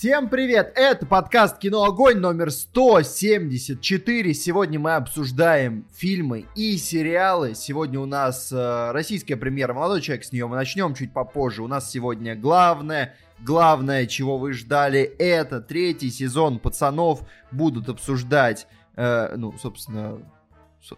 Всем привет! Это подкаст «Кино Огонь» номер 174. Сегодня мы обсуждаем фильмы и сериалы. Сегодня у нас э, российская премьера «Молодой человек», с нее мы начнем чуть попозже. У нас сегодня главное, главное, чего вы ждали, это третий сезон «Пацанов». Будут обсуждать, э, ну, собственно,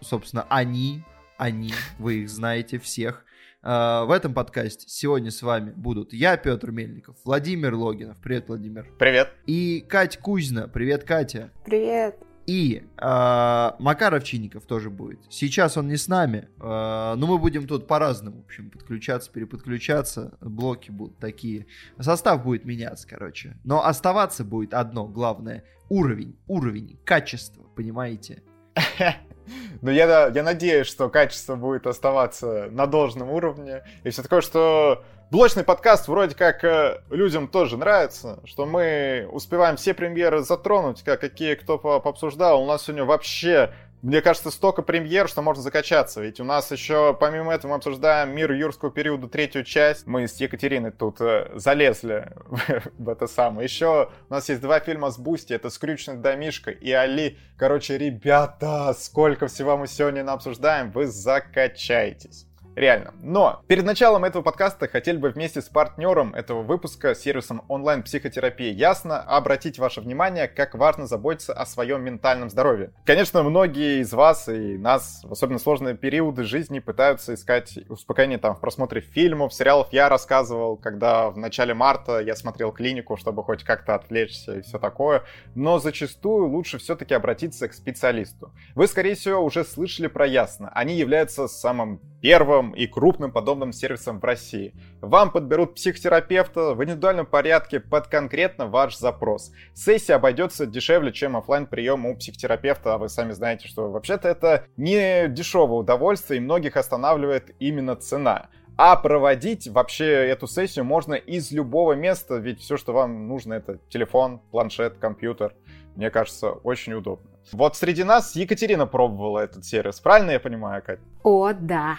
собственно, они, они, вы их знаете всех. Uh, в этом подкасте сегодня с вами будут я, Петр Мельников, Владимир Логинов. Привет, Владимир. Привет. И Катя Кузина. Привет, Катя. Привет. И э, Макар Овчинников тоже будет. Сейчас он не с нами, э, но мы будем тут по-разному, в общем, подключаться, переподключаться. Блоки будут такие. Состав будет меняться, короче. Но оставаться будет одно главное. Уровень, уровень, качество, понимаете? Но я, я надеюсь, что качество будет оставаться на должном уровне. И все такое, что блочный подкаст вроде как э, людям тоже нравится, что мы успеваем все премьеры затронуть, как какие кто пообсуждал. У нас сегодня вообще мне кажется, столько премьер, что можно закачаться. Ведь у нас еще, помимо этого, мы обсуждаем мир юрского периода, третью часть. Мы с Екатериной тут э, залезли в это самое. Еще у нас есть два фильма с Бусти. Это «Скрюченный домишко» и «Али». Короче, ребята, сколько всего мы сегодня обсуждаем. Вы закачаетесь. Реально. Но перед началом этого подкаста хотели бы вместе с партнером этого выпуска, сервисом онлайн-психотерапии Ясно, обратить ваше внимание, как важно заботиться о своем ментальном здоровье. Конечно, многие из вас и нас в особенно сложные периоды жизни пытаются искать успокоение там в просмотре фильмов, сериалов. Я рассказывал, когда в начале марта я смотрел клинику, чтобы хоть как-то отвлечься и все такое. Но зачастую лучше все-таки обратиться к специалисту. Вы, скорее всего, уже слышали про Ясно. Они являются самым первым и крупным подобным сервисом в России. Вам подберут психотерапевта в индивидуальном порядке под конкретно ваш запрос. Сессия обойдется дешевле, чем офлайн прием у психотерапевта, а вы сами знаете, что вообще-то это не дешевое удовольствие, и многих останавливает именно цена. А проводить вообще эту сессию можно из любого места, ведь все, что вам нужно, это телефон, планшет, компьютер. Мне кажется, очень удобно. Вот среди нас Екатерина пробовала этот сервис, правильно я понимаю, Кать? О, да.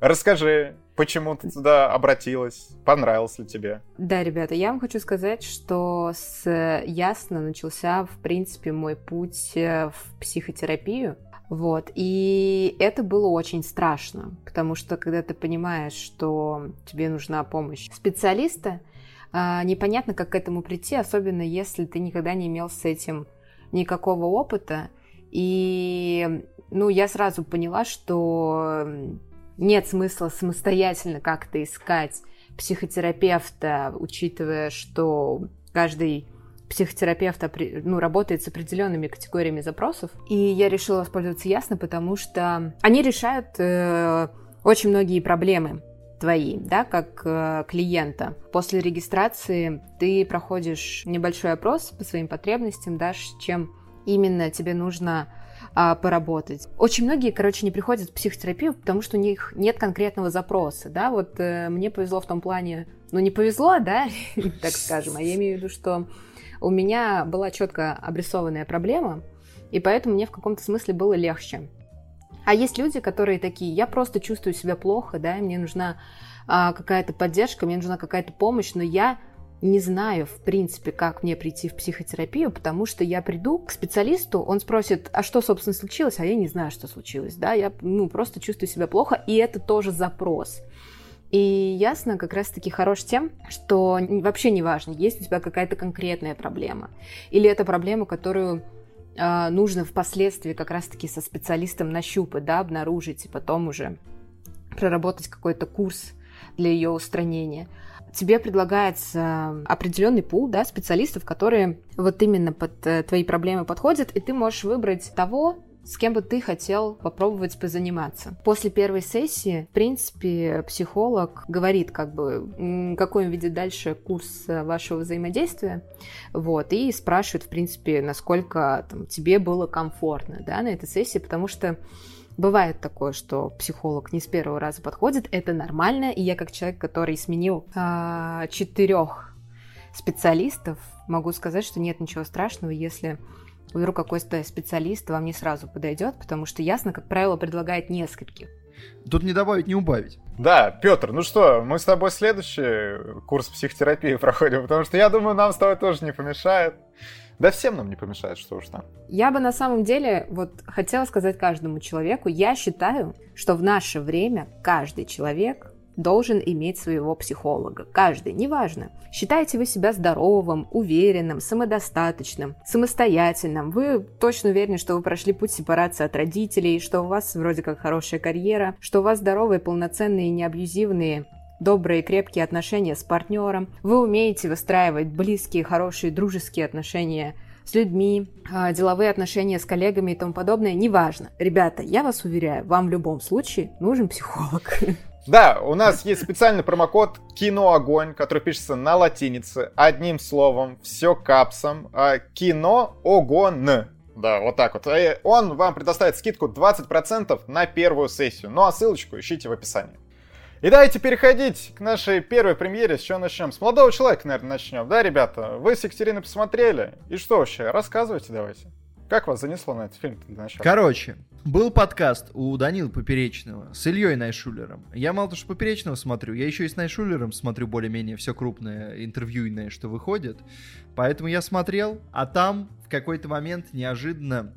Расскажи, почему ты туда обратилась? Понравилось ли тебе? Да, ребята, я вам хочу сказать, что с Ясно начался, в принципе, мой путь э, в психотерапию. Вот, и это было очень страшно, потому что когда ты понимаешь, что тебе нужна помощь специалиста, а, непонятно, как к этому прийти, особенно если ты никогда не имел с этим никакого опыта. И ну, я сразу поняла, что нет смысла самостоятельно как-то искать психотерапевта, учитывая, что каждый психотерапевт ну, работает с определенными категориями запросов. И я решила воспользоваться ясно, потому что они решают э, очень многие проблемы твои, да, как э, клиента. После регистрации ты проходишь небольшой опрос по своим потребностям, да, чем именно тебе нужно а, поработать. Очень многие, короче, не приходят в психотерапию, потому что у них нет конкретного запроса, да, вот э, мне повезло в том плане, ну не повезло, да, так скажем, а я имею в виду, что у меня была четко обрисованная проблема, и поэтому мне в каком-то смысле было легче. А есть люди, которые такие, я просто чувствую себя плохо, да, мне нужна а, какая-то поддержка, мне нужна какая-то помощь, но я не знаю, в принципе, как мне прийти в психотерапию, потому что я приду к специалисту, он спросит, а что, собственно, случилось, а я не знаю, что случилось, да, я, ну, просто чувствую себя плохо, и это тоже запрос. И ясно как раз-таки хорош тем, что вообще не важно, есть у тебя какая-то конкретная проблема, или это проблема, которую э, нужно впоследствии как раз-таки со специалистом нащупать, да, обнаружить, и потом уже проработать какой-то курс для ее устранения тебе предлагается определенный пул да, специалистов, которые вот именно под э, твои проблемы подходят, и ты можешь выбрать того, с кем бы ты хотел попробовать позаниматься. После первой сессии, в принципе, психолог говорит, как бы, какой он видит дальше курс э, вашего взаимодействия, вот, и спрашивает, в принципе, насколько там, тебе было комфортно, да, на этой сессии, потому что Бывает такое, что психолог не с первого раза подходит, это нормально, и я как человек, который сменил э, четырех специалистов, могу сказать, что нет ничего страшного, если вдруг какой-то специалист вам не сразу подойдет, потому что ясно, как правило, предлагает нескольких. Тут не добавить, не убавить. Да, Петр, ну что, мы с тобой следующий курс психотерапии проходим, потому что я думаю, нам с тобой тоже не помешает. Да всем нам не помешает, что уж там. Я бы на самом деле вот хотела сказать каждому человеку, я считаю, что в наше время каждый человек должен иметь своего психолога. Каждый, неважно. Считаете вы себя здоровым, уверенным, самодостаточным, самостоятельным. Вы точно уверены, что вы прошли путь сепарации от родителей, что у вас вроде как хорошая карьера, что у вас здоровые, полноценные, неабьюзивные добрые, крепкие отношения с партнером, вы умеете выстраивать близкие, хорошие, дружеские отношения с людьми, а, деловые отношения с коллегами и тому подобное, неважно. Ребята, я вас уверяю, вам в любом случае нужен психолог. Да, у нас есть специальный промокод Кино Огонь, который пишется на латинице, одним словом, все капсом. А, кино Огон. Да, вот так вот. И он вам предоставит скидку 20% на первую сессию. Ну а ссылочку ищите в описании. И давайте переходить к нашей первой премьере. С чего начнем? С молодого человека, наверное, начнем. Да, ребята? Вы с Екатериной посмотрели? И что вообще? Рассказывайте давайте. Как вас занесло на этот фильм? Короче, был подкаст у Данила Поперечного с Ильей Найшулером. Я мало того, что Поперечного смотрю, я еще и с Найшулером смотрю более-менее все крупное интервьюйное, что выходит. Поэтому я смотрел, а там в какой-то момент неожиданно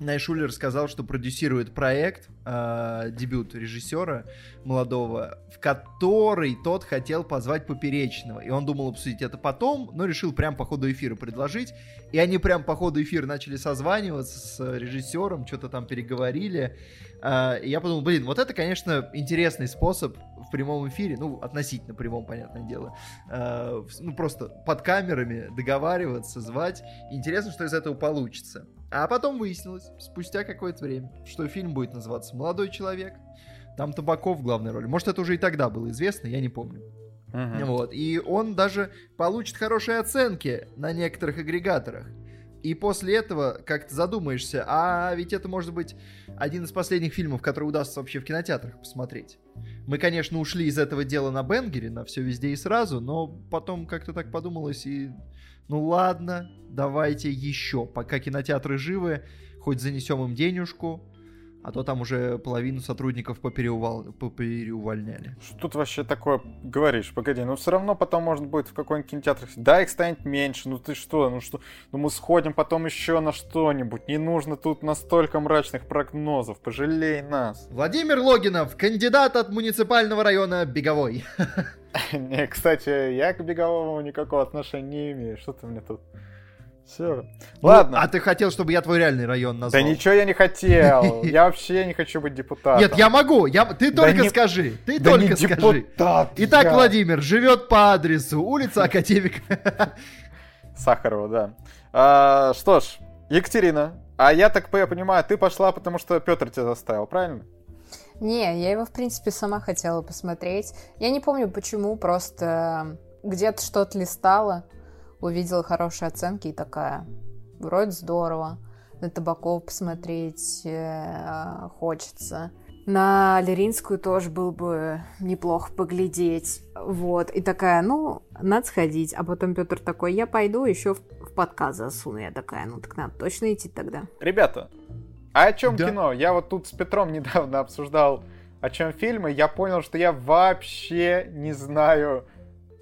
Найшулер сказал, что продюсирует проект, э, дебют режиссера молодого, в который тот хотел позвать Поперечного. И он думал обсудить это потом, но решил прям по ходу эфира предложить. И они прям по ходу эфира начали созваниваться с режиссером, что-то там переговорили. Э, и я подумал, блин, вот это, конечно, интересный способ в прямом эфире, ну, относительно прямом, понятное дело, э, ну, просто под камерами договариваться, звать. Интересно, что из этого получится. А потом выяснилось, спустя какое-то время, что фильм будет называться «Молодой человек». Там Табаков в главной роли. Может, это уже и тогда было известно, я не помню. Uh-huh. Вот. И он даже получит хорошие оценки на некоторых агрегаторах. И после этого как-то задумаешься, а ведь это может быть один из последних фильмов, который удастся вообще в кинотеатрах посмотреть. Мы, конечно, ушли из этого дела на Бенгере, на все везде и сразу, но потом как-то так подумалось и ну ладно, давайте еще, пока кинотеатры живы, хоть занесем им денежку, а то там уже половину сотрудников попереувал... попереувольняли. Что ты вообще такое говоришь? Погоди, ну все равно потом может быть в какой-нибудь кинотеатр. Да, их станет меньше, ну ты что, ну что, ну мы сходим потом еще на что-нибудь. Не нужно тут настолько мрачных прогнозов, пожалей нас. Владимир Логинов, кандидат от муниципального района Беговой. Не, кстати, я к Беговому никакого отношения не имею. Что ты мне тут... Все. Ну, Ладно. А ты хотел, чтобы я твой реальный район назвал? Да ничего я не хотел. Я вообще не хочу быть депутатом. Нет, я могу. Я... Ты только да не... скажи. Ты да только скажи. Депутат Итак, я... Владимир живет по адресу улица Академика. Сахарова, да. А, что ж, Екатерина, а я так я понимаю, ты пошла, потому что Петр тебя заставил, правильно? Не, я его, в принципе, сама хотела посмотреть. Я не помню почему, просто где-то что-то листала, увидела хорошие оценки и такая, вроде здорово. На Табаков посмотреть э, хочется. На Леринскую тоже было бы неплохо поглядеть. Вот. И такая, ну, надо сходить. А потом Петр такой, я пойду еще в, в подкаст засуну. Я такая, ну так надо точно идти тогда. Ребята, а о чем да. кино? Я вот тут с Петром недавно обсуждал, о чем фильмы. Я понял, что я вообще не знаю,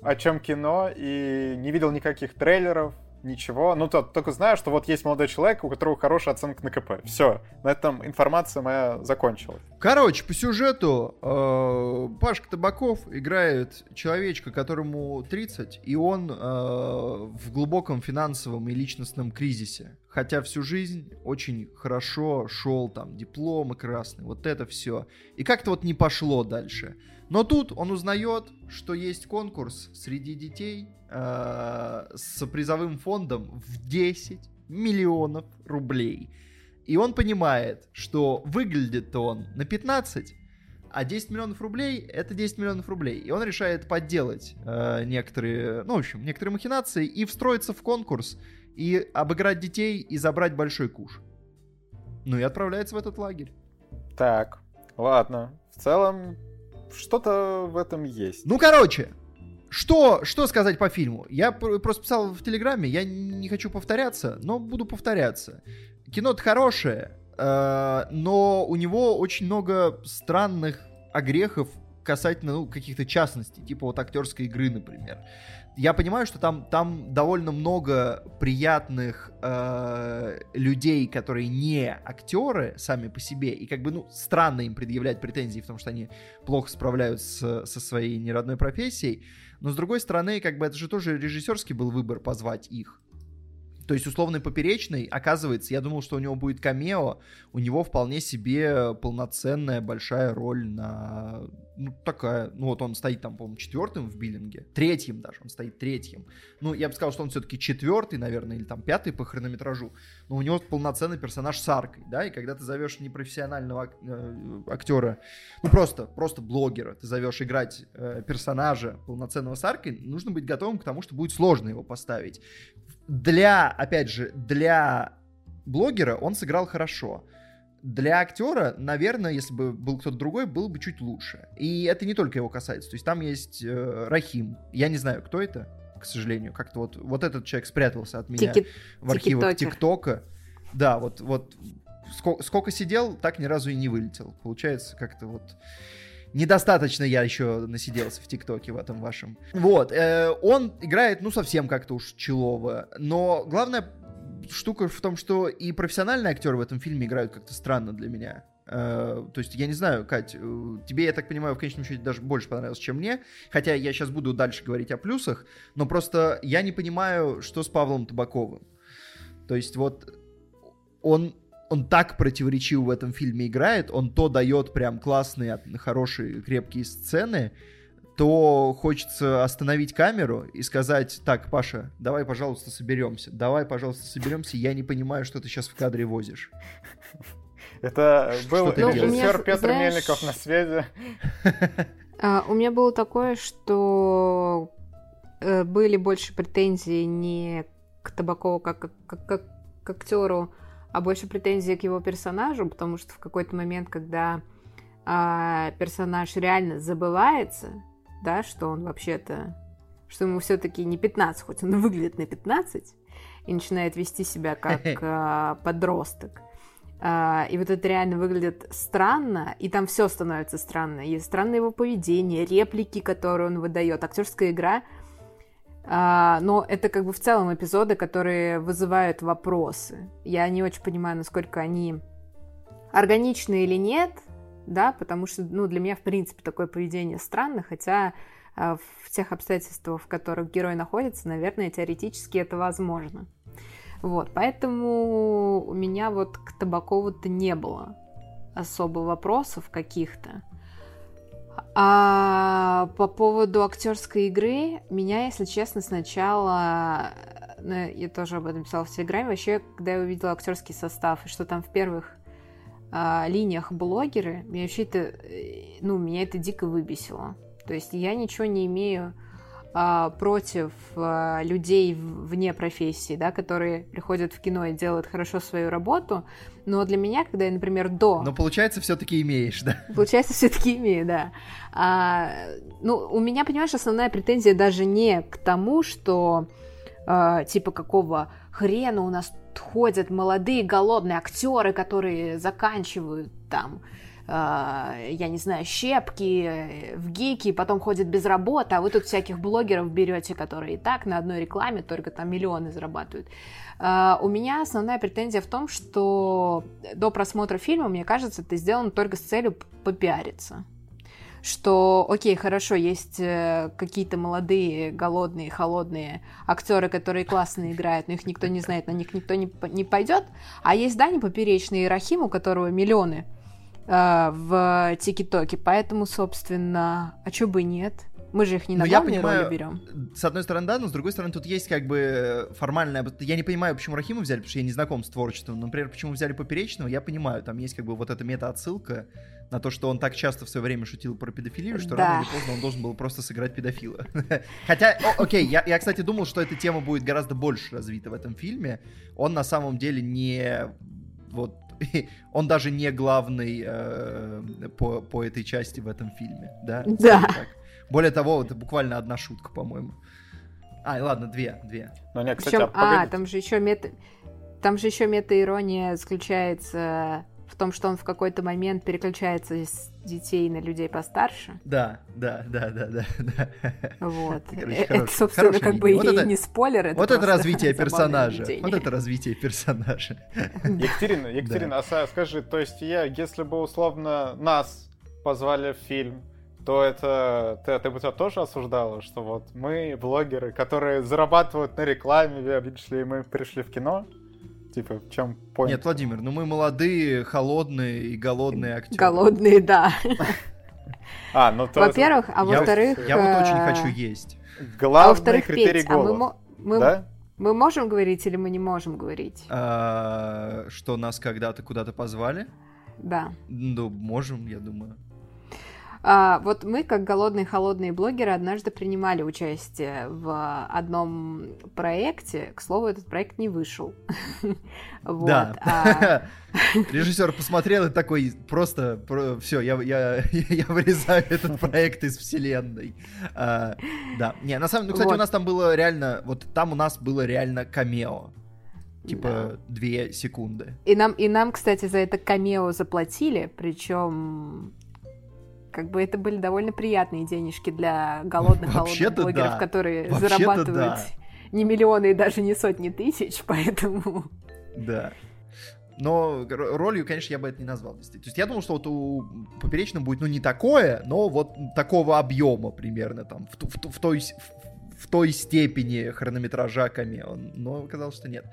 о чем кино, и не видел никаких трейлеров, ничего. Ну, то, только знаю, что вот есть молодой человек, у которого хорошая оценка на КП. Все, на этом информация моя закончилась. Короче, по сюжету э, Пашка Табаков играет человечка, которому 30, и он э, в глубоком финансовом и личностном кризисе. Хотя всю жизнь очень хорошо шел, там, дипломы красные, вот это все. И как-то вот не пошло дальше. Но тут он узнает, что есть конкурс среди детей э, с призовым фондом в 10 миллионов рублей. И он понимает, что выглядит он на 15, а 10 миллионов рублей это 10 миллионов рублей. И он решает подделать э, некоторые, ну, в общем, некоторые махинации и встроиться в конкурс и обыграть детей и забрать большой куш. Ну и отправляется в этот лагерь. Так, ладно. В целом, что-то в этом есть. Ну, короче, что, что сказать по фильму? Я просто писал в Телеграме, я не хочу повторяться, но буду повторяться. Кино-то хорошее, э, но у него очень много странных огрехов касательно ну, каких-то частностей, типа вот актерской игры, например. Я понимаю, что там, там довольно много приятных э, людей, которые не актеры сами по себе, и как бы, ну, странно им предъявлять претензии, потому что они плохо справляются со своей неродной профессией, но с другой стороны, как бы это же тоже режиссерский был выбор позвать их. То есть условный поперечный, оказывается, я думал, что у него будет камео, у него вполне себе полноценная большая роль на... Ну, такая, ну вот он стоит там, по-моему, четвертым в биллинге, третьим даже, он стоит третьим. Ну, я бы сказал, что он все-таки четвертый, наверное, или там пятый по хронометражу, но у него полноценный персонаж с аркой, да, и когда ты зовешь непрофессионального э, актера, ну просто, просто блогера, ты зовешь играть э, персонажа полноценного с аркой, нужно быть готовым к тому, что будет сложно его поставить для, опять же, для блогера он сыграл хорошо. Для актера, наверное, если бы был кто-то другой, было бы чуть лучше. И это не только его касается. То есть там есть э, Рахим. Я не знаю, кто это, к сожалению. Как-то вот, вот этот человек спрятался от меня Тики... в архивах ТикТока. Да, вот, вот сколько, сколько сидел, так ни разу и не вылетел. Получается, как-то вот недостаточно я еще насиделся в ТикТоке в этом вашем. Вот, э, он играет, ну, совсем как-то уж челово, но главная штука в том, что и профессиональные актеры в этом фильме играют как-то странно для меня. Uh, то есть, я не знаю, Кать, э, тебе, я так понимаю, в конечном счете даже больше понравилось, чем мне. Хотя я сейчас буду дальше говорить о плюсах, но просто я не понимаю, что с Павлом Табаковым. То есть, вот он он так противоречиво в этом фильме играет, он то дает прям классные, хорошие, крепкие сцены, то хочется остановить камеру и сказать, так, Паша, давай, пожалуйста, соберемся. Давай, пожалуйста, соберемся. Я не понимаю, что ты сейчас в кадре возишь. Это был режиссер Петр Мельников на связи. А, у меня было такое, что э, были больше претензий не к Табакову как к актеру, а больше претензии к его персонажу, потому что в какой-то момент, когда а, персонаж реально забывается, да, что он вообще-то, что ему все-таки не 15, хоть он выглядит на 15, и начинает вести себя как а, подросток. А, и вот это реально выглядит странно, и там все становится странно. И странное его поведение, реплики, которые он выдает, актерская игра — а, но это как бы в целом эпизоды, которые вызывают вопросы. Я не очень понимаю, насколько они органичны или нет, да, потому что, ну, для меня, в принципе, такое поведение странно, хотя а, в тех обстоятельствах, в которых герой находится, наверное, теоретически это возможно. Вот, поэтому у меня вот к Табакову-то не было особо вопросов каких-то. А по поводу актерской игры, меня, если честно, сначала, ну, я тоже об этом писала в Телеграме, вообще, когда я увидела актерский состав, и что там в первых а, линиях блогеры, меня вообще это, э, ну, меня это дико выбесило. То есть я ничего не имею а, против а, людей вне профессии, да, которые приходят в кино и делают хорошо свою работу. Но для меня, когда я, например, до... Но получается, все-таки имеешь, да? Получается, все-таки имею, да. А, ну, у меня, понимаешь, основная претензия даже не к тому, что а, типа какого хрена у нас ходят молодые голодные актеры, которые заканчивают там а, я не знаю, щепки э, в гики, потом ходит без работы, а вы тут всяких блогеров берете, которые и так на одной рекламе только там миллионы зарабатывают. А, у меня основная претензия в том, что до просмотра фильма, мне кажется, это сделано только с целью попиариться что, окей, хорошо, есть э, какие-то молодые, голодные, холодные актеры, которые классно играют, но их никто не знает, на них никто не, не пойдет, а есть Дани Поперечный и Рахим, у которого миллионы э, в ТикТоке. Поэтому, собственно, а чё бы нет? Мы же их не на но главные я понимаю, роли берем. С одной стороны, да, но с другой стороны, тут есть как бы формальная... Я не понимаю, почему Рахима взяли, потому что я не знаком с творчеством. Например, почему взяли Поперечного, я понимаю. Там есть как бы вот эта мета-отсылка на то, что он так часто в свое время шутил про педофилию, что да. рано или поздно он должен был просто сыграть педофила. Хотя, о, окей, я, я, кстати, думал, что эта тема будет гораздо больше развита в этом фильме. Он на самом деле не вот он даже не главный э, по, по этой части в этом фильме, да? Да. Более того, это буквально одна шутка, по-моему. А, ладно, две, две. Но нет, кстати, Причем, а, а там же еще мета... там же еще мета-ирония заключается в том, что он в какой-то момент переключается с детей на людей постарше. Да, да, да, да, да, да. Вот. Короче, это, собственно, как бы вот и это, не спойлер. Это вот это развитие персонажа. Вот это развитие персонажа. Екатерина, Екатерина, да. а скажи, то есть я, если бы условно нас позвали в фильм, то это ты, ты бы тебя тоже осуждала, что вот мы, блогеры, которые зарабатывают на рекламе, видишь ли, мы пришли в кино, Типа, в чем point? Нет, Владимир, ну мы молодые, холодные и голодные актеры. Голодные, да. А, ну то... Во-первых, а во-вторых... Я вот очень э, хочу есть. Главный а критерий а голода. мы, да? мы можем говорить или мы не можем говорить? А, что нас когда-то куда-то позвали? Да. Ну, можем, я думаю. А, вот мы, как голодные холодные блогеры, однажды принимали участие в одном проекте. К слову, этот проект не вышел. да. А... Режиссер посмотрел и такой просто все, я, вырезаю этот проект из вселенной. А, да. Не, на самом деле, ну, кстати, у нас там было реально, вот там у нас было реально камео типа да. две секунды. И нам, и нам, кстати, за это камео заплатили, причем как бы это были довольно приятные денежки для голодных голодных блогеров, да. которые зарабатывают да. не миллионы и даже не сотни тысяч, поэтому... Да. Но ролью, конечно, я бы это не назвал. То есть я думал, что вот у Поперечного будет, ну, не такое, но вот такого объема примерно там, в, в, в, той, в, в той степени хронометража камео. Но оказалось, что нет.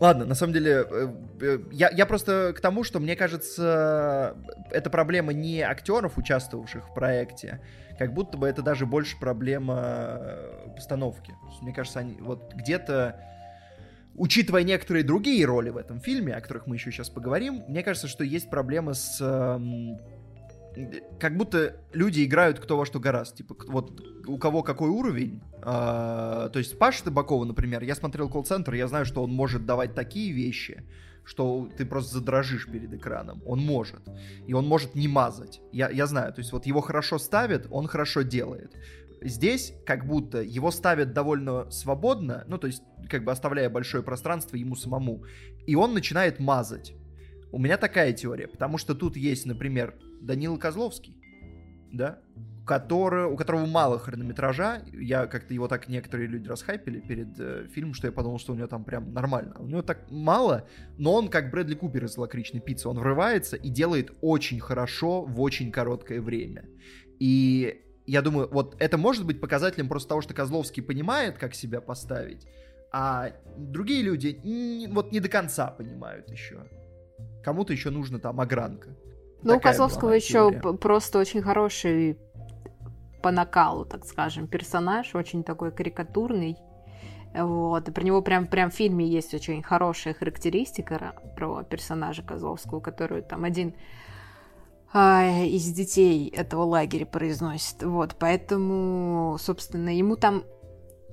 Эм, Ладно, на самом деле, э, э, я, я просто к тому, что мне кажется, это проблема не актеров, участвовавших в проекте, как будто бы это даже больше проблема э, постановки. Мне кажется, они вот где-то учитывая некоторые другие роли в этом фильме, о которых мы еще сейчас поговорим, мне кажется, что есть проблема с как будто люди играют кто во что гораздо. Типа, вот у кого какой уровень. А, то есть Паша Табакова, например, я смотрел колл-центр, я знаю, что он может давать такие вещи, что ты просто задрожишь перед экраном. Он может. И он может не мазать. Я, я знаю. То есть вот его хорошо ставят, он хорошо делает. Здесь как будто его ставят довольно свободно, ну то есть как бы оставляя большое пространство ему самому. И он начинает мазать. У меня такая теория, потому что тут есть, например, Данила Козловский, да, который, у которого мало хронометража. Я как-то его так некоторые люди расхайпили перед э, фильмом, что я подумал, что у него там прям нормально. У него так мало, но он как Брэдли Купер из «Лакричной пиццы». Он врывается и делает очень хорошо в очень короткое время. И я думаю, вот это может быть показателем просто того, что Козловский понимает, как себя поставить, а другие люди вот не до конца понимают еще. Кому-то еще нужно там огранка. Ну, у Козловского еще просто очень хороший по накалу, так скажем, персонаж, очень такой карикатурный. Вот, и про него прям, прям в фильме есть очень хорошая характеристика про персонажа Козловского, которую там один а, из детей этого лагеря произносит. Вот, поэтому, собственно, ему там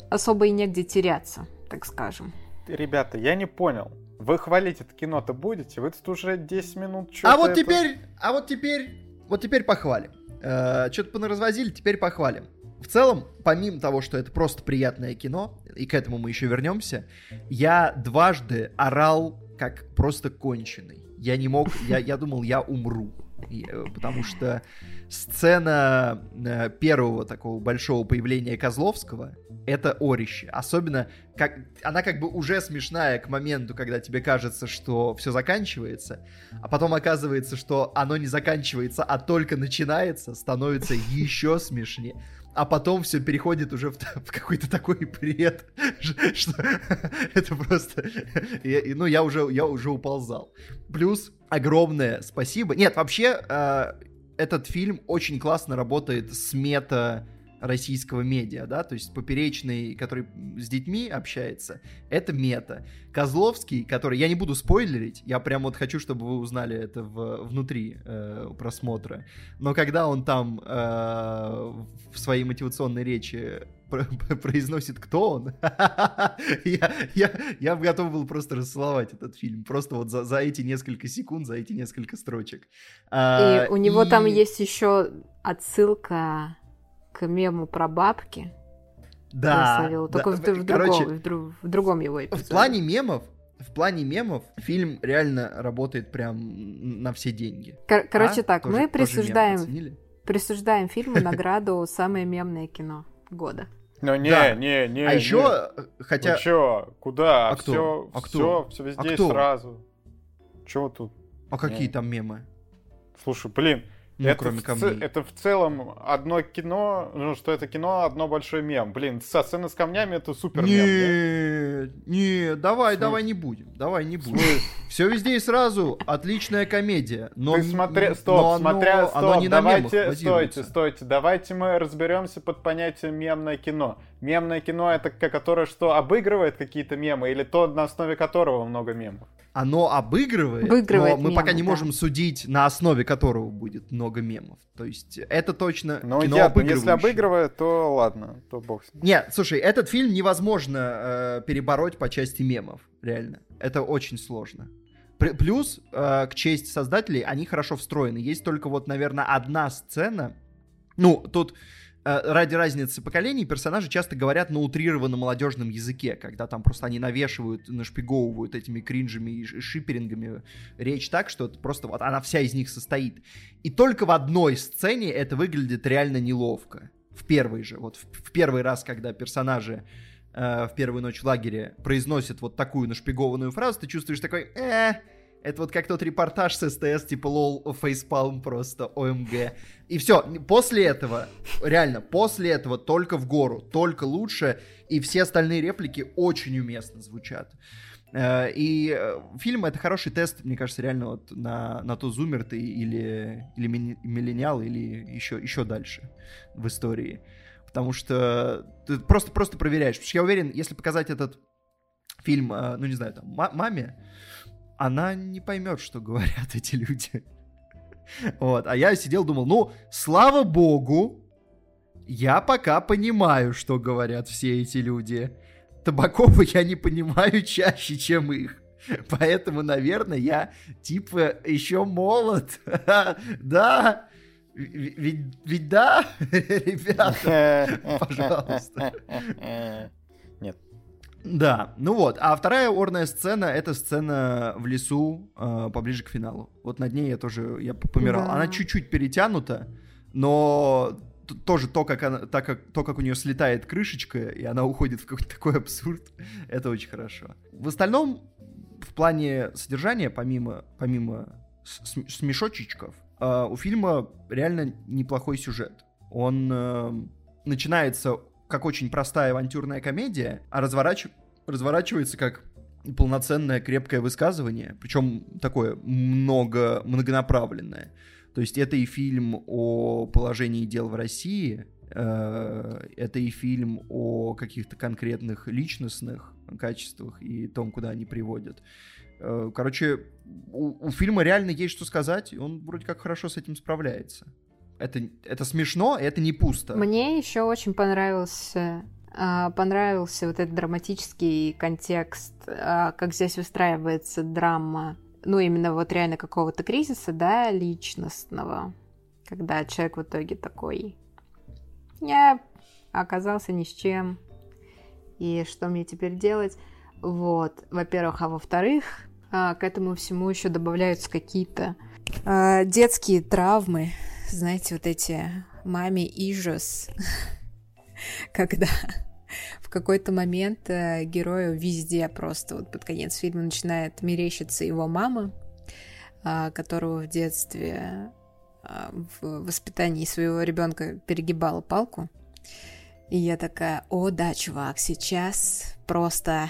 особо и негде теряться, так скажем. Ребята, я не понял. Вы хвалить это кино-то будете? Вы тут уже 10 минут что-то... А вот это... теперь, а вот теперь, вот теперь похвалим. Э, что-то понаразвозили, теперь похвалим. В целом, помимо того, что это просто приятное кино, и к этому мы еще вернемся, я дважды орал как просто конченый. Я не мог, я, я думал, я умру. Э, потому что сцена э, первого такого большого появления Козловского это орище. Особенно, как она как бы уже смешная к моменту, когда тебе кажется, что все заканчивается, а потом оказывается, что оно не заканчивается, а только начинается, становится еще смешнее. А потом все переходит уже в, в какой-то такой бред, что это просто... ну, я уже, я уже уползал. Плюс огромное спасибо. Нет, вообще, э, этот фильм очень классно работает с мета российского медиа, да, то есть Поперечный, который с детьми общается, это мета. Козловский, который, я не буду спойлерить, я прям вот хочу, чтобы вы узнали это в, внутри э, просмотра, но когда он там э, в своей мотивационной речи произносит, кто он, я, я, я готов был просто расцеловать этот фильм, просто вот за, за эти несколько секунд, за эти несколько строчек. А, и у него и... там есть еще отсылка к мему про бабки. Да. словила. Только да. в, в, Короче, другом, в, друг- в другом его эпизоде. В плане мемов, в плане мемов фильм реально работает прям на все деньги. Кор- Короче А? так, Тоже- мы присуждаем, присуждаем фильму награду «Самое мемное кино года». Ну не, Да. не, не. А не. еще, Ну хотя... чё, куда? А кто? Все, А все, все везде А кто? сразу. Чё тут? А какие Не. там мемы? Слушай, блин, Ну, это, кроме в камней. это в целом одно кино, ну что это кино, одно большой мем. Блин, со сцены с камнями это супер мем. Не, не, давай, В смысле? давай не будем, давай не В будем. смысле? Все везде и сразу, отличная комедия. Но, Ты смотри, но стоп, оно- смотря, оно стоп, не на мемах давайте, базируется. стойте, стойте, давайте мы разберемся под понятием мемное кино. Мемное кино это которое что, обыгрывает какие-то мемы или то, на основе которого много мемов? Оно обыгрывает, Обыгрывает но мы пока мемы, не да. можем судить, на основе которого будет много мемов. То есть это точно Ну, кино я, если обыгрывает, то ладно, то бог с ним. Нет, слушай, этот фильм невозможно э, перебороть по части мемов, реально. Это очень сложно. Плюс, э, к чести создателей, они хорошо встроены. Есть только вот, наверное, одна сцена. Ну, тут ради разницы поколений персонажи часто говорят на утрированном молодежном языке, когда там просто они навешивают, нашпиговывают этими кринжами и шиперингами речь так, что это просто вот она вся из них состоит. И только в одной сцене это выглядит реально неловко. В первый же, вот в, в первый раз, когда персонажи э, в первую ночь в лагере произносят вот такую нашпигованную фразу, ты чувствуешь такой, э, это вот как тот репортаж с СТС, типа лол, фейспалм просто, ОМГ. И все, после этого, реально, после этого только в гору, только лучше, и все остальные реплики очень уместно звучат. Э, И э, фильм это хороший тест, мне кажется, реально вот на, на то, зумер ты или, или миллениал, или еще, еще дальше в истории. Потому что ты просто, просто проверяешь. Потому что я уверен, если показать этот фильм, э, ну не знаю, там, ма- маме, она не поймет, что говорят эти люди. Вот, а я сидел, думал, ну, слава богу, я пока понимаю, что говорят все эти люди. Табакова я не понимаю чаще, чем их. Поэтому, наверное, я типа еще молод. Да, ведь, ведь да, ребята. Пожалуйста. Да, ну вот. А вторая орная сцена — это сцена в лесу э, поближе к финалу. Вот над ней я тоже я помирал. Да. Она чуть-чуть перетянута, но тоже то как, она, так как, то, как у нее слетает крышечка, и она уходит в какой-то такой абсурд, это очень хорошо. В остальном, в плане содержания, помимо, помимо смешочечков, э, у фильма реально неплохой сюжет. Он э, начинается как очень простая авантюрная комедия, а разворач- разворачивается как полноценное крепкое высказывание, причем такое много, многонаправленное. То есть это и фильм о положении дел в России, э, это и фильм о каких-то конкретных личностных качествах и том, куда они приводят. Э, Короче, у, у фильма реально есть что сказать, и он вроде как хорошо с этим справляется. Это, это смешно, и это не пусто. Мне еще очень понравился а, понравился вот этот драматический контекст, а, как здесь выстраивается драма, ну именно вот реально какого-то кризиса, да, личностного, когда человек в итоге такой, я оказался ни с чем, и что мне теперь делать? Вот, во-первых, а во-вторых, а, к этому всему еще добавляются какие-то детские травмы, знаете, вот эти маме ижос, когда в какой-то момент э, герою везде просто вот под конец фильма начинает мерещиться его мама, а, которого в детстве а, в воспитании своего ребенка перегибала палку. И я такая, о да, чувак, сейчас просто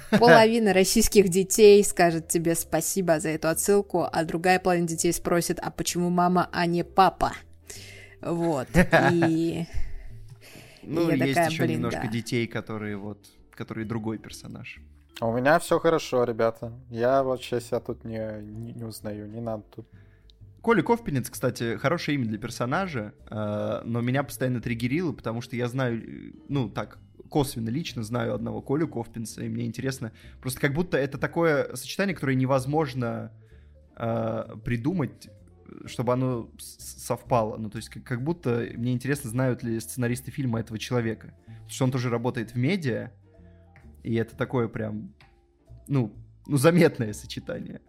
половина российских детей скажет тебе спасибо за эту отсылку, а другая половина детей спросит, а почему мама, а не папа? Вот. И Ну, я есть такая, еще блин, немножко да. детей, которые вот, которые другой персонаж. А У меня все хорошо, ребята. Я вообще себя тут не, не, не узнаю, не надо тут. Коля Ковпинец, кстати, хорошее имя для персонажа, э, но меня постоянно триггерило, потому что я знаю, э, ну, так, косвенно, лично знаю одного Колю Ковпинца, и мне интересно, просто как будто это такое сочетание, которое невозможно э, придумать чтобы оно совпало. Ну, то есть, как, как будто мне интересно, знают ли сценаристы фильма этого человека. Потому что он тоже работает в медиа, и это такое прям, ну, ну заметное сочетание.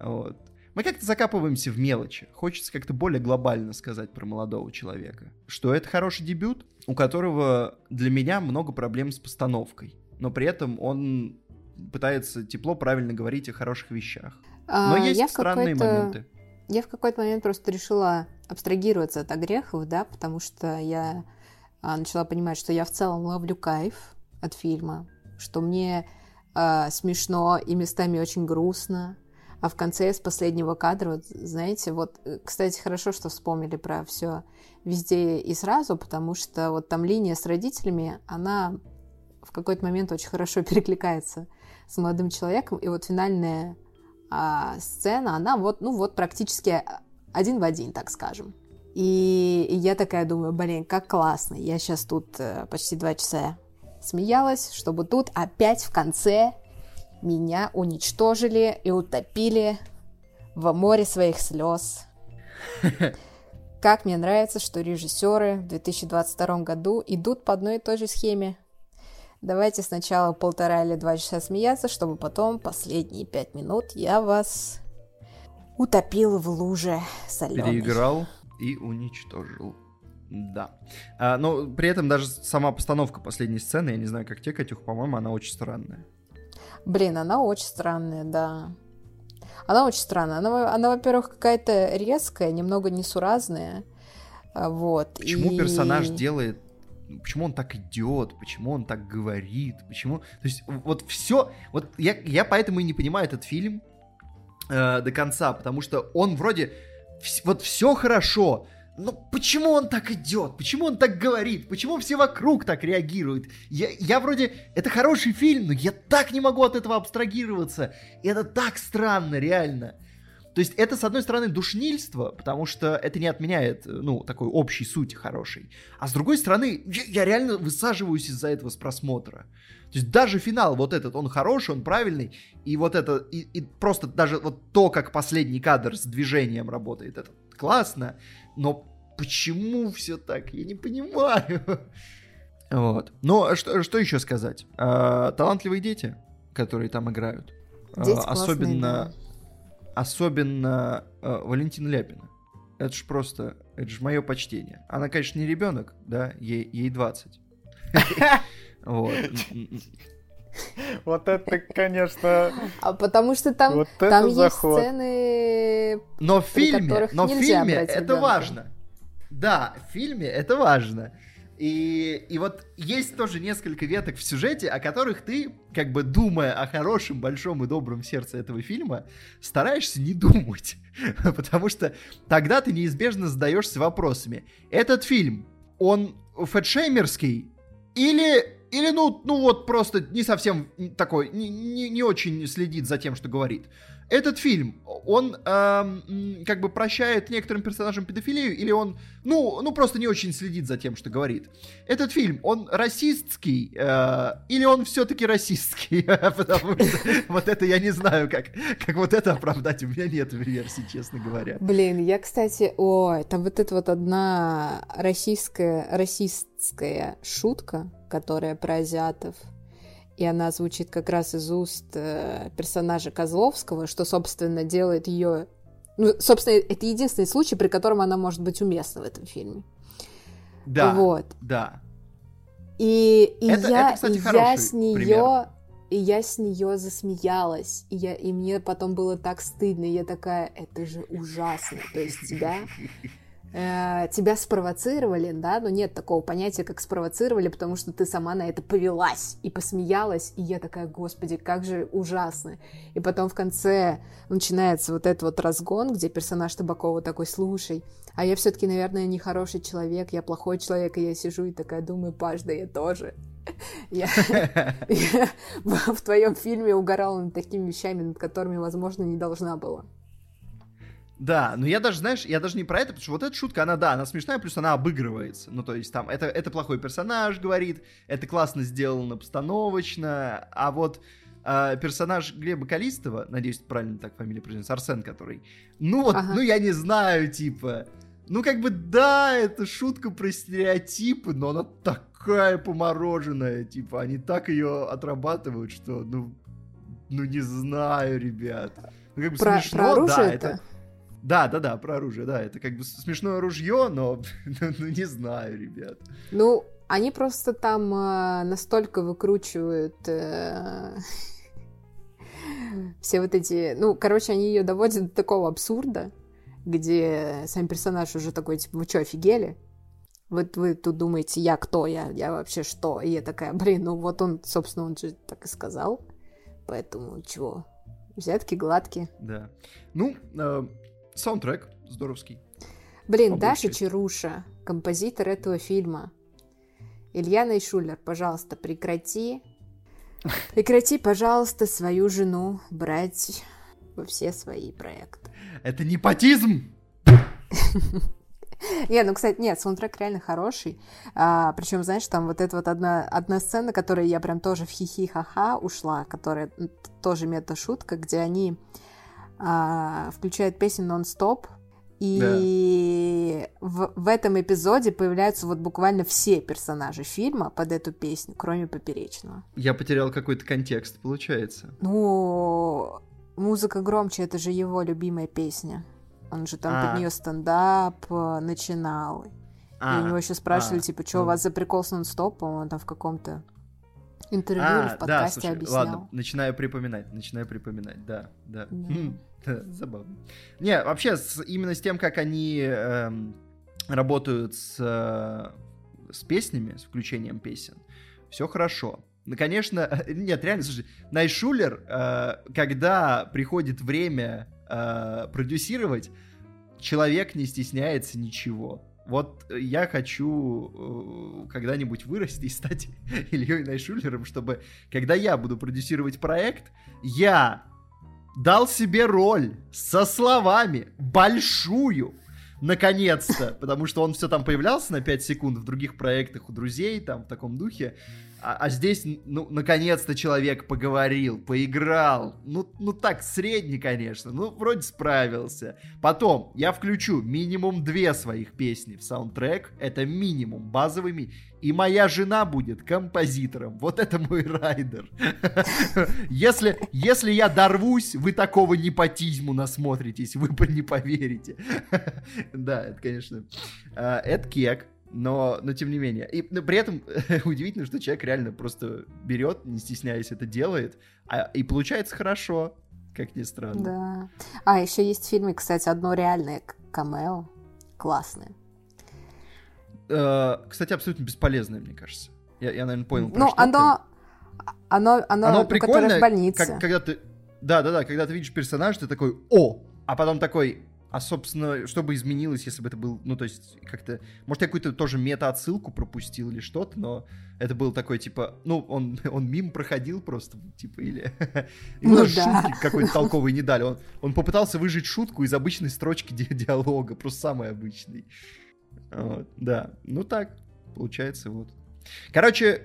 Вот. Мы как-то закапываемся в мелочи. Хочется как-то более глобально сказать про молодого человека. Что это хороший дебют, у которого для меня много проблем с постановкой. Но при этом он пытается тепло, правильно говорить о хороших вещах. Но а, есть странные моменты. Я в какой-то момент просто решила абстрагироваться от огрехов, да, потому что я а, начала понимать, что я в целом ловлю кайф от фильма, что мне а, смешно и местами очень грустно, а в конце с последнего кадра, вот, знаете, вот, э, кстати, хорошо, что вспомнили про все везде и сразу, потому что вот там линия с родителями, она в какой-то момент очень хорошо перекликается с молодым человеком, и вот финальная а, сцена, она вот, ну вот практически один в один, так скажем. И, и я такая думаю, блин, как классно. Я сейчас тут э, почти два часа смеялась, чтобы тут опять в конце меня уничтожили и утопили в море своих слез. Как мне нравится, что режиссеры в 2022 году идут по одной и той же схеме. Давайте сначала полтора или два часа смеяться, чтобы потом последние пять минут я вас утопил в луже соленой. Переиграл и уничтожил. Да. А, но при этом даже сама постановка последней сцены, я не знаю, как тебе, Катюх, по-моему, она очень странная. Блин, она очень странная, да. Она очень странная. Она, она во-первых, какая-то резкая, немного несуразная. А, вот. Почему и... персонаж делает почему он так идет, почему он так говорит, почему... То есть вот все... Вот я, я поэтому и не понимаю этот фильм э, до конца, потому что он вроде... Вс- вот все хорошо, но почему он так идет? Почему он так говорит? Почему все вокруг так реагируют? Я, я вроде... Это хороший фильм, но я так не могу от этого абстрагироваться. И это так странно, реально. То есть это, с одной стороны, душнильство, потому что это не отменяет, ну, такой общей сути хорошей. А с другой стороны, я, я реально высаживаюсь из-за этого с просмотра. То есть даже финал вот этот, он хороший, он правильный, и вот это, и, и просто даже вот то, как последний кадр с движением работает, это классно, но почему все так, я не понимаю. Вот. Ну, а что, что еще сказать? А, талантливые дети, которые там играют. Дети а, особенно... Классные, да особенно э, Валентина Ляпина. Это ж просто, это же мое почтение. Она, конечно, не ребенок, да, ей, ей 20. Вот. Вот это, конечно... А потому что там, вот там есть заход. сцены, Но в фильме, но в фильме это важно. Да, в фильме это важно. И, и вот есть тоже несколько веток в сюжете, о которых ты, как бы думая о хорошем, большом и добром сердце этого фильма, стараешься не думать. Потому что тогда ты неизбежно задаешься вопросами. Этот фильм, он фэтшеймерский или или, ну, ну вот просто не совсем такой, не, не, не очень следит за тем, что говорит этот фильм, он эм, как бы прощает некоторым персонажам педофилию, или он, ну, ну просто не очень следит за тем, что говорит. Этот фильм, он расистский, э, или он все-таки расистский? Потому что вот это я не знаю, как, как вот это оправдать, у меня нет версии, честно говоря. Блин, я, кстати, ой, там вот это вот одна российская, расистская шутка, которая про азиатов, и она звучит как раз из уст э, персонажа Козловского, что, собственно, делает ее... Ну, собственно, это единственный случай, при котором она может быть уместна в этом фильме. Да, вот. да. И, и это, я, это, кстати, и я с нее... И я с нее засмеялась, и, я, и мне потом было так стыдно, и я такая, это же ужасно, то есть тебя э, тебя спровоцировали, да, но нет такого понятия, как спровоцировали, потому что ты сама на это повелась и посмеялась, и я такая, господи, как же ужасно. И потом в конце начинается вот этот вот разгон, где персонаж Табакова такой, слушай, а я все-таки, наверное, не хороший человек, я плохой человек, и я сижу и такая думаю, Паш, да я тоже. Я, я в твоем фильме угорала над такими вещами, над которыми, возможно, не должна была. Да, но я даже, знаешь, я даже не про это, потому что вот эта шутка, она, да, она смешная, плюс она обыгрывается. Ну, то есть там, это, это плохой персонаж, говорит, это классно сделано постановочно, а вот а, персонаж Глеба Калистова, надеюсь, правильно так фамилия произносится, Арсен, который, ну вот, Ага. ну я не знаю, типа, ну как бы да, это шутка про стереотипы, но она такая помороженная, типа, они так ее отрабатывают, что, ну, ну не знаю, ребят. Ну как бы Про, смешно, про оружие да, это? это... Да, да, да, про оружие, да, это как бы смешное ружье, но, ну, ну, не знаю, ребят. Ну, они просто там э, настолько выкручивают э, все вот эти... Ну, короче, они ее доводят до такого абсурда, где сам персонаж уже такой, типа, вы что, офигели? Вот вы тут думаете, я кто, я, я вообще что? И я такая, блин, ну вот он, собственно, он же так и сказал. Поэтому чего? Взятки гладкие. Да. Ну, э, саундтрек здоровский. Блин, По Даша. Чаруша, композитор этого фильма. Илья Найшулер, пожалуйста, прекрати. Прекрати, пожалуйста, свою жену брать во все свои проекты. Это непотизм! Не, ну, кстати, нет, саундтрек реально хороший. А, причем, знаешь, там вот эта вот одна, одна сцена, которая я прям тоже в хихи-ха-ха ушла, которая тоже мета-шутка, где они а, включают песню нон-стоп, и в, в этом эпизоде появляются вот буквально все персонажи фильма под эту песню, кроме Поперечного. Я потерял какой-то контекст, получается. Ну, музыка громче, это же его любимая песня. Он же там А. под нее стендап э, начинал. И у него еще спрашивали, а, типа, что у ну. вас за прикол с нон-стопом? Он там в каком-то интервью или А, в да, подкасте слушай, объяснял. ладно, начинаю припоминать, начинаю припоминать, да, да. Да. Хм, да, Забавно. Не, вообще, с- именно с тем, как они эм, работают с, э, с песнями, с включением песен, все хорошо. Ну, конечно, нет, реально, слушай, Найшулер, э, когда приходит время э, продюсировать, человек не стесняется ничего. Вот я хочу э, когда-нибудь вырасти и стать Ильей Найшулером, чтобы, когда я буду продюсировать проект, я дал себе роль со словами большую, наконец-то, потому что он все там появлялся на 5 секунд в других проектах у друзей, там, в таком духе, а, а здесь, ну, наконец-то человек поговорил, поиграл, ну, ну так, средний, конечно, ну, вроде справился. Потом я включу минимум две своих песни в саундтрек, это минимум, базовый ми- и моя жена будет композитором. Вот это мой райдер. Если, если я дорвусь, вы такого непотизму насмотритесь, вы не поверите. Да, это, конечно, а, это кек, но, но тем не менее. И но при этом удивительно, что человек реально просто берет, не стесняясь, это делает, а, и получается хорошо, как ни странно. Да. А, еще есть в фильме, кстати, одно реальное камео. Классное. Э, Кстати, абсолютно бесполезное, мне кажется. Я, я наверное, понял, Ну, оно... Оно, оно, Оно прикольное, в больнице. как- когда ты... Да-да-да, когда ты видишь персонажа, ты такой «О!», а потом такой а, собственно, что бы изменилось, если бы это был, ну, то есть, как-то, может, я какую-то тоже мета-отсылку пропустил или что-то, но это был такой, типа, ну, он, он мимо проходил просто, типа, или... Ему Ну даже да. шутки какой-то толковой не дали. Он, он попытался выжить шутку из обычной строчки ди- диалога, просто самый обычный. Вот, да, ну так, получается, вот. Короче,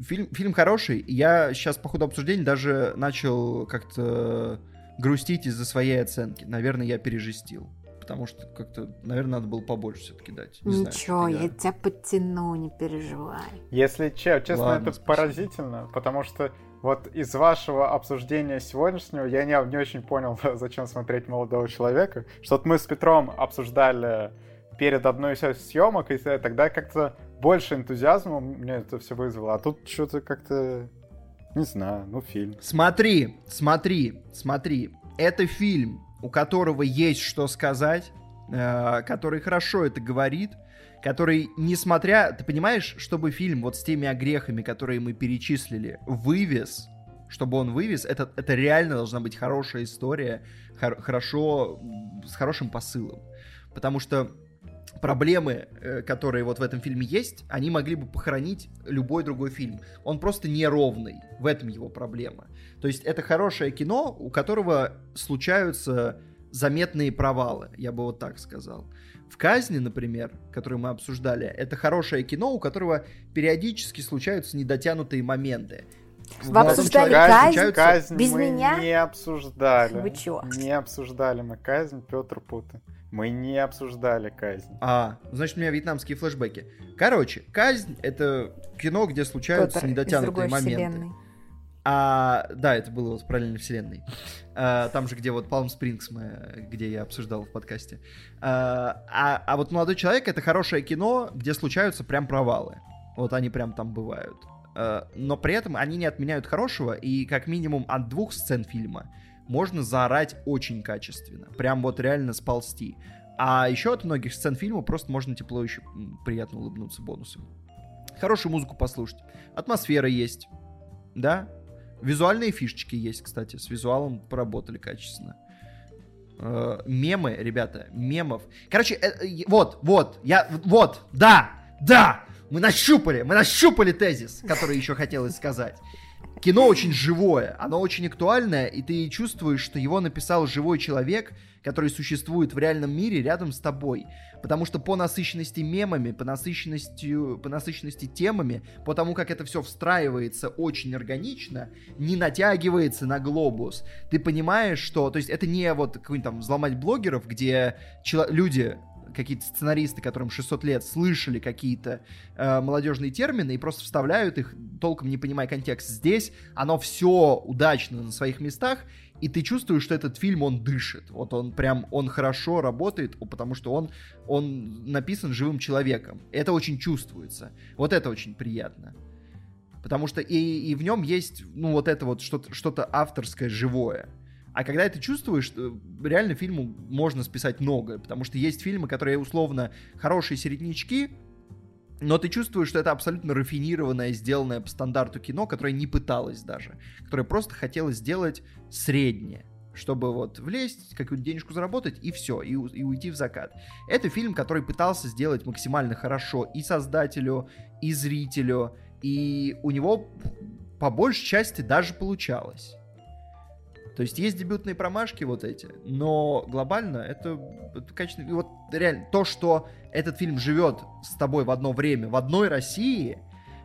фильм, фильм хороший. Я сейчас по ходу обсуждения даже начал как-то грустить из-за своей оценки. Наверное, я пережестил. Потому что как-то, наверное, надо было побольше все-таки дать. Не знаю, Ничего, я- я тебя подтяну, не переживай. Если че- честно, Ладно, это спасибо. поразительно, потому что вот из вашего обсуждения сегодняшнего я не, не очень понял, зачем смотреть молодого человека. Что-то мы с Петром обсуждали перед одной из съемок, и тогда как-то больше энтузиазма мне это все вызвало. А тут что-то как-то, не знаю, ну фильм. Смотри, смотри, смотри. Это фильм, у которого есть что сказать, э, который хорошо это говорит, который, несмотря... Ты понимаешь, чтобы фильм вот с теми огрехами, которые мы перечислили, вывез, чтобы он вывез, это, это реально должна быть хорошая история, хор- хорошо, с хорошим посылом. Потому что проблемы, э, которые вот в этом фильме есть, они могли бы похоронить любой другой фильм. Он просто неровный. В этом его проблема. То есть это хорошее кино, у которого случаются заметные провалы, я бы вот так сказал. В «Казни», например, которую мы обсуждали, это хорошее кино, у которого периодически случаются недотянутые моменты. Вы обсуждали казнь? Казнь Без мы меня? не обсуждали. Вы чё? Не обсуждали мы казнь Петр Путы. Мы не обсуждали казнь. А, значит, у меня вьетнамские флешбеки. Короче, казнь — это кино, где случаются из недотянутые моменты. вселенной. А, да, это было вот в параллельной вселенной. А, там же, где вот Palm Springs мы, где я обсуждал в подкасте. А, а, а вот «Молодой человек» — это хорошее кино, где случаются прям провалы. Вот они прям там бывают. А, но при этом они не отменяют хорошего, и как минимум от двух сцен фильма можно заорать очень качественно. Прям вот реально сползти. А еще от многих сцен фильма просто можно тепло еще приятно улыбнуться бонусом. Хорошую музыку послушать. Атмосфера есть. Да? Визуальные фишечки есть, кстати. С визуалом поработали качественно. Э, Мемы, ребята, мемов. Короче, э, э, вот, вот, я, вот, да, да, мы нащупали, мы нащупали тезис, который еще хотелось сказать. Кино очень живое, оно очень актуальное, и ты чувствуешь, что его написал живой человек, который существует в реальном мире рядом с тобой. Потому что по насыщенности мемами, по насыщенности, по насыщенности темами, по тому, как это все встраивается очень органично, не натягивается на глобус. Ты понимаешь, что... То есть это не вот какой-нибудь там взломать блогеров, где чело- люди какие-то сценаристы, которым 600 лет, слышали какие-то э, молодежные термины и просто вставляют их, толком не понимая контекст. Здесь оно все удачно на своих местах, и ты чувствуешь, что этот фильм, он дышит. Вот он прям, он хорошо работает, потому что он, он написан живым человеком. Это очень чувствуется. Вот это очень приятно. Потому что и, и в нем есть, ну, вот это вот что-то что авторское, живое. А когда это чувствуешь, э, реально фильму можно списать многое, потому что есть фильмы, которые условно хорошие середнячки, но ты чувствуешь, что это абсолютно рафинированное, сделанное по стандарту кино, которое не пыталось даже, которое просто хотело сделать среднее чтобы вот влезть, какую-то денежку заработать, и все, и, и уйти в закат. Это фильм, который пытался сделать максимально хорошо и создателю, и зрителю, и у него по большей части даже получалось. То есть есть дебютные промашки вот эти, но глобально это, это качественно. И вот реально то, что этот фильм живет с тобой в одно время, в одной России,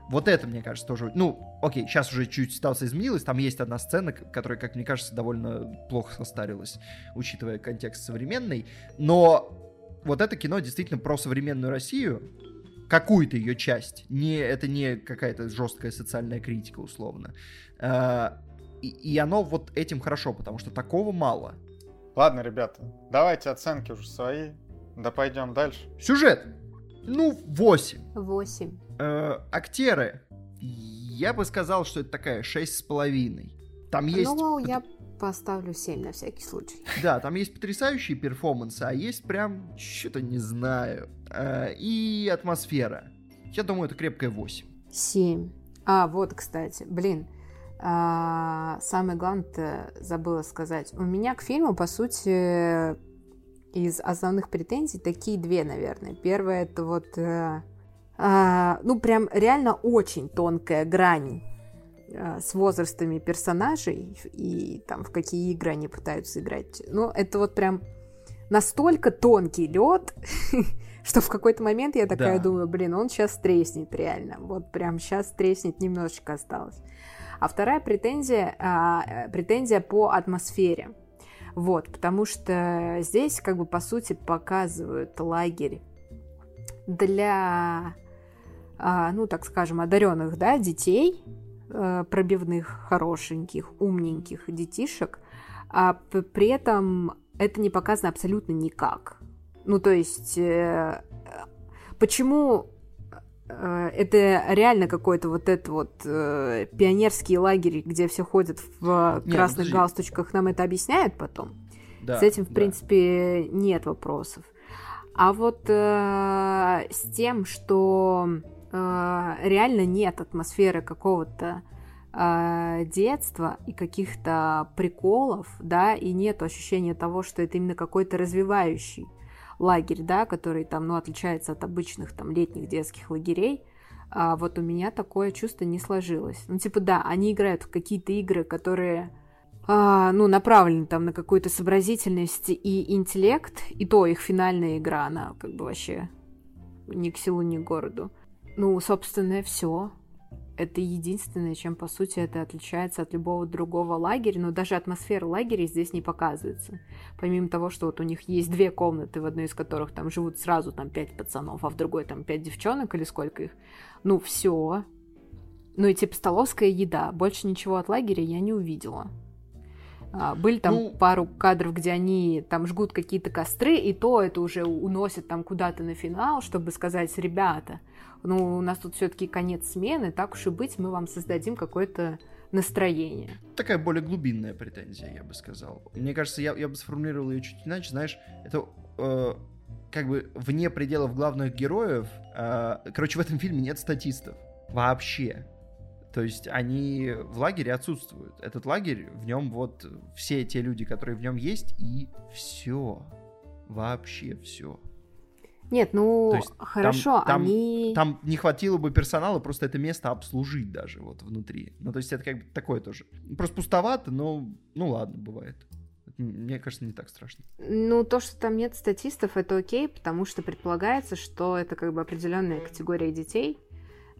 вот это, мне кажется, тоже... Ну, окей, сейчас уже чуть ситуация изменилась, там есть одна сцена, которая, как мне кажется, довольно плохо состарилась, учитывая контекст современный, но вот это кино действительно про современную Россию, какую-то ее часть, не, это не какая-то жесткая социальная критика, условно. А, и, и оно вот этим хорошо, потому что такого мало. Ладно, ребята, давайте оценки уже свои. Да пойдем дальше. Сюжет. Ну, 8. Восемь. Э, актеры. Я бы сказал, что это такая 6,5. Там есть... Ну, пот- я поставлю семь на всякий случай. Да, там есть потрясающие перформансы, а есть прям, что-то не знаю. Э, и атмосфера. Я думаю, это крепкая 8. Семь. А, вот, кстати, блин, самое главное забыла сказать. У меня к фильму, по сути, из основных претензий такие две, наверное. Первое это вот, э, а, ну прям реально очень тонкая грань э, с возрастами персонажей и там в какие игры они пытаются играть. Ну это вот прям настолько тонкий лед, что в какой-то момент я такая Да. думаю, блин, он сейчас треснет реально. Вот прям сейчас треснет немножечко осталось. А вторая претензия, а, э, претензия по атмосфере. Вот, потому что здесь, как бы, по сути, показывают лагерь для, а, ну, так скажем, одаренных, да, детей, э, пробивных, хорошеньких, умненьких детишек, а при этом это не показано абсолютно никак. Ну, то есть, э, почему это реально какой-то вот этот вот э, пионерский лагерь, где все ходят в Не, красных подожди. галстучках, нам это объясняют потом? Да, С этим, в да. принципе, нет вопросов. А вот э, с тем, что э, реально нет атмосферы какого-то э, детства и каких-то приколов, да, и нет ощущения того, что это именно какой-то развивающий лагерь, да, который там, ну, отличается от обычных там летних детских лагерей, а вот у меня такое чувство не сложилось. Ну, типа, да, они играют в какие-то игры, которые а, ну, направлены там на какую-то сообразительность и интеллект, и то их финальная игра, она как бы вообще ни к селу, ни к городу. Ну, собственно, все. Это единственное, чем, по сути, это отличается от любого другого лагеря, но даже атмосфера лагеря здесь не показывается. Помимо того, что вот у них есть две комнаты, в одной из которых там живут сразу там пять пацанов, а в другой там пять девчонок или сколько их, ну все. Ну и типа столовская еда, больше ничего от лагеря я не увидела. А, были там ну... пару кадров, где они там жгут какие-то костры, и то это уже уносят там куда-то на финал, чтобы сказать, ребята, ну, у нас тут все-таки конец смены, так уж и быть, мы вам создадим какое-то настроение. Такая более глубинная претензия, я бы сказал. Мне кажется, я, я бы сформулировал ее чуть иначе, знаешь, это э, как бы вне пределов главных героев. Э, короче, в этом фильме нет статистов. Вообще. То есть они в лагере отсутствуют. Этот лагерь, в нем вот все те люди, которые в нем есть, и все. Вообще все. Нет, ну хорошо, там, там, они... Там не хватило бы персонала просто это место обслужить даже вот внутри. Ну, то есть это как бы такое тоже. Просто пустовато, но ну ладно, бывает. Мне кажется, не так страшно. Ну, то, что там нет статистов, это окей, потому что предполагается, что это как бы определенная категория детей,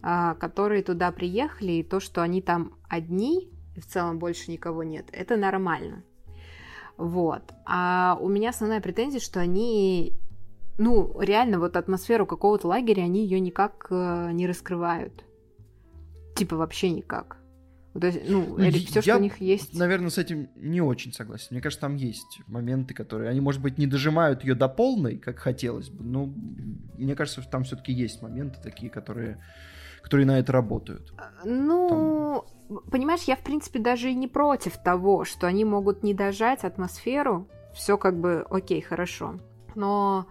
а, которые туда приехали, и то, что они там одни, и в целом больше никого нет, это нормально. Вот. А у меня основная претензия, что они, ну, реально, вот атмосферу какого-то лагеря, они ее никак э, не раскрывают. Типа вообще никак. То есть, ну, ну все, что у них есть. Наверное, с этим не очень согласен. Мне кажется, там есть моменты, которые. Они, может быть, не дожимают ее до полной, как хотелось бы, но мне кажется, там все-таки есть моменты такие, которые которые на это работают. Ну, Там... понимаешь, я, в принципе, даже и не против того, что они могут не дожать атмосферу. Все как бы окей, хорошо. Но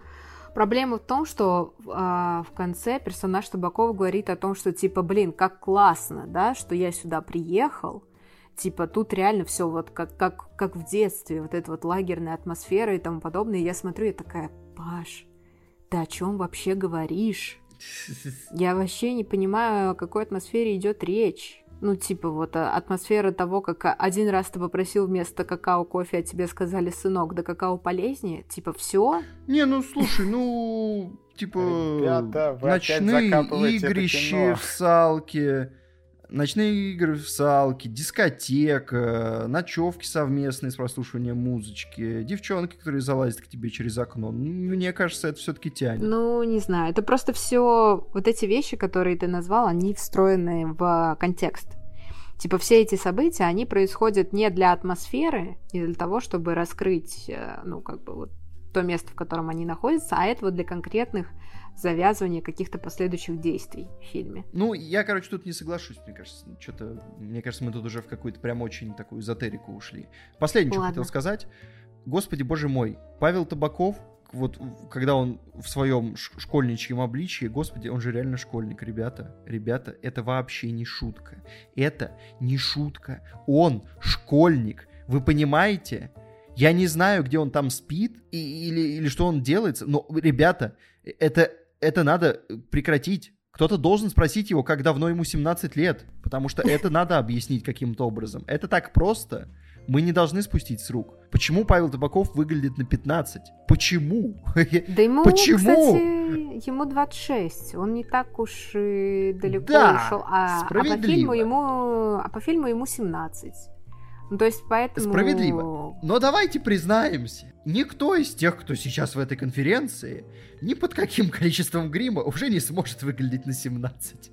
проблема в том, что э, в конце персонаж Табакова говорит о том, что типа, блин, как классно, да, что я сюда приехал. Типа, тут реально все вот как, как, как в детстве, вот эта вот лагерная атмосфера и тому подобное. И я смотрю, я такая, Паш, ты о чем вообще говоришь? Я вообще не понимаю, о какой атмосфере идет речь. Ну, типа, вот а, атмосфера того, как один раз ты попросил вместо какао кофе, а тебе сказали, сынок, да какао полезнее. Типа, все? Не, ну слушай, ну, типа, Ребята, ночные игрища в салке ночные игры в салке, дискотека, ночевки совместные с прослушиванием музычки, девчонки, которые залазят к тебе через окно. Мне кажется, это все-таки тянет. Ну, не знаю. Это просто все вот эти вещи, которые ты назвал, они встроены в контекст. Типа все эти события, они происходят не для атмосферы, не для того, чтобы раскрыть, э, ну, как бы вот то место, в котором они находятся, а это вот для конкретных завязывания каких-то последующих действий в фильме. Ну, я, короче, тут не соглашусь, мне кажется. Что-то, мне кажется, мы тут уже в какую-то прям очень такую эзотерику ушли. Последнее, что хотел сказать. Господи, боже мой, Павел Табаков, вот когда он в своем школьничьем обличии, господи, он же реально школьник, ребята, ребята, это вообще не шутка. Это не шутка. Он школьник. Вы понимаете? Я не знаю, где он там спит и, или, или что он делает, но, ребята, это это надо э, прекратить. Кто-то должен спросить его, как давно ему 17 лет, потому что это надо объяснить каким-то образом. Это так просто. Мы не должны спустить с рук. Почему Павел Табаков выглядит на 15? Почему? Да ему, Почему? кстати, ему 26. Он не так уж и далеко да, ушел. А, а, по фильму ему, а по фильму ему 17. Ну, то есть поэтому... Справедливо. Но давайте признаемся, никто из тех, кто сейчас в этой конференции, ни под каким количеством грима уже не сможет выглядеть на 17.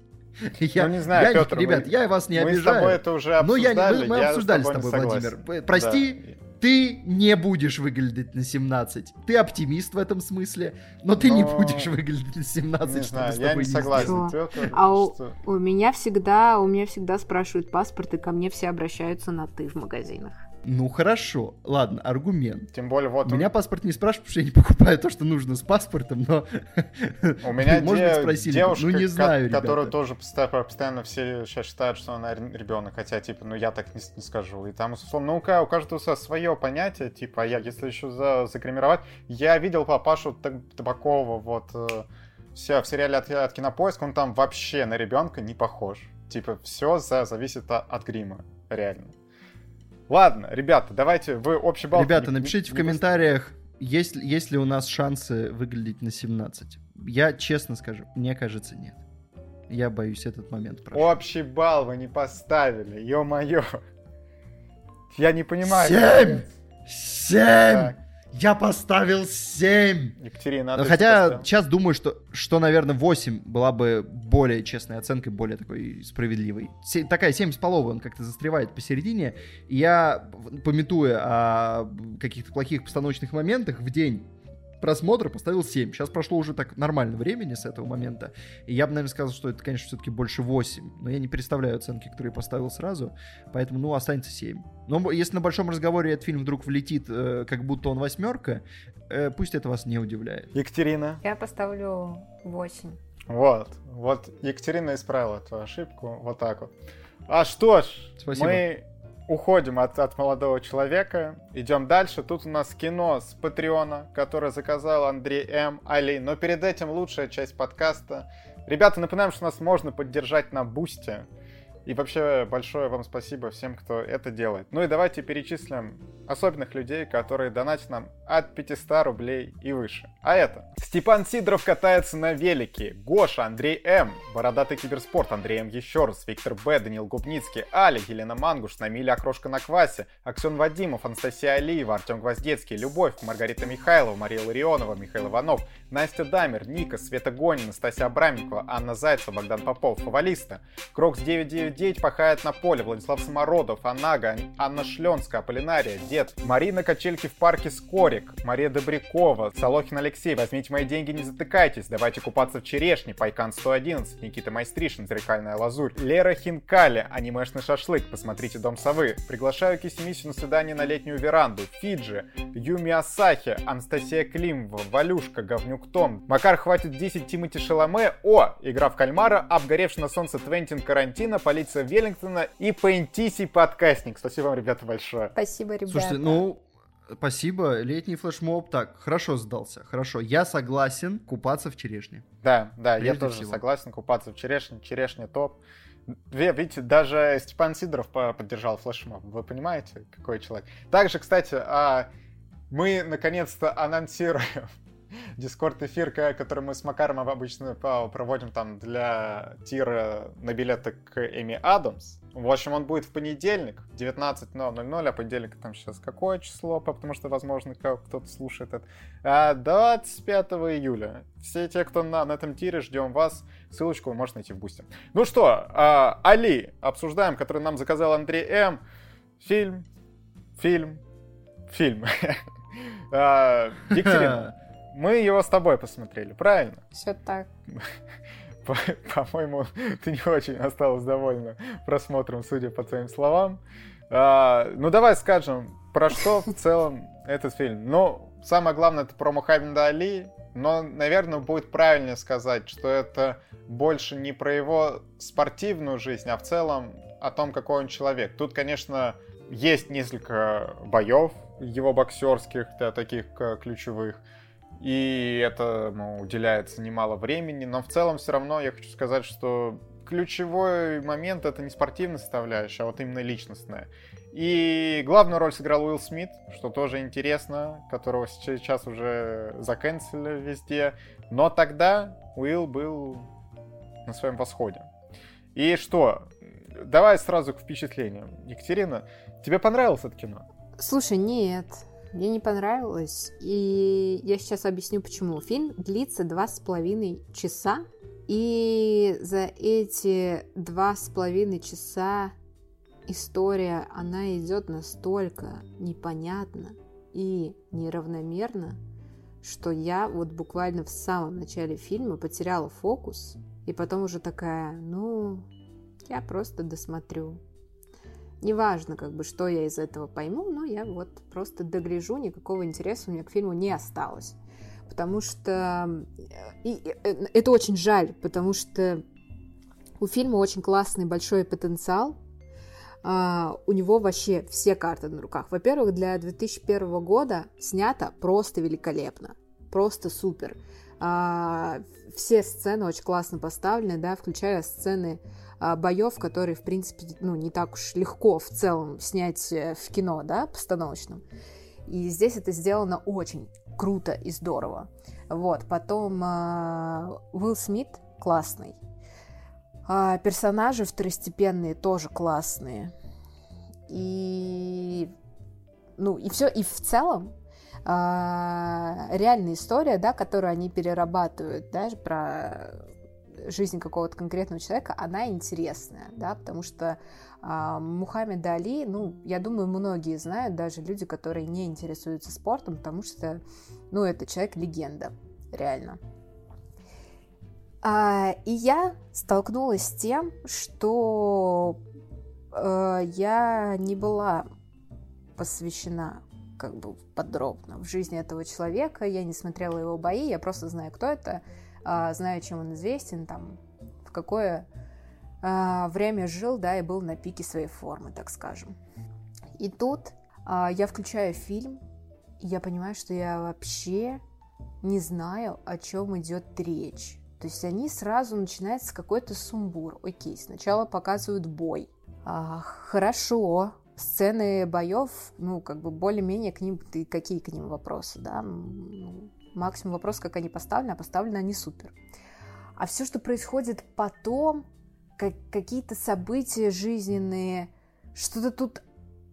Я, ну, не знаю, я, Петр, ребят, мы, я вас не мы обижаю. Мы с тобой это уже обсуждали. Но я, мы, мы я обсуждали с тобой, Владимир. Прости, да ты не будешь выглядеть на 17. Ты оптимист в этом смысле, но ты но... не будешь выглядеть на 17, не знаю, я не согласен. Петр, а у, у меня всегда, у меня всегда спрашивают паспорт, и ко мне все обращаются на ты в магазинах. Ну хорошо, ладно, аргумент. Тем более вот... Меня он... паспорт не спрашивает, потому что я не покупаю то, что нужно с паспортом, но... У меня Может быть, спросили, девушка, ну не знаю, ко- которую тоже постоянно все сейчас считают, что она ребенок, хотя, типа, ну я так не, не скажу. И там, условно, ну у каждого свое понятие, типа, а я, если еще за, загримировать... Я видел папашу Табакова вот э, все, в сериале от, от Кинопоиска, он там вообще на ребенка не похож. Типа, все за, зависит от, от грима, реально. Ладно, ребята, давайте вы общий балл... Ребята, напишите в комментариях, есть, есть ли у нас шансы выглядеть на 17. Я честно скажу, мне кажется, нет. Я боюсь этот момент прожить. Общий балл вы не поставили, ё-моё. Я не понимаю. Семь! Семь! Я поставил 7! Екатерина, а Хотя сейчас думаю, что, что, наверное, 8 была бы более честной оценкой, более такой справедливой. Се- такая 7 с половой, он как-то застревает посередине. И я, пометуя о каких-то плохих постановочных моментах, в день просмотра поставил 7. Сейчас прошло уже так нормально времени с этого момента. И я бы, наверное, сказал, что это, конечно, все-таки больше 8. Но я не представляю оценки, которые поставил сразу. Поэтому, ну, останется 7. Но если на большом разговоре этот фильм вдруг влетит, э, как будто он восьмерка, э, пусть это вас не удивляет. Екатерина? Я поставлю 8. Вот. Вот Екатерина исправила эту ошибку. Вот так вот. А что ж, Спасибо. мы уходим от, от молодого человека, идем дальше. Тут у нас кино с Патреона, которое заказал Андрей М. Али. Но перед этим лучшая часть подкаста. Ребята, напоминаем, что нас можно поддержать на Бусте. И вообще большое вам спасибо всем, кто это делает. Ну и давайте перечислим особенных людей, которые донатят нам от 500 рублей и выше. А это Степан Сидоров катается на велике, Гоша, Андрей М, Бородатый Киберспорт, Андрей М еще раз, Виктор Б, Данил Губницкий, Аля, Елена Мангуш, Намиля Окрошка на квасе, Аксен Вадимов, Анастасия Алиева, Артем Гвоздецкий, Любовь, Маргарита Михайлова, Мария Ларионова, Михаил Иванов, Настя Дамер, Ника, Света Гонин, Настасья Абраменкова, Анна Зайцева, Богдан Попов, Фавалиста, Крокс 999 пахает на поле, Владислав Самородов, Анага, Анна Шленская, Аполлинария, Дед, Марина Качельки в парке Скорик, Мария Добрякова, Солохин Алексей, возьмите мои деньги, не затыкайтесь, давайте купаться в черешне, Пайкан 111, Никита Майстришин, Зеркальная лазурь, Лера Хинкали, анимешный шашлык, посмотрите Дом совы, приглашаю Кисимисю на свидание на летнюю веранду, Фиджи, Юми Асахи, Анастасия Климова, Валюшка, Говнюк Том, Макар хватит 10 Тимати Шаломе, О, игра в кальмара, обгоревший на солнце Твентин Карантина, полиция Веллингтона и Пентиси подкастник. Спасибо вам, ребята, большое. Спасибо, ребята. Слушайте, ну, Спасибо. Летний флешмоб. Так, хорошо сдался. Хорошо. Я согласен купаться в черешне. Да, да, Прежде я тоже всего. согласен купаться в черешне. Черешня топ. Видите, даже Степан Сидоров поддержал флешмоб. Вы понимаете, какой человек? Также, кстати, а, мы наконец-то анонсируем дискорд эфир, который мы с Макаром обычно проводим там для тира на билеты к Эми Адамс. В общем, он будет в понедельник, 19.00, а понедельник там сейчас какое число, потому что, возможно, кто-то слушает это. 25 а, июля. Все те, кто на, на этом тире, ждем вас. Ссылочку вы можете найти в бусте. Ну что, а, Али, обсуждаем, который нам заказал Андрей М. Фильм, фильм, фильм. А, Екатерина, мы его с тобой посмотрели, правильно? Все так. По-моему, ты не очень осталась довольна просмотром, судя по твоим словам. А, ну, давай скажем, про что в целом этот фильм. Ну, самое главное, это про Мухаммеда Али, но, наверное, будет правильнее сказать, что это больше не про его спортивную жизнь, а в целом о том, какой он человек. Тут, конечно, есть несколько боев его боксерских, да, таких ключевых, и этому уделяется немало времени, но в целом все равно я хочу сказать, что ключевой момент это не спортивная составляющая, а вот именно личностная. И главную роль сыграл Уилл Смит, что тоже интересно, которого сейчас уже заканцелили везде. Но тогда Уилл был на своем восходе. И что? Давай сразу к впечатлениям. Екатерина, тебе понравилось это кино? Слушай, нет. Мне не понравилось, и я сейчас объясню почему. Фильм длится два с половиной часа, и за эти два с половиной часа история, она идет настолько непонятно и неравномерно, что я вот буквально в самом начале фильма потеряла фокус, и потом уже такая, ну, я просто досмотрю. Неважно, как бы, что я из этого пойму, но я вот просто догляжу, никакого интереса у меня к фильму не осталось. Потому что... И, и, э, это очень жаль, потому что у фильма очень классный большой потенциал. Uh, у него вообще все карты на руках. Во-первых, для 2001 года снято просто великолепно. Просто супер. Uh, все сцены очень классно поставлены, да, включая сцены боев, которые, в принципе, ну, не так уж легко в целом снять э, в кино, да, постановочном. И здесь это сделано очень круто и здорово. Вот, потом э, Уилл Смит классный. А, персонажи второстепенные тоже классные. И ну и все, и в целом а, реальная история, да, которую они перерабатывают, да, про жизнь какого-то конкретного человека, она интересная, да, потому что а, Мухаммед Али, ну, я думаю, многие знают, даже люди, которые не интересуются спортом, потому что, ну, это человек-легенда, реально. А, и я столкнулась с тем, что э, я не была посвящена как бы подробно в жизни этого человека. Я не смотрела его бои, я просто знаю, кто это, э, знаю, чем он известен, там, в какое э, время жил, да, и был на пике своей формы, так скажем. И тут э, я включаю фильм, и я понимаю, что я вообще не знаю, о чем идет речь. То есть они сразу начинается какой-то сумбур. Окей, сначала показывают бой. А, хорошо, сцены боев, ну, как бы более-менее к ним, ты, какие к ним вопросы, да? Ну, максимум вопрос, как они поставлены, а поставлены они супер. А все, что происходит потом, как, какие-то события жизненные, что-то тут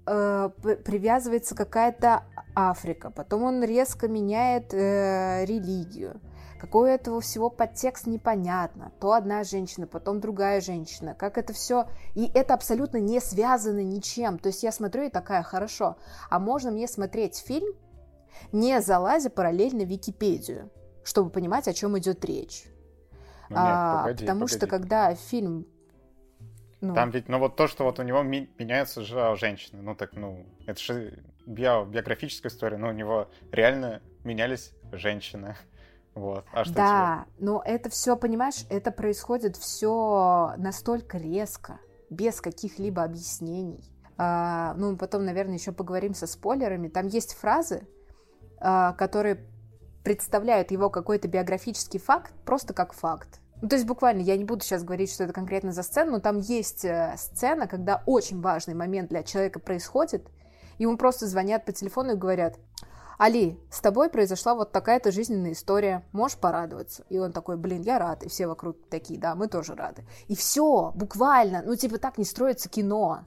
э, привязывается какая-то Африка, потом он резко меняет э, религию, какой этого всего подтекст непонятно. То одна женщина, потом другая женщина. Как это все... И это абсолютно не связано ничем. То есть я смотрю и такая, хорошо, а можно мне смотреть фильм, не залазя параллельно в Википедию, чтобы понимать, о чем идет речь. Ну, нет, а, погоди, потому погоди. что когда фильм ну, Там ведь, ну вот то, что вот у него ми- меняются же женщины, ну так, ну, это же био- биографическая история, но у него реально менялись женщины. Вот. А что да, но это все, понимаешь, это происходит все настолько резко, без каких-либо объяснений. А, ну, потом, наверное, еще поговорим со спойлерами. Там есть фразы, которые представляют его какой-то биографический факт просто как факт. Ну, то есть буквально, я не буду сейчас говорить, что это конкретно за сцену, но там есть э, сцена, когда очень важный момент для человека происходит, ему просто звонят по телефону и говорят, Али, с тобой произошла вот такая-то жизненная история, можешь порадоваться? И он такой, блин, я рад, и все вокруг такие, да, мы тоже рады. И все, буквально, ну типа так не строится кино.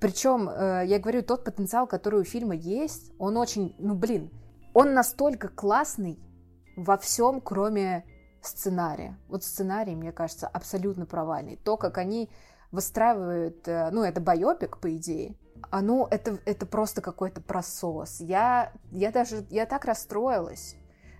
Причем, э, я говорю, тот потенциал, который у фильма есть, он очень, ну блин, он настолько классный во всем, кроме сценария. Вот сценарий, мне кажется, абсолютно провальный. То, как они выстраивают, э, ну, это байопик, по идее, а ну, это, это просто какой-то просос. Я, я даже, я так расстроилась,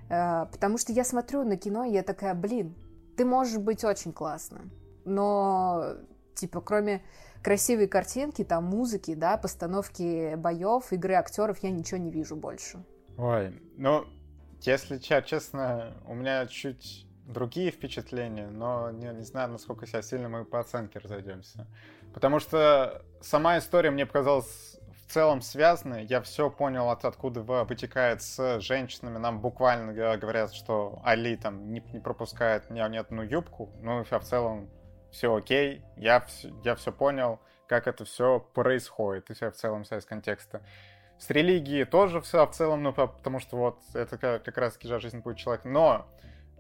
э, потому что я смотрю на кино, и я такая, блин, ты можешь быть очень классным, но, типа, кроме красивой картинки, там, музыки, да, постановки боев, игры актеров, я ничего не вижу больше. Ой, ну, если честно, у меня чуть другие впечатления, но не, не знаю, насколько сейчас сильно мы по оценке разойдемся. Потому что сама история мне показалась в целом связанной. Я все понял, от, откуда вытекает с женщинами. Нам буквально говорят, что Али там не, не пропускает ни, ни одну юбку. Ну, а в целом все окей. Я, я все понял, как это все происходит. И все в целом вся из контекста. С религией тоже все в целом, ну, потому что вот это как, как раз таки жизнь будет человека. Но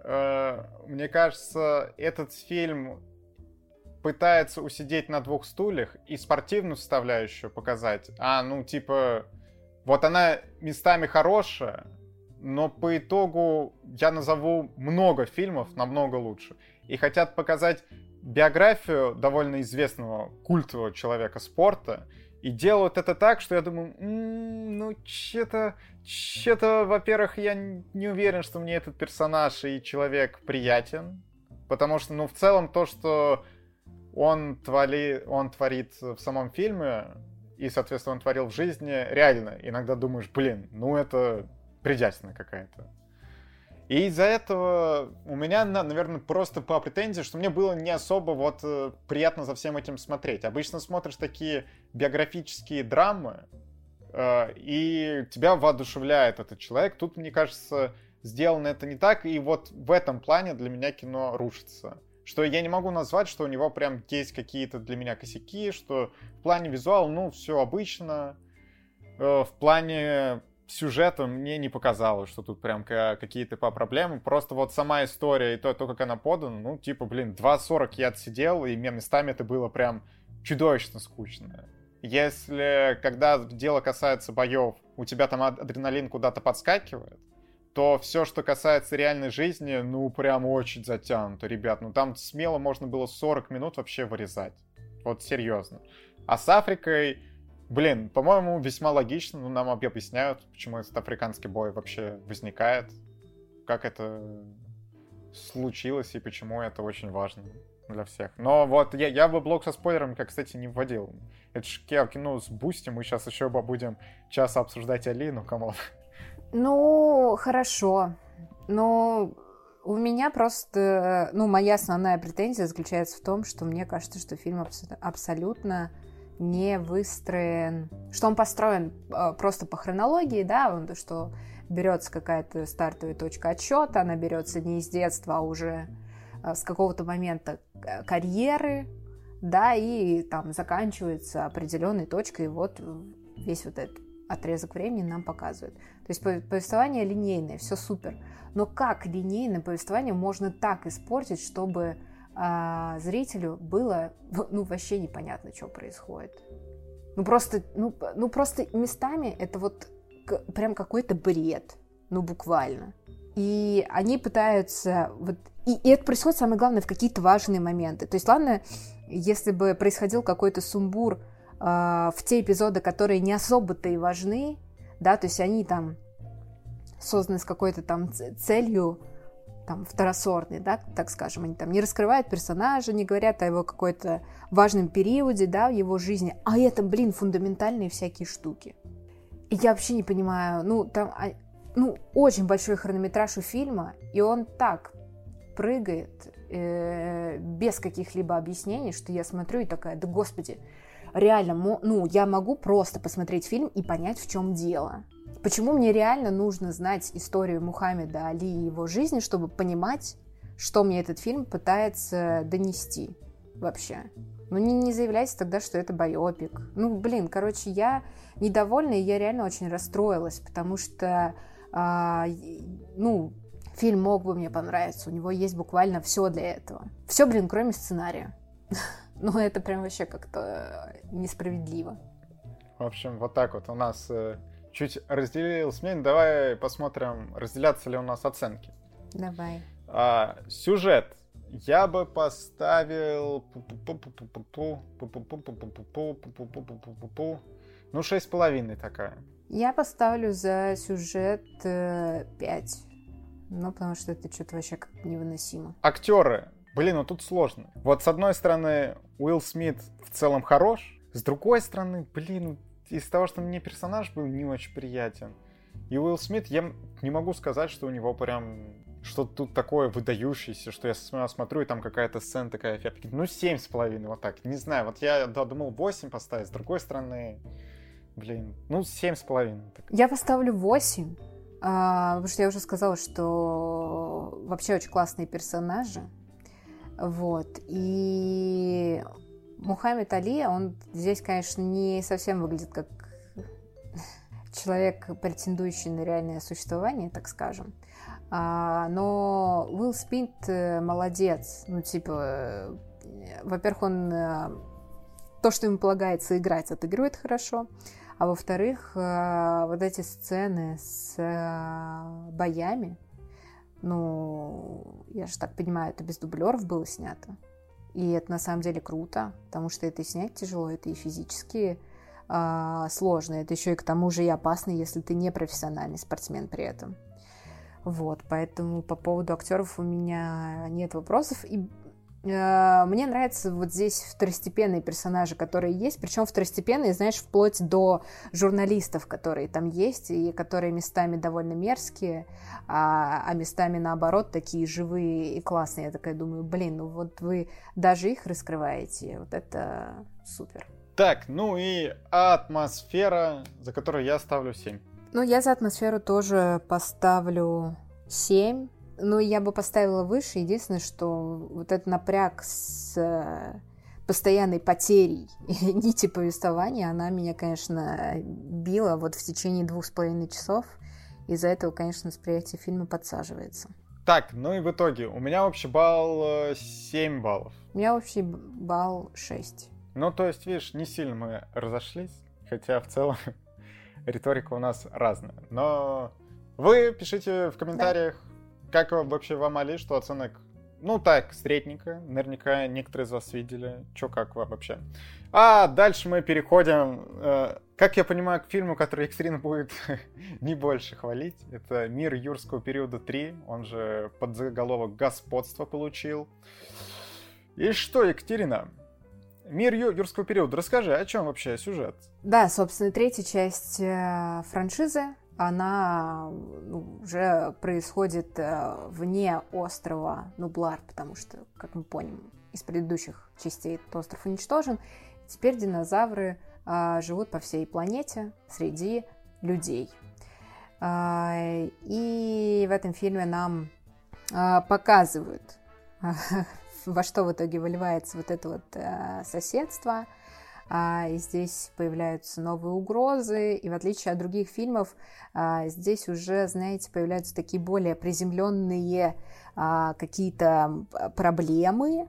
э, мне кажется, этот фильм пытается усидеть на двух стульях и спортивную составляющую показать. А, ну, типа, вот она местами хорошая, но по итогу я назову много фильмов намного лучше. И хотят показать биографию довольно известного культового человека спорта, и делают это так, что я думаю, м-м, ну, че-то, че-то, во-первых, я не уверен, что мне этот персонаж и человек приятен, потому что, ну, в целом, то, что он, твали, он творит в самом фильме, и, соответственно, он творил в жизни, реально, иногда думаешь, блин, ну это предательно какая-то. И из-за этого у меня, наверное, просто по претензии, что мне было не особо вот э, приятно за всем этим смотреть. Обычно смотришь такие биографические драмы, э, и тебя воодушевляет этот человек. Тут, мне кажется, сделано это не так, и вот в этом плане для меня кино рушится что я не могу назвать, что у него прям есть какие-то для меня косяки, что в плане визуала, ну, все обычно, э, в плане сюжета мне не показалось, что тут прям какие-то по проблемы. Просто вот сама история и то, то как она подана, ну, типа, блин, 2.40 я отсидел, и местами это было прям чудовищно скучно. Если, когда дело касается боев, у тебя там адреналин куда-то подскакивает, то все, что касается реальной жизни, ну, прям очень затянуто, ребят. Ну, там смело можно было 40 минут вообще вырезать. Вот серьезно. А с Африкой, блин, по-моему, весьма логично. Ну, нам объясняют, почему этот африканский бой вообще возникает. Как это случилось и почему это очень важно для всех. Но вот я, я бы блок со спойлерами, как, кстати, не вводил. Это же кино с Бусти, мы сейчас еще будем час обсуждать Алину, кому ну, хорошо. Но у меня просто, ну, моя основная претензия заключается в том, что мне кажется, что фильм абс- абсолютно не выстроен, что он построен э, просто по хронологии, да, что берется какая-то стартовая точка отсчета, она берется не из детства, а уже э, с какого-то момента карьеры, да, и там заканчивается определенной точкой, и вот весь вот этот отрезок времени нам показывает. То есть повествование линейное, все супер. Но как линейное повествование можно так испортить, чтобы а, зрителю было ну, вообще непонятно, что происходит? Ну просто, ну, ну просто местами это вот прям какой-то бред, ну буквально. И они пытаются вот и, и это происходит, самое главное, в какие-то важные моменты. То есть, ладно, если бы происходил какой-то сумбур а, в те эпизоды, которые не особо-то и важны, да, то есть они там созданы с какой-то там целью, там, второсортной, да, так скажем, они там не раскрывают персонажа, не говорят о его какой-то важном периоде, да, в его жизни, а это, блин, фундаментальные всякие штуки. И я вообще не понимаю, ну, там, а, ну, очень большой хронометраж у фильма, и он так прыгает э, без каких-либо объяснений, что я смотрю и такая, да господи, реально, ну, я могу просто посмотреть фильм и понять, в чем дело. Почему мне реально нужно знать историю Мухаммеда Али и его жизни, чтобы понимать, что мне этот фильм пытается донести вообще? Ну, не, не заявляйте тогда, что это байопик. Ну, блин, короче, я недовольна, и я реально очень расстроилась, потому что, а, ну, фильм мог бы мне понравиться, у него есть буквально все для этого. Все, блин, кроме сценария. Ну, это прям вообще как-то несправедливо. В общем, вот так вот у нас э, чуть разделил СМИ. Давай посмотрим, разделятся ли у нас оценки. Давай. А, сюжет. Я бы поставил... Ну, шесть с половиной такая. Я поставлю за сюжет э, 5. Ну, потому что это что-то вообще как невыносимо. Актеры. Блин, ну тут сложно. Вот с одной стороны, Уилл Смит в целом хорош. С другой стороны, блин, из того, что мне персонаж был не очень приятен. И Уилл Смит, я не могу сказать, что у него прям что-то тут такое выдающееся, что я смотрю, и там какая-то сцена такая, ну, семь с половиной, вот так. Не знаю, вот я да, думал 8 поставить, с другой стороны, блин, ну, семь с половиной. Я поставлю 8, а, потому что я уже сказала, что вообще очень классные персонажи. Вот. И Мухаммед Али, он здесь, конечно, не совсем выглядит как человек, претендующий на реальное существование, так скажем. А, но Уилл Спинт э, молодец. Ну, типа, э, во-первых, он э, то, что ему полагается играть, отыгрывает хорошо. А во-вторых, вот эти сцены с боями, ну, я же так понимаю, это без дублеров было снято. И это на самом деле круто, потому что это и снять тяжело, это и физически э, сложно. Это еще и к тому же и опасно, если ты не профессиональный спортсмен при этом. Вот, поэтому по поводу актеров у меня нет вопросов. И мне нравятся вот здесь второстепенные персонажи, которые есть, причем второстепенные, знаешь, вплоть до журналистов, которые там есть, и которые местами довольно мерзкие, а, а местами наоборот такие живые и классные. Я такая думаю, блин, ну вот вы даже их раскрываете, вот это супер. Так, ну и атмосфера, за которую я ставлю 7. Ну, я за атмосферу тоже поставлю 7. Ну, я бы поставила выше. Единственное, что вот этот напряг с постоянной потерей нити повествования, она меня, конечно, била вот в течение двух с половиной часов. Из-за этого, конечно, восприятие фильма подсаживается. Так, ну и в итоге, у меня общий балл 7 э, баллов. У меня общий балл 6. Ну, то есть, видишь, не сильно мы разошлись, хотя в целом риторика у нас разная. Но вы пишите в комментариях, да. Как вообще вам Али, что оценок ну так, средненько. Наверняка некоторые из вас видели. Чё, как вообще. А дальше мы переходим, э, как я понимаю, к фильму, который Екатерина будет не больше хвалить. Это «Мир юрского периода 3». Он же под заголовок «Господство» получил. И что, Екатерина? Мир ю- юрского периода. Расскажи, о чем вообще сюжет? Да, собственно, третья часть э, франшизы она ну, уже происходит э, вне острова Нублар, потому что, как мы помним, из предыдущих частей этот остров уничтожен. Теперь динозавры а, живут по всей планете среди людей. А, и в этом фильме нам а, показывают, во что в итоге выливается вот это вот а, соседство – и здесь появляются новые угрозы, и в отличие от других фильмов, а, здесь уже, знаете, появляются такие более приземленные а, какие-то проблемы,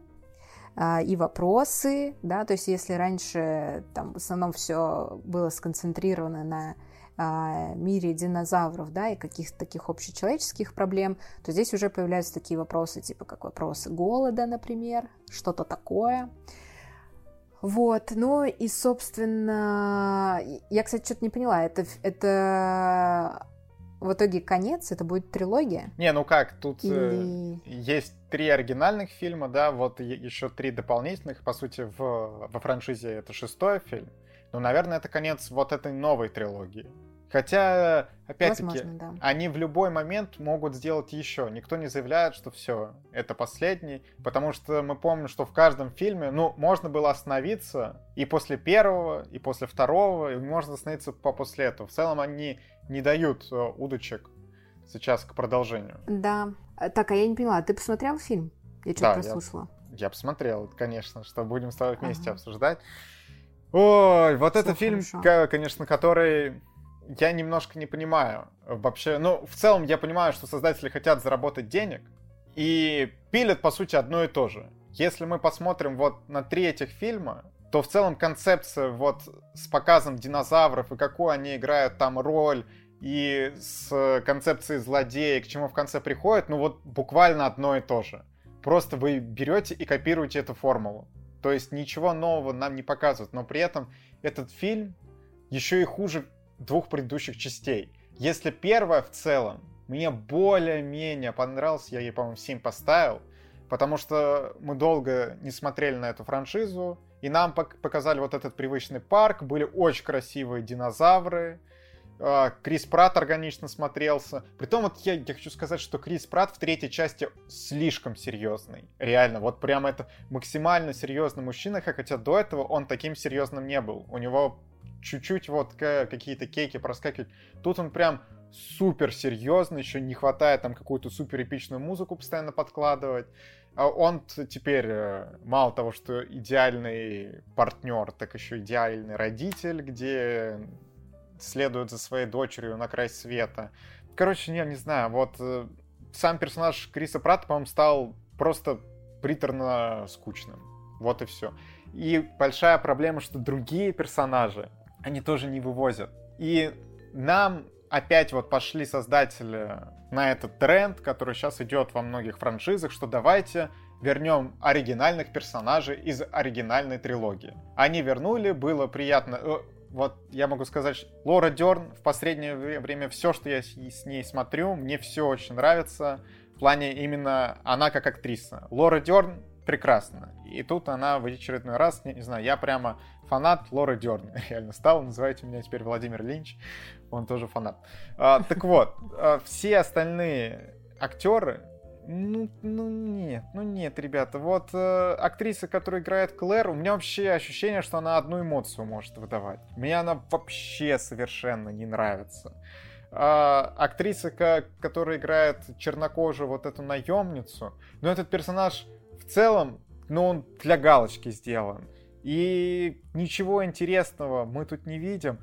и вопросы, да, то есть если раньше там в основном все было сконцентрировано на а, мире динозавров, да, и каких-то таких общечеловеческих проблем, то здесь уже появляются такие вопросы, типа как вопрос голода, например, что-то такое. Вот, ну и, собственно, я, кстати, что-то не поняла, это, это в итоге конец, это будет трилогия? Не, ну как, тут э, Или... есть три оригинальных фильма, да, вот еще три дополнительных, по сути, в, во франшизе это шестой фильм. Ну, наверное, это конец вот этой новой трилогии. Хотя, опять-таки, да. они в любой момент могут сделать еще. Никто не заявляет, что все, это последний, потому что мы помним, что в каждом фильме, ну, можно было остановиться и после первого, и после второго, и можно остановиться по после этого. В целом они не дают э, удочек сейчас к продолжению. Да. Так, а я не поняла, ты посмотрел фильм? Я что-то да, прослушала. Я, я посмотрел, конечно, что будем с тобой вместе ага. обсуждать. Ой, вот Все это фильм, конечно, который я немножко не понимаю вообще. Ну, в целом я понимаю, что создатели хотят заработать денег и пилят, по сути, одно и то же. Если мы посмотрим вот на три этих фильма, то в целом концепция вот с показом динозавров и какую они играют там роль, и с концепцией злодея, к чему в конце приходит, ну вот буквально одно и то же. Просто вы берете и копируете эту формулу. То есть ничего нового нам не показывают, но при этом этот фильм еще и хуже двух предыдущих частей. Если первая в целом мне более-менее понравилась, я ей, по-моему, 7 поставил, потому что мы долго не смотрели на эту франшизу, и нам показали вот этот привычный парк, были очень красивые динозавры, а, Крис Пратт органично смотрелся. Притом вот я, я хочу сказать, что Крис Пратт в третьей части слишком серьезный. Реально, вот прям это максимально серьезный мужчина, хотя до этого он таким серьезным не был. У него чуть-чуть вот какие-то кейки проскакивают. Тут он прям супер серьезный, еще не хватает там какую-то супер эпичную музыку постоянно подкладывать. А он теперь э, мало того, что идеальный партнер, так еще идеальный родитель, где следует за своей дочерью на край света. Короче, не, не знаю, вот э, сам персонаж Криса Пратта, по-моему, стал просто приторно скучным. Вот и все. И большая проблема, что другие персонажи, они тоже не вывозят. И нам опять вот пошли создатели на этот тренд, который сейчас идет во многих франшизах, что давайте вернем оригинальных персонажей из оригинальной трилогии. Они вернули, было приятно. Э, вот я могу сказать, Лора Дерн в последнее время все, что я с ней смотрю, мне все очень нравится. В плане именно она как актриса. Лора Дерн прекрасно. И тут она в очередной раз, не, не знаю, я прямо фанат Лоры Дерн. Реально стал, называйте меня теперь Владимир Линч. Он тоже фанат. А, так вот, а, все остальные актеры, ну, ну нет, ну нет, ребята. Вот э, актриса, которая играет Клэр, у меня вообще ощущение, что она одну эмоцию может выдавать. Мне она вообще совершенно не нравится. А, актриса, которая играет чернокожую вот эту наемницу, но этот персонаж в целом ну, он для галочки сделан. И ничего интересного мы тут не видим.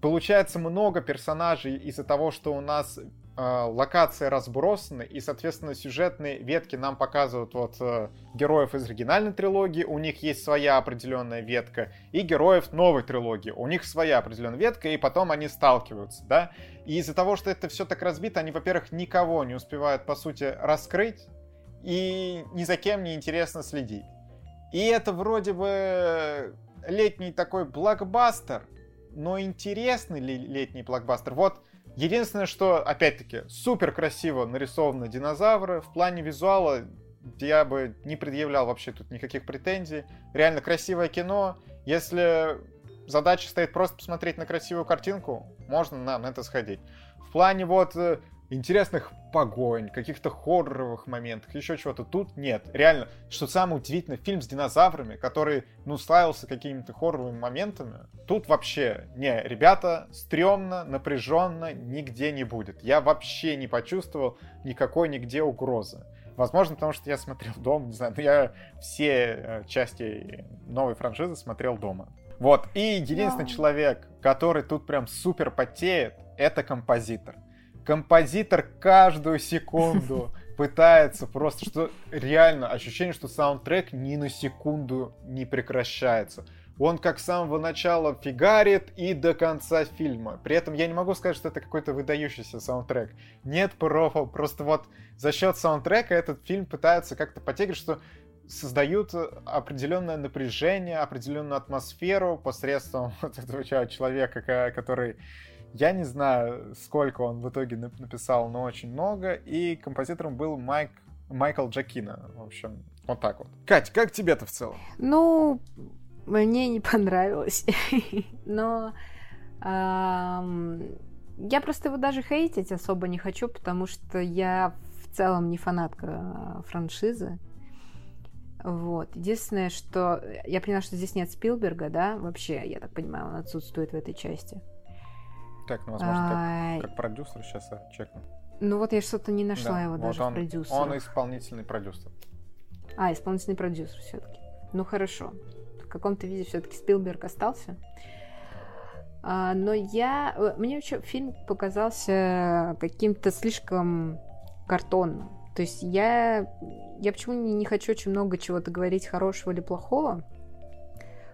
Получается много персонажей из-за того, что у нас э, локации разбросаны, и, соответственно, сюжетные ветки нам показывают вот э, героев из оригинальной трилогии, у них есть своя определенная ветка, и героев новой трилогии, у них своя определенная ветка, и потом они сталкиваются, да. И из-за того, что это все так разбито, они, во-первых, никого не успевают, по сути, раскрыть, и ни за кем не интересно следить. И это вроде бы летний такой блокбастер, но интересный ли летний блокбастер? Вот единственное, что, опять-таки, супер красиво нарисованы динозавры. В плане визуала я бы не предъявлял вообще тут никаких претензий. Реально красивое кино. Если задача стоит просто посмотреть на красивую картинку, можно на, это сходить. В плане вот э, интересных погонь, каких-то хорроровых моментах, еще чего-то. Тут нет. Реально, что самое удивительное, фильм с динозаврами, который, ну, славился какими-то хорроровыми моментами, тут вообще, не, ребята, стрёмно, напряженно, нигде не будет. Я вообще не почувствовал никакой нигде угрозы. Возможно, потому что я смотрел дома, не знаю, но я все э, части новой франшизы смотрел дома. Вот, и единственный да. человек, который тут прям супер потеет, это композитор композитор каждую секунду пытается просто, что реально ощущение, что саундтрек ни на секунду не прекращается. Он как с самого начала фигарит и до конца фильма. При этом я не могу сказать, что это какой-то выдающийся саундтрек. Нет профа, просто вот за счет саундтрека этот фильм пытается как-то потягивать, что создают определенное напряжение, определенную атмосферу посредством вот этого человека, который я не знаю, сколько он в итоге написал, но очень много. И композитором был Майк, Майкл Джакина. В общем, вот так вот. Кать, как тебе-то в целом? Ну, мне не понравилось. но я просто его даже хейтить особо не хочу, потому что я в целом не фанатка франшизы. Вот. Единственное, что я поняла, что здесь нет Спилберга, да, вообще, я так понимаю, он отсутствует в этой части. Так, ну, возможно, как, как продюсер сейчас я чекну. Ну вот я что-то не нашла да, его вот даже он, в продюсерах. Он исполнительный продюсер. А, исполнительный продюсер все-таки. Ну хорошо. В каком-то виде все-таки Спилберг остался. А, но я... Э, мне вообще фильм показался каким-то слишком картонным. То есть я... Я почему не, не хочу очень много чего-то говорить хорошего или плохого.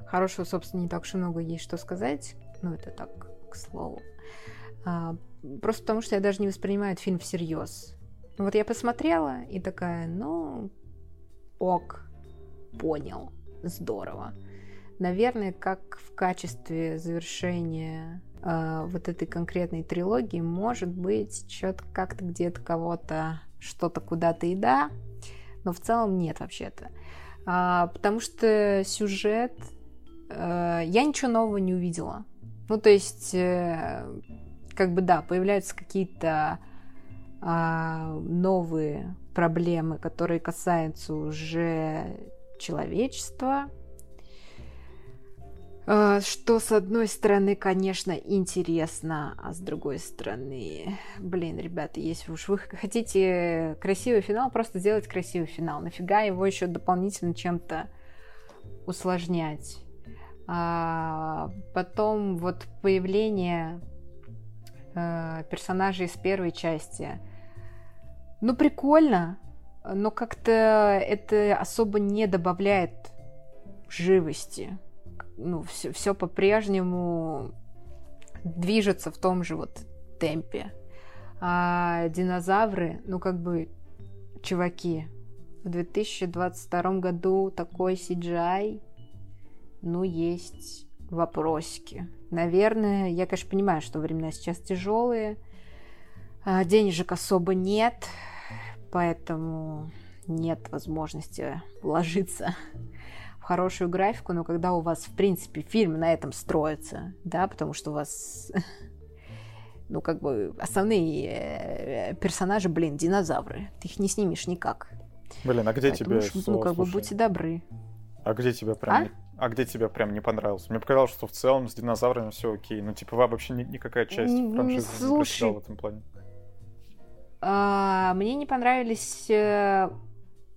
Хорошего, собственно, не так уж и много есть что сказать. Ну, это так, к слову. А, просто потому, что я даже не воспринимаю этот фильм всерьез. Вот я посмотрела и такая, ну, ок, понял, здорово. Наверное, как в качестве завершения э, вот этой конкретной трилогии, может быть, что-то как-то где-то кого-то что-то куда-то и да, но в целом нет вообще-то. А, потому что сюжет... Э, я ничего нового не увидела. Ну, то есть... Э, как бы да, появляются какие-то а, новые проблемы, которые касаются уже человечества. А, что, с одной стороны, конечно, интересно, а с другой стороны, блин, ребята, если уж вы хотите красивый финал, просто сделать красивый финал. Нафига его еще дополнительно чем-то усложнять? А, потом вот появление э, персонажей из первой части. Ну, прикольно, но как-то это особо не добавляет живости. Ну, все, все по-прежнему движется в том же вот темпе. А динозавры, ну, как бы, чуваки, в 2022 году такой CGI, ну, есть вопросики. Наверное, я, конечно, понимаю, что времена сейчас тяжелые, а денежек особо нет, поэтому нет возможности вложиться в хорошую графику, но когда у вас, в принципе, фильм на этом строится, да, потому что у вас, ну, как бы, основные э, персонажи, блин, динозавры, ты их не снимешь никак. Блин, а где Поэтому, тебе, Ну, как бы, будьте добры. А где тебе прям а? А где тебе прям не понравилось? Мне показалось, что в целом с динозаврами все окей. Ну, типа, вообще ни, никакая часть франшизы Слушай, не в этом плане. А, мне не понравились... Э,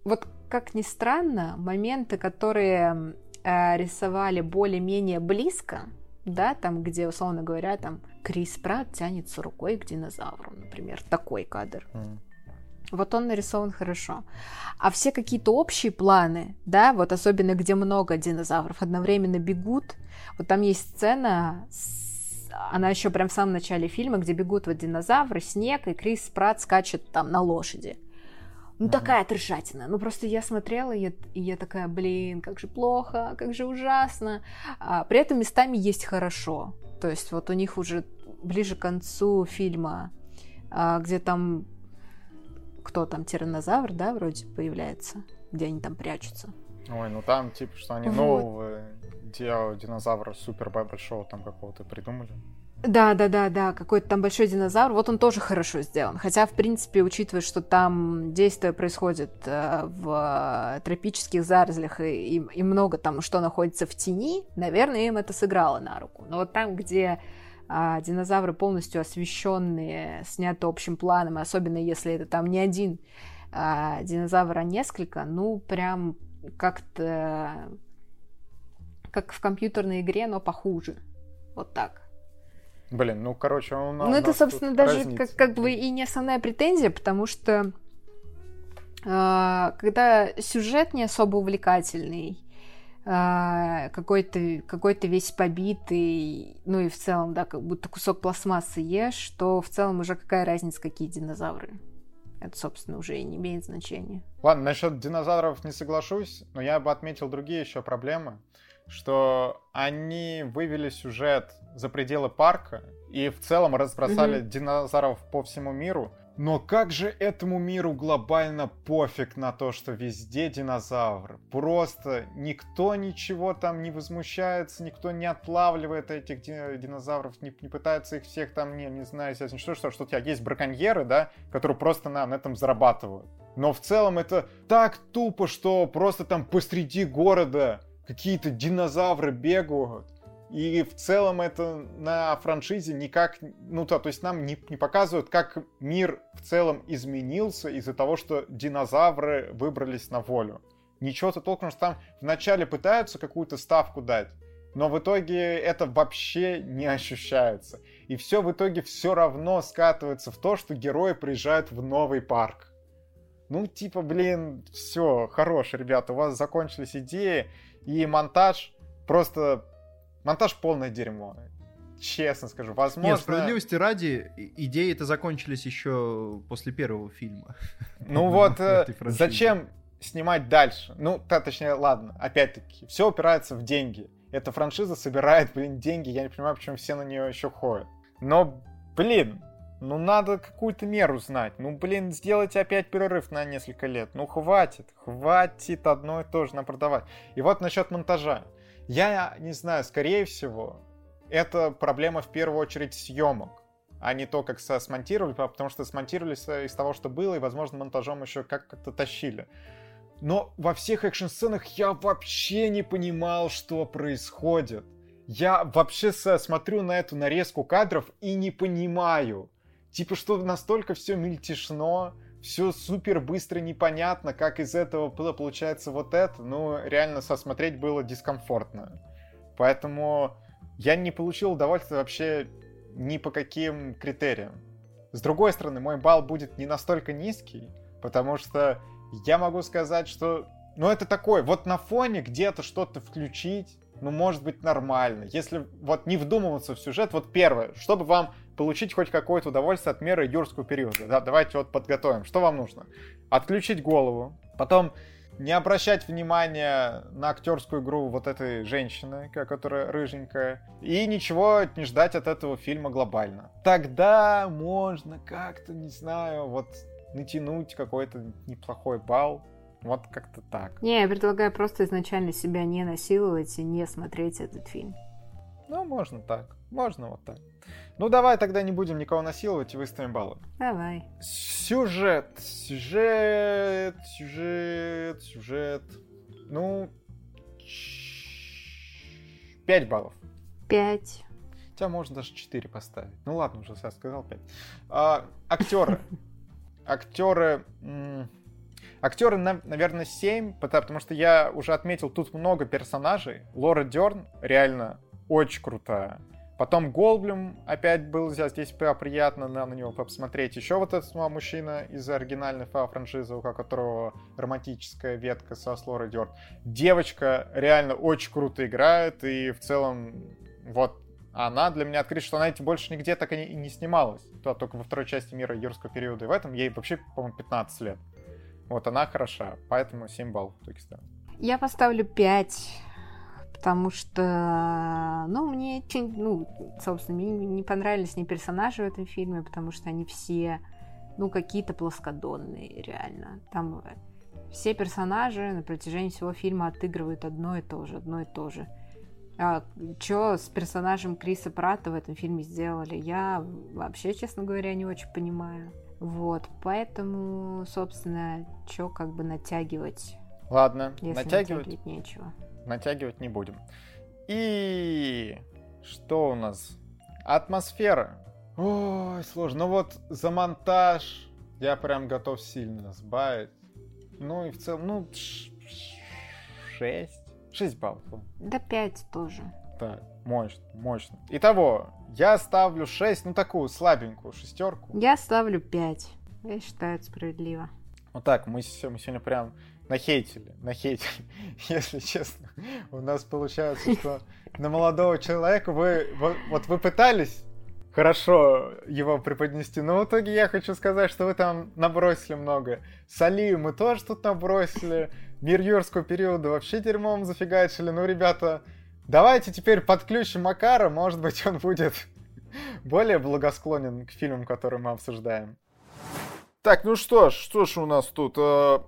вот как ни странно, моменты, которые э, рисовали более-менее близко, да, там, где, условно говоря, там Крис Пратт тянется рукой к динозавру, например, такой кадр. Mm. Вот он нарисован хорошо. А все какие-то общие планы, да, вот особенно где много динозавров одновременно бегут, вот там есть сцена, она еще прям в самом начале фильма, где бегут вот динозавры, снег, и Крис Пратт скачет там на лошади. Ну, mm-hmm. такая трешатина. Ну, просто я смотрела, и я, и я такая, блин, как же плохо, как же ужасно. А, при этом местами есть хорошо. То есть вот у них уже ближе к концу фильма, а, где там кто там, тиранозавр, да, вроде появляется, где они там прячутся. Ой, ну там, типа, что они вот. нового динозавра супер большого там какого-то придумали. Да, да, да, да, какой-то там большой динозавр, вот он тоже хорошо сделан. Хотя, в принципе, учитывая, что там действие происходит э, в тропических зарослях и, и, и много там что находится в тени, наверное, им это сыграло на руку. Но вот там, где э, динозавры полностью освещенные, сняты общим планом, особенно если это там не один э, динозавр, а несколько, ну, прям как-то как в компьютерной игре, но похуже. Вот так. Блин, ну, короче, он Ну, это, собственно, даже как, как бы и не основная претензия, потому что э, когда сюжет не особо увлекательный, какой-то какой весь побитый, ну и в целом, да, как будто кусок пластмассы ешь, то в целом уже какая разница, какие динозавры. Это, собственно, уже и не имеет значения. Ладно, насчет динозавров не соглашусь, но я бы отметил другие еще проблемы что они вывели сюжет за пределы парка и в целом разбросали mm-hmm. динозавров по всему миру. Но как же этому миру глобально пофиг на то, что везде динозавры? Просто никто ничего там не возмущается, никто не отлавливает этих динозавров, не, не пытается их всех там, не, не знаю, что, что, что у тебя есть браконьеры, да, которые просто на, на этом зарабатывают. Но в целом это так тупо, что просто там посреди города какие-то динозавры бегают. И в целом это на франшизе никак, ну то, то есть нам не, не показывают, как мир в целом изменился из-за того, что динозавры выбрались на волю. Ничего-то толком, что там вначале пытаются какую-то ставку дать, но в итоге это вообще не ощущается. И все в итоге все равно скатывается в то, что герои приезжают в новый парк. Ну, типа, блин, все, хорош, ребята, у вас закончились идеи, и монтаж просто... Монтаж полное дерьмо. Честно скажу, возможно... Нет, справедливости ради, идеи это закончились еще после первого фильма. Ну вот, э, зачем снимать дальше? Ну, точнее, ладно, опять-таки, все упирается в деньги. Эта франшиза собирает, блин, деньги, я не понимаю, почему все на нее еще ходят. Но, блин, ну надо какую-то меру знать. Ну, блин, сделайте опять перерыв на несколько лет. Ну, хватит, хватит одно и то же нам продавать. И вот насчет монтажа. Я не знаю, скорее всего, это проблема в первую очередь съемок, а не то, как смонтировали, потому что смонтировали из того, что было, и, возможно, монтажом еще как-то тащили. Но во всех экшн-сценах я вообще не понимал, что происходит. Я вообще смотрю на эту нарезку кадров и не понимаю, Типа, что настолько все мельтешно, все супер быстро непонятно, как из этого было получается вот это, ну, реально сосмотреть было дискомфортно. Поэтому я не получил удовольствия вообще ни по каким критериям. С другой стороны, мой балл будет не настолько низкий, потому что я могу сказать, что ну это такое, вот на фоне где-то что-то включить, ну может быть нормально. Если вот не вдумываться в сюжет, вот первое, чтобы вам получить хоть какое-то удовольствие от меры юрского периода. Да, давайте вот подготовим. Что вам нужно? Отключить голову, потом не обращать внимания на актерскую игру вот этой женщины, которая рыженькая, и ничего не ждать от этого фильма глобально. Тогда можно как-то, не знаю, вот натянуть какой-то неплохой балл. Вот как-то так. Не, я предлагаю просто изначально себя не насиловать и не смотреть этот фильм. Ну, можно так. Можно вот так. Ну, давай тогда не будем никого насиловать и выставим баллы. Давай. Сюжет, сюжет, сюжет, сюжет. Ну, 5 баллов. 5. Хотя можно даже 4 поставить. Ну ладно, уже я сказал 5. А, актеры. Актеры... Актеры, наверное, 7, потому что я уже отметил, тут много персонажей. Лора Дерн реально очень крутая. Потом Голблюм опять был здесь, приятно на, на него посмотреть. Еще вот этот мужчина из оригинальной франшизы, у которого романтическая ветка со Слорой Дёрт. Девочка реально очень круто играет, и в целом вот она для меня открыта, что она эти больше нигде так и не, и не снималась. То, только во второй части мира юрского периода. И в этом ей вообще, по-моему, 15 лет. Вот она хороша, поэтому 7 баллов ставлю. Я поставлю 5 потому что, ну, мне, ну, собственно, мне не понравились ни персонажи в этом фильме, потому что они все, ну, какие-то плоскодонные, реально. Там все персонажи на протяжении всего фильма отыгрывают одно и то же, одно и то же. А что с персонажем Криса Пратта в этом фильме сделали, я вообще, честно говоря, не очень понимаю. Вот, поэтому, собственно, что как бы натягивать. Ладно, если натягивать. натягивать нечего натягивать не будем. И что у нас? Атмосфера. Ой, сложно. Ну вот за монтаж я прям готов сильно сбавить. Ну и в целом, ну, 6. 6 баллов. Да 5 тоже. Так, мощно, мощно. Итого, я ставлю 6, ну такую слабенькую шестерку. Я ставлю 5. Я считаю это справедливо. Вот так, мы, мы сегодня прям нахейтили, нахейтили, если честно. У нас получается, что на молодого человека вы, вот, вы пытались хорошо его преподнести, но в итоге я хочу сказать, что вы там набросили много. С Алию мы тоже тут набросили, мир юрского периода вообще дерьмом зафигачили. Ну, ребята, давайте теперь подключим Макара, может быть, он будет более благосклонен к фильмам, которые мы обсуждаем. Так, ну что ж, что ж у нас тут? Э,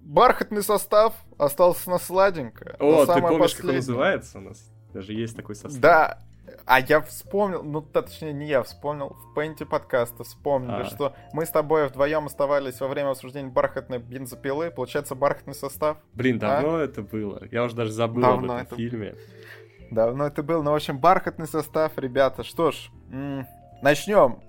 бархатный состав остался на сладенькое. О, ты помнишь, последнее. как он называется у нас? Даже есть такой состав. Да, а я вспомнил, ну точнее не я вспомнил, в пенте подкаста вспомнили, а. что мы с тобой вдвоем оставались во время обсуждения бархатной бензопилы, получается бархатный состав. Блин, а? давно а? это было, я уже даже забыл давно об этом это... фильме. Давно это было, но в общем бархатный состав, ребята, что ж, м- начнем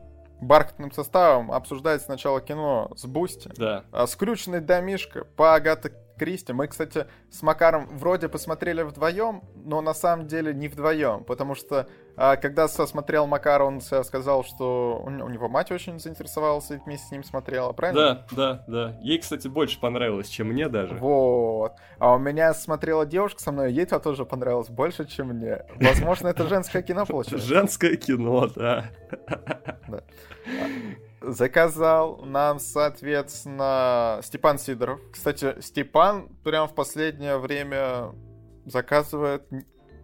бархатным составом обсуждать сначала кино с Бусти. Да. А, скрюченный домишко по Агата Кристи. Мы, кстати, с Макаром вроде посмотрели вдвоем, но на самом деле не вдвоем, потому что а, когда смотрел Макар, он сказал, что у, него мать очень заинтересовалась и вместе с ним смотрела, правильно? Да, да, да. Ей, кстати, больше понравилось, чем мне даже. Вот. А у меня смотрела девушка со мной, ей это тоже понравилось больше, чем мне. Возможно, это женское кино получилось. Женское кино, да. Заказал нам, соответственно, Степан Сидоров. Кстати, Степан прям в последнее время заказывает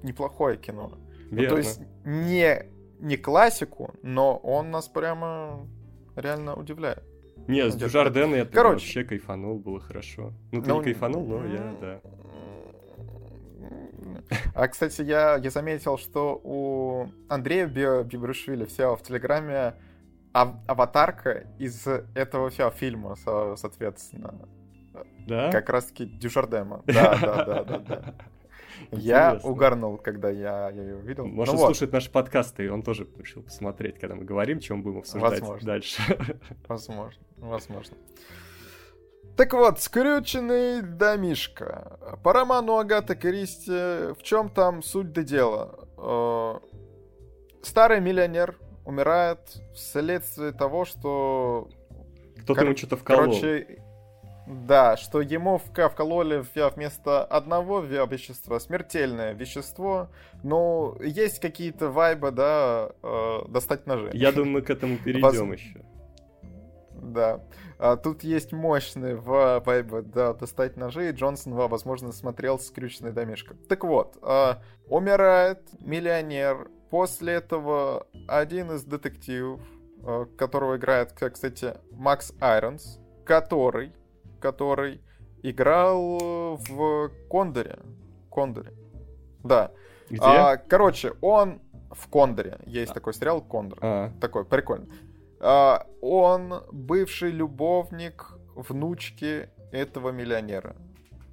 неплохое кино. Ну, то есть не, не классику, но он нас прямо реально удивляет. Не, с Дюжардена я Короче. вообще кайфанул, было хорошо. Ну, ты ну, не кайфанул, но я, да. А, кстати, я, я заметил, что у Андрея Бибрушвили все в Телеграме ав- аватарка из этого фильма, со- соответственно. Да? Как раз-таки Дюшардема. Да, да, да, да, да. Я угарнул, когда я, я ее увидел. Может, ну, слушает вот. наши подкасты, и он тоже решил посмотреть, когда мы говорим, чем будем обсуждать возможно. дальше. Возможно, возможно. Так вот, скрюченный домишка. По роману Агаты Кристи, в чем там суть до дела? Э, старый миллионер умирает вследствие того, что... Кто-то кор... ему что-то вколол. Короче, да, что ему вкололи вместо одного вещества смертельное вещество. Но есть какие-то вайбы, да, э, достать ножи. Я думаю, мы к этому перейдем Воз... еще. Да. А, тут есть мощные вайбы, да, достать ножи, и Джонсон, возможно, смотрел скрюченный домишко. Так вот, э, умирает миллионер, После этого один из детективов, э, которого играет, кстати, Макс Айронс, который, который играл в Кондоре. Кондоре. Да. Где? А, короче, он в Кондоре. Есть а. такой сериал Кондор. А. Такой прикольный. А, он бывший любовник внучки этого миллионера.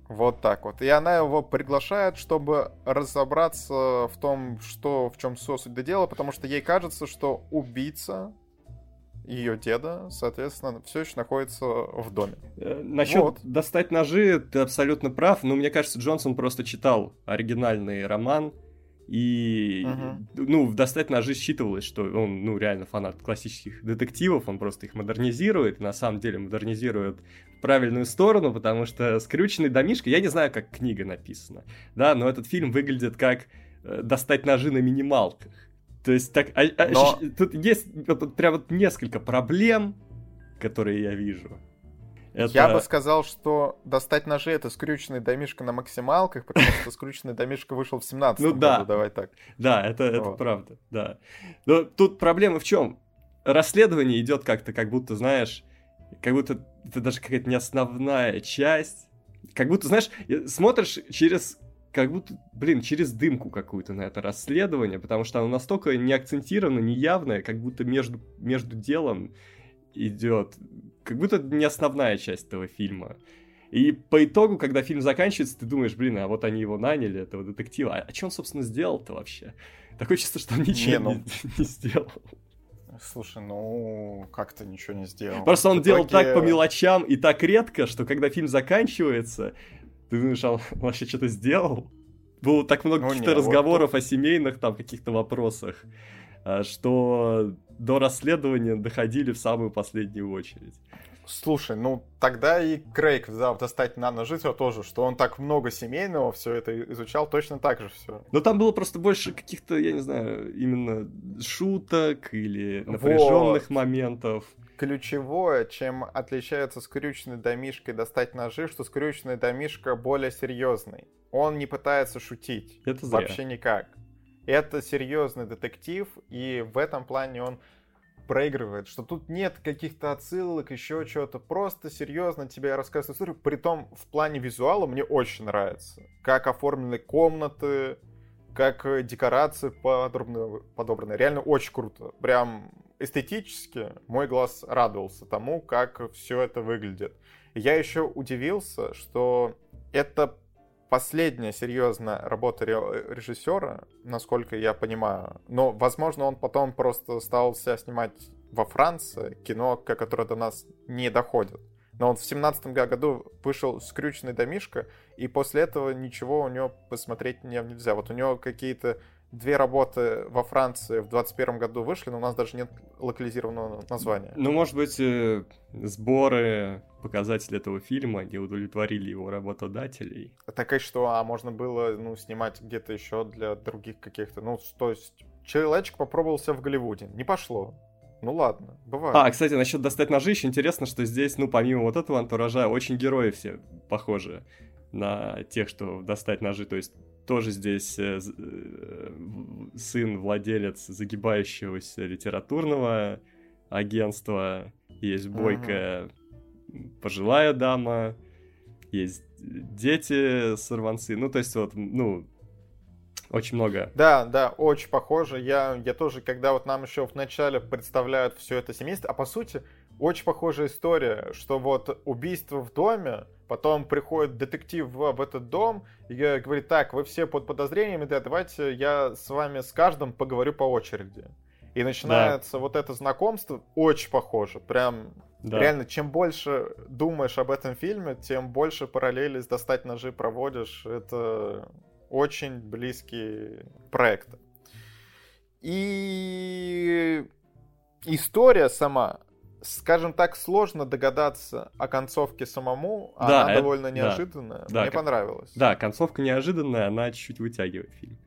Вот так вот. И она его приглашает, чтобы разобраться в том, что, в чем суть до дела, потому что ей кажется, что убийца ее деда, соответственно, все еще находится в доме. Э, Насчет вот. достать ножи, ты абсолютно прав, но мне кажется, Джонсон просто читал оригинальный роман, и, uh-huh. ну, в «Достать ножи» считывалось, что он, ну, реально фанат классических детективов, он просто их модернизирует, на самом деле модернизирует в правильную сторону, потому что «Скрюченный домишко», я не знаю, как книга написана, да, но этот фильм выглядит как э, «Достать ножи на минималках». То есть так, а, а, Но... тут есть вот, прям вот несколько проблем, которые я вижу. Это... Я бы сказал, что достать ножи это скрюченный домишка на максималках, потому что скрюченный домишка вышел в 17 ну, да. году, давай так. Да, это, это вот. правда, да. Но тут проблема в чем? Расследование идет как-то, как будто, знаешь, как будто это даже какая-то не основная часть. Как будто, знаешь, смотришь через как будто, блин, через дымку какую-то на это расследование, потому что оно настолько не акцентировано, не явное, как будто между, между делом идет, как будто не основная часть этого фильма. И по итогу, когда фильм заканчивается, ты думаешь, блин, а вот они его наняли, этого детектива. А, а что он, собственно, сделал-то вообще? Такое чувство, что он ничего не, ну... не, не сделал. Слушай, ну как-то ничего не сделал. Просто он делал так по мелочам и так редко, что когда фильм заканчивается, ты думаешь, а он вообще что-то сделал? Было так много ну, каких-то разговоров вот... о семейных там каких-то вопросах, что до расследования доходили в самую последнюю очередь. Слушай, ну тогда и Крейг взял достать на ножицу тоже, что он так много семейного все это изучал, точно так же все. Но там было просто больше каких-то, я не знаю, именно шуток или напряженных вот. моментов ключевое, чем отличается скрюченный домишка и достать ножи, что скрюченный домишка более серьезный. Он не пытается шутить. Это зря. Вообще никак. Это серьезный детектив, и в этом плане он проигрывает, что тут нет каких-то отсылок, еще чего-то. Просто серьезно тебе рассказывают историю. Притом в плане визуала мне очень нравится. Как оформлены комнаты, как декорации подробно подобраны. Реально очень круто. Прям эстетически мой глаз радовался тому, как все это выглядит. я еще удивился, что это последняя серьезная работа режиссера, насколько я понимаю. Но, возможно, он потом просто стал себя снимать во Франции, кино, которое до нас не доходит. Но он в семнадцатом году вышел «Скрюченный домишко», и после этого ничего у него посмотреть нельзя. Вот у него какие-то две работы во Франции в 21 году вышли, но у нас даже нет локализированного названия. Ну, может быть, э, сборы, показатели этого фильма не удовлетворили его работодателей. Так и что, а можно было, ну, снимать где-то еще для других каких-то, ну, то есть человечек попробовался в Голливуде, не пошло. Ну ладно, бывает. А, кстати, насчет достать ножи, еще интересно, что здесь, ну, помимо вот этого антуража, очень герои все похожи на тех, что достать ножи. То есть тоже здесь э, э, сын владелец загибающегося литературного агентства, есть бойкая пожилая дама, есть дети сорванцы, ну то есть вот, ну, очень много. Да, да, очень похоже. Я, я тоже, когда вот нам еще вначале представляют все это семейство, а по сути, очень похожая история, что вот убийство в доме, потом приходит детектив в, этот дом и говорит, так, вы все под подозрениями, да, давайте я с вами с каждым поговорю по очереди. И начинается да. вот это знакомство, очень похоже, прям да. реально, чем больше думаешь об этом фильме, тем больше параллели с «Достать ножи» проводишь, это очень близкие проекты. И история сама, скажем так, сложно догадаться о концовке самому, а да, она это, довольно неожиданная. Да, Мне да, понравилось. Да, концовка неожиданная, она чуть-чуть вытягивает фильм.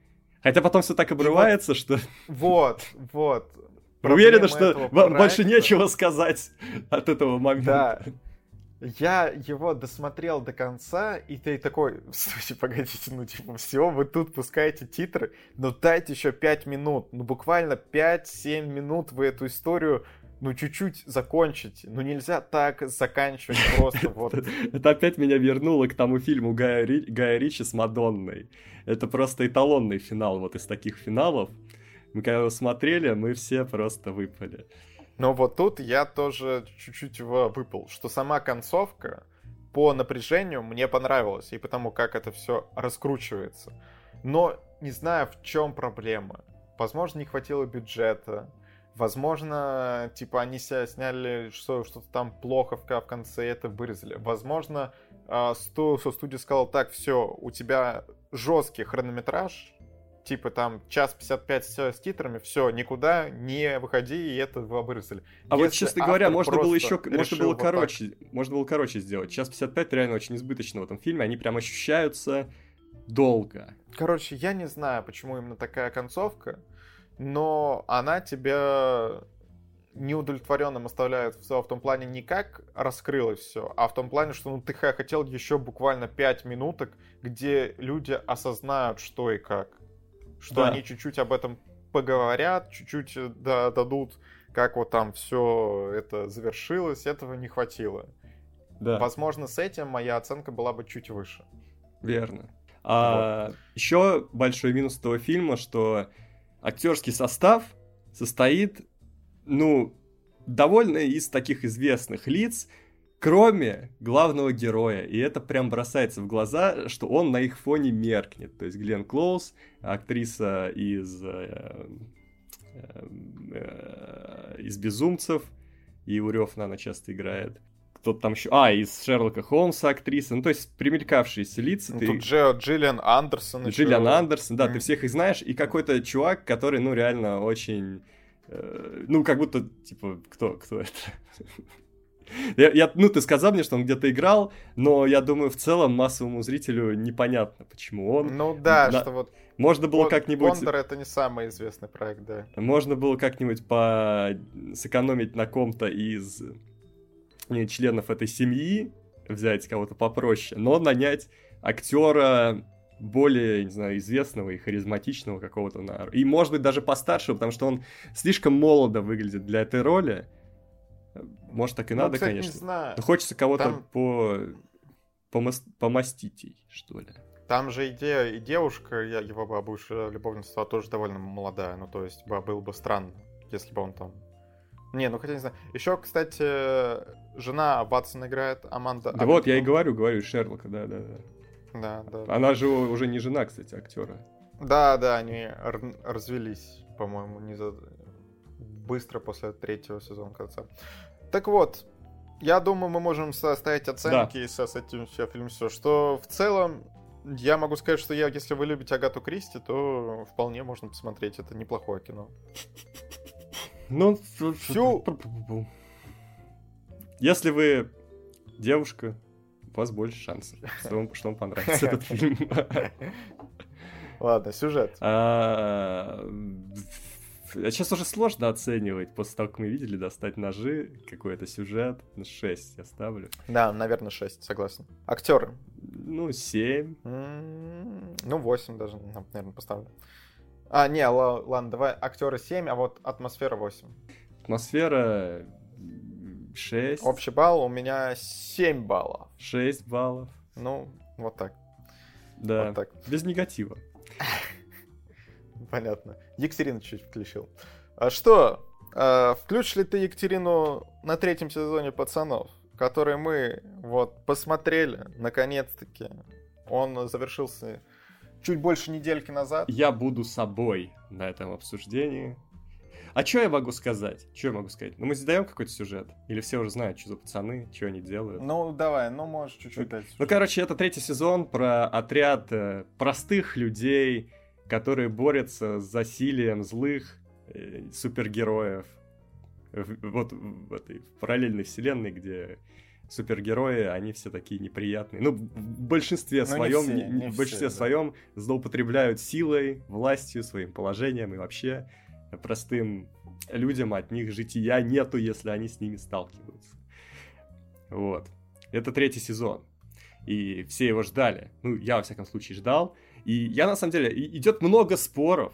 Хотя потом все так обрывается, вот, что... Вот, вот. Уверена, что проекта... больше нечего сказать от этого момента. Да. Я его досмотрел до конца, и ты такой, стойте, погодите, ну типа, все, вы тут пускаете титры, но дайте еще 5 минут, ну буквально 5-7 минут вы эту историю ну, чуть-чуть закончить. Ну, нельзя так заканчивать просто вот. Это опять меня вернуло к тому фильму Гая, Ри... Гая Ричи с Мадонной. Это просто эталонный финал вот из таких финалов. Мы когда его смотрели, мы все просто выпали. Но вот тут я тоже чуть-чуть выпал, что сама концовка по напряжению мне понравилась, и потому как это все раскручивается. Но не знаю, в чем проблема. Возможно, не хватило бюджета, Возможно, типа они себя сняли, что что-то там плохо в, в конце это вырезали. Возможно, э, сто, студия сказала, так, все, у тебя жесткий хронометраж, типа там час 55 с, с титрами, все, никуда не выходи, и это вырезали. А Если вот, честно говоря, можно было еще, можно было вот короче, так... можно было короче сделать. Час 55 реально очень избыточно в этом фильме, они прям ощущаются долго. Короче, я не знаю, почему именно такая концовка, но она тебя неудовлетворенным оставляет в, в том плане не как раскрылось все, а в том плане, что ну, ты хотел еще буквально 5 минуток, где люди осознают, что и как. Что да. они чуть-чуть об этом поговорят, чуть-чуть э, да, дадут, как вот там все это завершилось, этого не хватило. Да. Возможно, с этим моя оценка была бы чуть выше. Верно. А, вот. Еще большой минус этого фильма, что актерский состав состоит, ну, довольно из таких известных лиц, кроме главного героя. И это прям бросается в глаза, что он на их фоне меркнет. То есть Глен Клоуз, актриса из, э, э, э, из «Безумцев», и Урёвна она часто играет кто-то там еще... А, из Шерлока Холмса актриса. Ну, то есть примелькавшиеся лица. Ну, ты... Тут Дж... Джиллиан Андерсон. Джиллиан еще... Андерсон, да, mm. ты всех их знаешь. И какой-то чувак, который, ну, реально очень... Э, ну, как будто, типа, кто, кто это? Я, я, ну, ты сказал мне, что он где-то играл, но я думаю, в целом массовому зрителю непонятно, почему он. Ну да, на... что вот. Можно было как-нибудь. Кондор это не самый известный проект, да. Можно было как-нибудь по сэкономить на ком-то из членов этой семьи, взять кого-то попроще, но нанять актера более, не знаю, известного и харизматичного какого-то, и, может быть, даже постарше, потому что он слишком молодо выглядит для этой роли. Может, так и ну, надо, кстати, конечно. Не знаю. Но хочется кого-то Там... по... Помос... помастить, что ли. Там же идея, и девушка, я, его бывшая любовница, тоже довольно молодая. Ну, то есть, было бы странно, если бы он там не, ну хотя не знаю. Еще, кстати, жена Ватсона играет, Аманда. Да вот, я и говорю, говорю, Шерлока, да, да, да. Да, да. Она же уже не жена, кстати, актера. Да, да, они развелись, по-моему, не за... быстро после третьего сезона конца. Так вот, я думаю, мы можем составить оценки да. со, с этим все фильм все, что в целом я могу сказать, что я, если вы любите Агату Кристи, то вполне можно посмотреть. Это неплохое кино. Ну, всю... Если вы девушка, у вас больше шансов, что вам, что вам понравится этот фильм. Ладно, сюжет. А, сейчас уже сложно оценивать, после того, как мы видели, достать ножи, какой-то сюжет. 6 я ставлю. Да, наверное, 6, согласен. Актеры? Ну, 7. Ну, 8 даже, наверное, поставлю. А, не, ладно, давай актеры 7, а вот атмосфера 8. Атмосфера 6. Общий балл у меня 7 баллов. 6 баллов. Ну, вот так. Да, вот так. без негатива. Понятно. Екатерина чуть включил. А что, а, включишь ли ты Екатерину на третьем сезоне «Пацанов», который мы вот посмотрели, наконец-таки? Он завершился чуть больше недельки назад. Я буду собой на этом обсуждении. А что я могу сказать? Что я могу сказать? Ну, мы задаем какой-то сюжет? Или все уже знают, что за пацаны, что они делают? Ну, давай, ну, можешь чуть-чуть дать. Ну, короче, это третий сезон про отряд э, простых людей, которые борются с засилием злых э, супергероев. Вот в этой в параллельной вселенной, где супергерои, они все такие неприятные. Ну, в большинстве Но своем, не все, не в большинстве все, своем да. злоупотребляют силой, властью, своим положением и вообще простым людям от них жития нету, если они с ними сталкиваются. Вот. Это третий сезон. И все его ждали. Ну, я, во всяком случае, ждал. И я, на самом деле, идет много споров.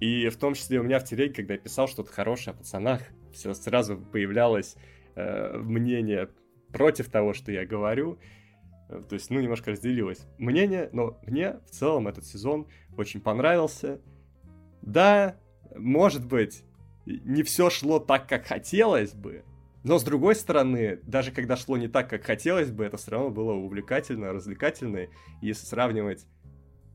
И в том числе у меня в телеге, когда я писал что-то хорошее о пацанах, все сразу появлялось э, мнение против того, что я говорю. Э, то есть, ну, немножко разделилось мнение, но мне в целом этот сезон очень понравился. Да, может быть, не все шло так, как хотелось бы, но с другой стороны, даже когда шло не так, как хотелось бы, это все равно было увлекательно, развлекательно. И если сравнивать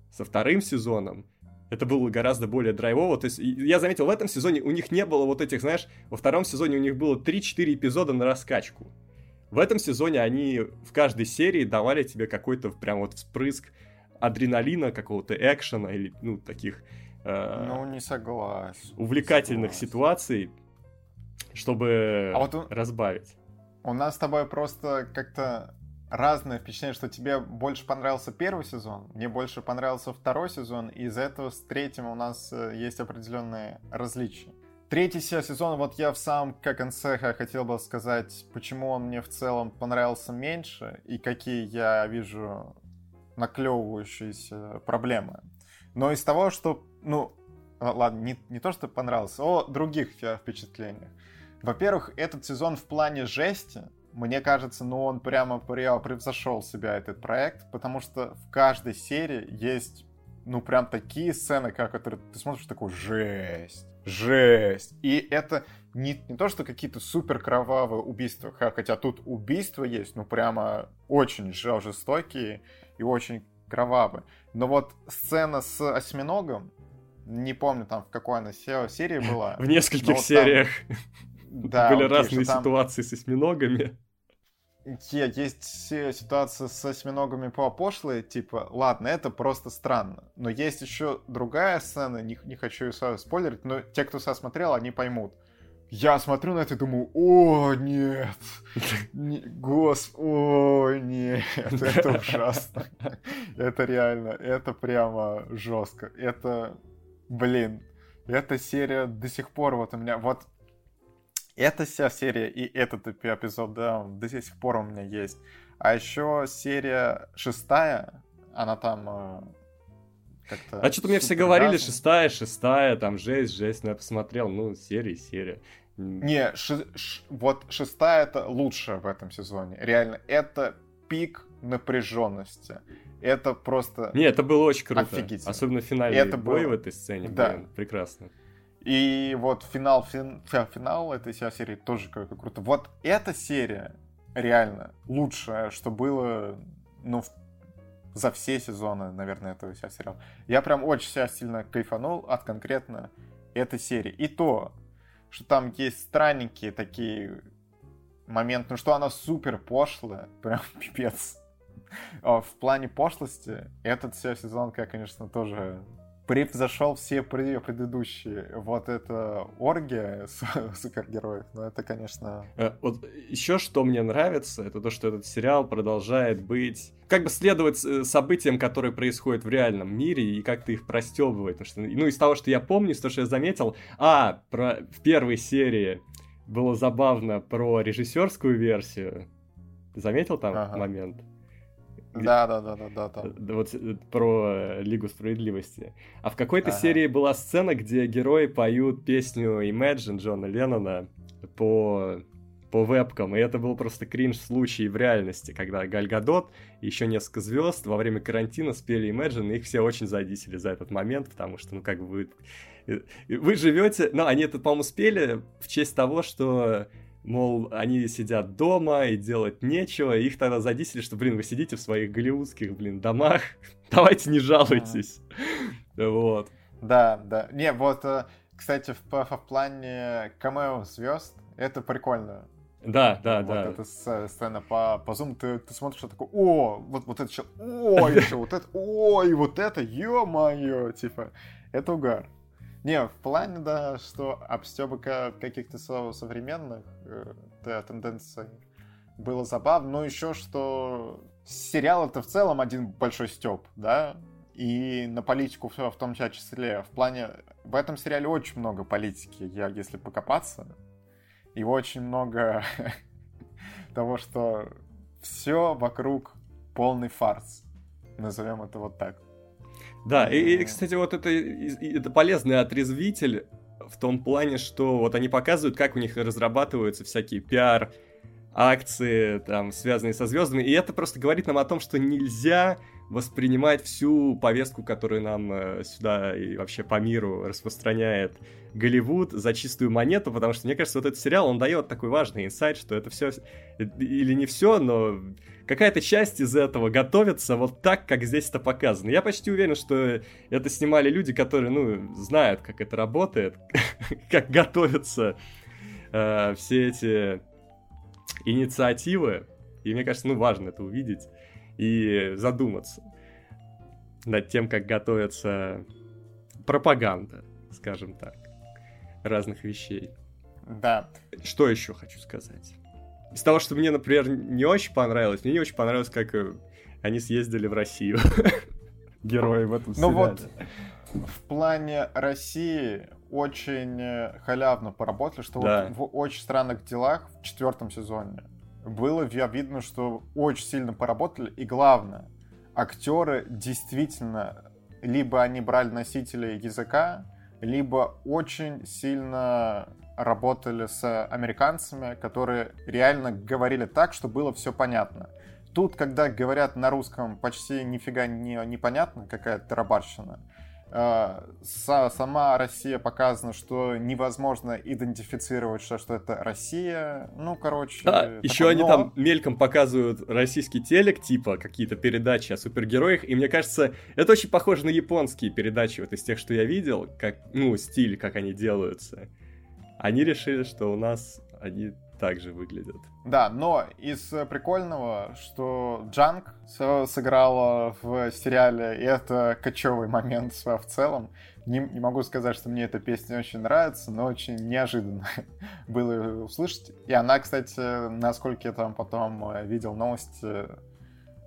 со вторым сезоном, Это было гораздо более драйвово. То есть я заметил, в этом сезоне у них не было вот этих, знаешь, во втором сезоне у них было 3-4 эпизода на раскачку. В этом сезоне они в каждой серии давали тебе какой-то прям вот вспрыск адреналина, какого-то экшена или, ну, таких... Э, ну, не согласен. Увлекательных согласен. ситуаций, чтобы а вот у... разбавить. У нас с тобой просто как-то разное впечатление, что тебе больше понравился первый сезон, мне больше понравился второй сезон, и из-за этого с третьим у нас э, есть определенные различия. Третий сезон, вот я в самом конце хотел бы сказать, почему он мне в целом понравился меньше, и какие я вижу наклевывающиеся проблемы. Но из того, что, ну, ладно, не, не то, что понравился, о других впечатлениях. Во-первых, этот сезон в плане жести, мне кажется, ну он прямо превзошел себя, этот проект, потому что в каждой серии есть, ну прям такие сцены, как которые ты смотришь, такой, жесть, жесть. И это не, не то, что какие-то супер кровавые убийства, хотя тут убийства есть, ну прямо очень жестокие и очень кровавые. Но вот сцена с осьминогом, не помню там в какой она серии была. В нескольких сериях. Да, Были окей, разные там... ситуации с осьминогами. Есть ситуация с осьминогами по пошлые, типа, ладно, это просто странно. Но есть еще другая сцена, не, не хочу ее спойлерить, но те, кто смотрел, они поймут. Я смотрю на это и думаю, о, нет, не, гос, о, нет, это ужасно. Это реально, это прямо жестко. Это, блин, эта серия до сих пор вот у меня, вот эта вся серия и этот эпизод, да, до сих пор у меня есть. А еще серия шестая, она там э, как-то... А что-то мне все говорили, шестая, шестая, там жесть, жесть, но я посмотрел, ну, серия, серия. Не, ш, ш, вот шестая это лучшая в этом сезоне. Реально, это пик напряженности. Это просто... Не, это было очень круто. Офигительно. Особенно финальный это бой было... в этой сцене. Да. Блин, прекрасно. И вот финал, фин, финал этой серии тоже как-то круто. Вот эта серия реально лучшая, что было, ну, за все сезоны, наверное, этого вся сериала. Я прям очень себя сильно кайфанул от конкретно этой серии. И то, что там есть странненькие такие моменты, ну что она супер пошлая, прям пипец. А в плане пошлости этот все сезон, я, конечно, тоже превзошел все предыдущие. Вот это оргия супергероев, но это, конечно... Э, вот еще что мне нравится, это то, что этот сериал продолжает быть... Как бы следовать э, событиям, которые происходят в реальном мире, и как-то их простебывать. Потому что, ну, из того, что я помню, из того, что я заметил... А, про... в первой серии было забавно про режиссерскую версию. Ты заметил там ага. момент? Да, да, да, да, да, да. Вот э, про э, Лигу справедливости. А в какой-то ага. серии была сцена, где герои поют песню Imagine Джона Леннона по по вебкам, и это был просто кринж случай в реальности, когда Гальгадот и еще несколько звезд во время карантина спели Imagine, и их все очень задисили за этот момент, потому что, ну, как бы вы... Э, вы живете... Ну, они это, по-моему, спели в честь того, что мол, они сидят дома и делать нечего, и их тогда задисили, что, блин, вы сидите в своих голливудских, блин, домах, давайте не жалуйтесь. Вот. Да, да. Не, вот, э, кстати, в, в плане камео звезд, это прикольно. Да, да, вот да. Вот эта сцена по, по Zoom, ты, ты смотришь, что такое, о, вот, вот это еще, ой, еще вот это, ой, вот это, ё-моё, типа, это угар. Не, в плане, да, что обстебка каких-то современных э, тенденций было забавно, но еще что сериал это в целом один большой степ, да, и на политику все в том числе. В плане, в этом сериале очень много политики, я, если покопаться, и очень много того, что все вокруг полный фарс. Назовем это вот так. Да, и, и, кстати, вот это, это полезный отрезвитель в том плане, что вот они показывают, как у них разрабатываются всякие пиар, акции, там, связанные со звездами, и это просто говорит нам о том, что нельзя воспринимать всю повестку, которую нам э, сюда и вообще по миру распространяет Голливуд за чистую монету, потому что, мне кажется, вот этот сериал, он дает такой важный инсайт, что это все, или не все, но какая-то часть из этого готовится вот так, как здесь это показано. Я почти уверен, что это снимали люди, которые, ну, знают, как это работает, как готовятся э, все эти инициативы. И мне кажется, ну, важно это увидеть и задуматься над тем, как готовится пропаганда, скажем так, разных вещей. Да. Что еще хочу сказать? Из того, что мне, например, не очень понравилось, мне не очень понравилось, как э, они съездили в Россию. Герои в этом Ну вот, в плане России очень э, халявно поработали, что да. вот в очень странных делах в четвертом сезоне было видно, что очень сильно поработали, и главное, актеры действительно либо они брали носители языка, либо очень сильно работали с американцами, которые реально говорили так, что было все понятно. Тут, когда говорят на русском почти нифига не непонятно, какая-то тарабарщина, сама Россия показана, что невозможно идентифицировать, что, что это Россия. Ну, короче... Да, еще они там мельком показывают российский телек, типа какие-то передачи о супергероях, и мне кажется, это очень похоже на японские передачи, вот из тех, что я видел, как, ну, стиль, как они делаются. Они решили, что у нас они также выглядят. Да, но из прикольного, что Джанг сыграла в сериале, и это кочевый момент в целом. Не, не могу сказать, что мне эта песня очень нравится, но очень неожиданно было услышать. И она, кстати, насколько я там потом э, видел новости,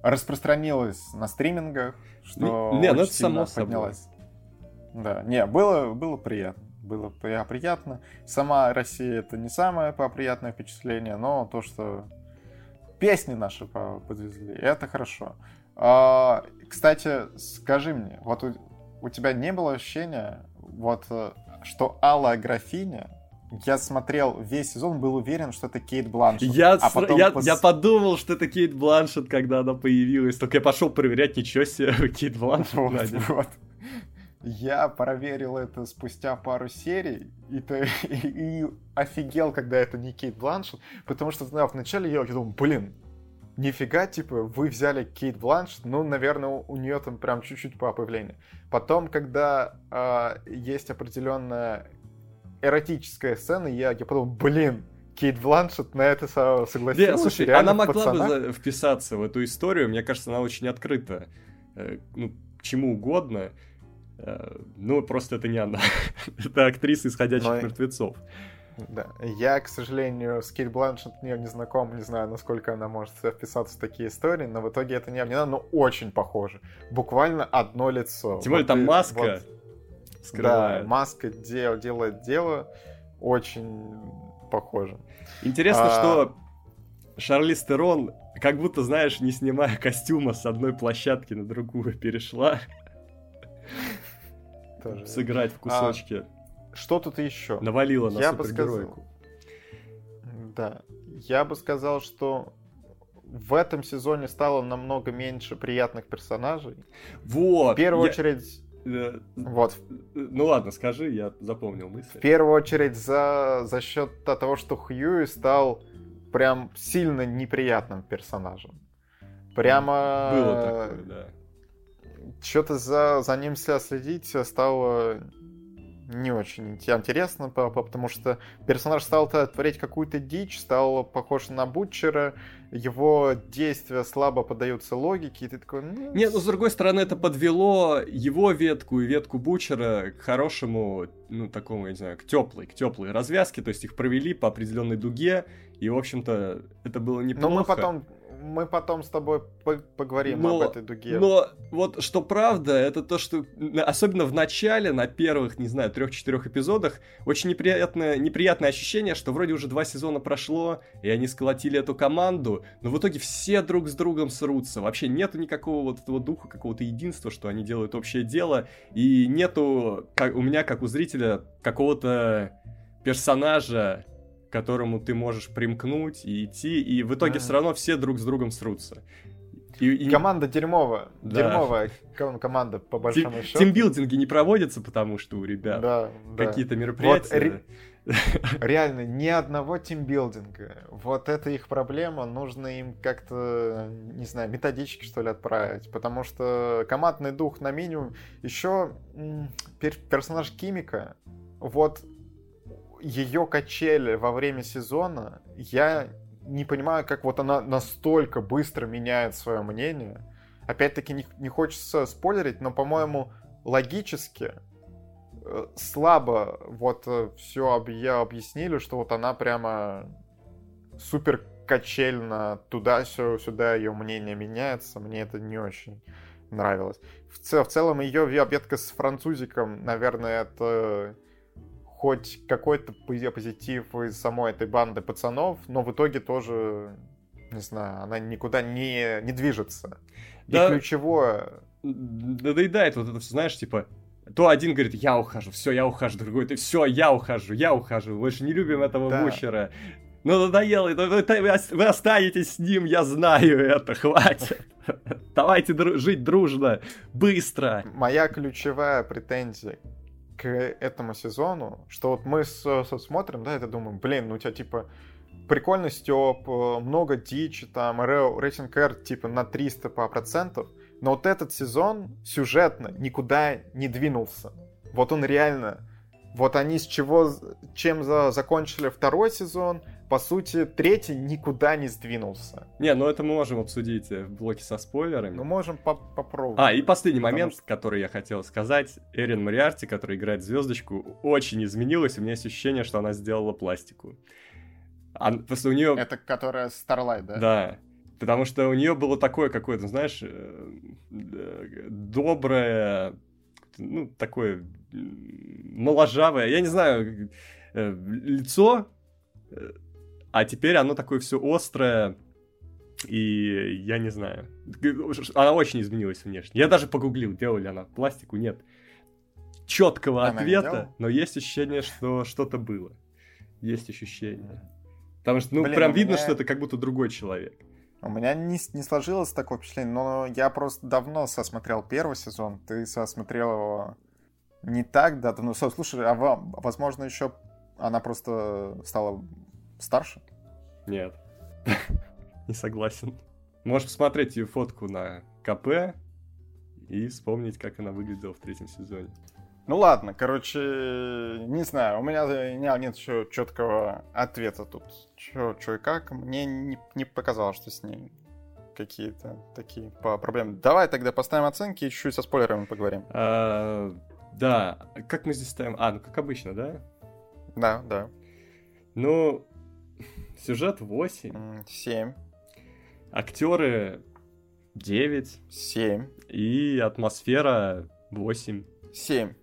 распространилась на стримингах, что не, не ну это само поднялась. Собой. Да, не, было, было приятно было приятно. Сама Россия это не самое приятное впечатление, но то, что песни наши подвезли, это хорошо. А, кстати, скажи мне, вот у, у тебя не было ощущения, вот, э, что Алла Графиня я смотрел весь сезон, был уверен, что это Кейт Бланшет. Я, а потом я, пос... я подумал, что это Кейт Бланшет, когда она появилась. Только я пошел проверять, ничего себе, Кейт Бланшет. Вот, вот. Я проверил это спустя пару серий и, то, и, и офигел, когда это не Кейт Бланшет, потому что, знаю, вначале я, я думал, блин, нифига, типа, вы взяли Кейт Бланшет, ну, наверное, у нее там прям чуть-чуть по появлению. Потом, когда э, есть определенная эротическая сцена, я, я подумал, блин, Кейт Бланшет на это согласилась. Да, слушай, она могла бы вписаться в эту историю, мне кажется, она очень открыта э, ну, чему угодно. Э, ну, просто это не она. это актриса исходящих Но... мертвецов. Да. Я, к сожалению, с Кейт Бланшет не, не знаком, не знаю, насколько она может вписаться в такие истории, но в итоге это не она, но очень похоже. Буквально одно лицо. Тем более вот там маска вот, скрывает. Да, маска дел, делает дело очень похоже. Интересно, а... что Шарли Стерон, как будто, знаешь, не снимая костюма с одной площадки на другую перешла тоже. Сыграть в кусочки. А, что тут еще? Навалила на Я супергеройку. Сказал, да. Я бы сказал, что в этом сезоне стало намного меньше приятных персонажей. Вот. В первую я... очередь... Э, вот. Ну ладно, скажи, я запомнил мысль. В первую очередь за, за счет того, что Хьюи стал прям сильно неприятным персонажем. Прямо... Было такое, да что-то за, за ним следить стало не очень интересно, потому что персонаж стал творить какую-то дичь, стал похож на Бутчера, его действия слабо поддаются логике, и ты такой... Ну... Нет, но с другой стороны, это подвело его ветку и ветку Бутчера к хорошему, ну, такому, я не знаю, к теплой, к теплой развязке, то есть их провели по определенной дуге, и, в общем-то, это было неплохо. Но мы потом мы потом с тобой поговорим но, об этой дуге. Но вот что правда, это то, что особенно в начале, на первых, не знаю, трех-четырех эпизодах, очень неприятное, неприятное ощущение, что вроде уже два сезона прошло, и они сколотили эту команду, но в итоге все друг с другом срутся. Вообще нету никакого вот этого духа, какого-то единства, что они делают общее дело, и нету как, у меня, как у зрителя, какого-то персонажа, к которому ты можешь примкнуть и идти, и в итоге mm. все равно все друг с другом срутся. И, и... Команда дерьмовая. Да. Дерьмовая команда, по большому Тим, счету. Тимбилдинги не проводятся, потому что у ребят да, какие-то да. мероприятия. Вот, реально, ни одного тимбилдинга. Вот это их проблема. Нужно им как-то, не знаю, методички, что ли, отправить. Потому что командный дух на минимум. Еще персонаж Кимика, вот ее качели во время сезона, я не понимаю, как вот она настолько быстро меняет свое мнение. Опять-таки не, не хочется спойлерить, но, по-моему, логически э, слабо вот э, все об, я объяснили, что вот она прямо супер качельно туда-сюда ее мнение меняется. Мне это не очень нравилось. В, цел, в целом ее обедка с французиком, наверное, это хоть какой-то позитив из самой этой банды пацанов, но в итоге тоже, не знаю, она никуда не, не движется. Да, И ключевое... Надоедает вот это все, знаешь, типа, то один говорит, я ухожу, все, я ухожу, другой, ты все, я ухожу, я ухожу, больше не любим этого да. бучера. Ну, надоело, вы останетесь с ним, я знаю это, хватит. Давайте жить дружно, быстро. Моя ключевая претензия к этому сезону, что вот мы с, с, смотрим, да, это думаем, блин, ну у тебя типа прикольный степ, э, много дичи, там, рейтинг R типа на 300 по процентов, но вот этот сезон сюжетно никуда не двинулся. Вот он реально вот они с чего, чем за, закончили второй сезон, по сути, третий никуда не сдвинулся. Не, ну это мы можем обсудить э, в блоке со спойлерами. Мы можем по попробовать. А, и последний момент, что... который я хотел сказать. Эрин Мариарти, которая играет звездочку, очень изменилась. У меня есть ощущение, что она сделала пластику. А, просто у нее... Это которая Starlight, да? Да. Потому что у нее было такое какое-то, знаешь, э, э, доброе, ну, такое моложавое, я не знаю, лицо, а теперь оно такое все острое, и я не знаю. Она очень изменилась внешне. Я даже погуглил, делала ли она пластику, нет. Четкого она ответа, но есть ощущение, что что-то было. Есть ощущение. Потому что, ну, Блин, прям видно, меня... что это как будто другой человек. У меня не, не сложилось такое впечатление, но я просто давно сосмотрел первый сезон, ты сосмотрел его не так да ну слушай, а вам, возможно, еще она просто стала старше? Нет. Не согласен. Можешь посмотреть ее фотку на КП и вспомнить, как она выглядела в третьем сезоне. Ну ладно, короче, не знаю, у меня нет еще четкого ответа тут, что и как. Мне не, не показалось, что с ней какие-то такие проблемы. Давай тогда поставим оценки и чуть-чуть со спойлерами поговорим. А, да, как мы здесь ставим? А, ну как обычно, да? Да, да. Ну, сюжет 8. 7. Актеры 9. 7. И атмосфера 8. 7.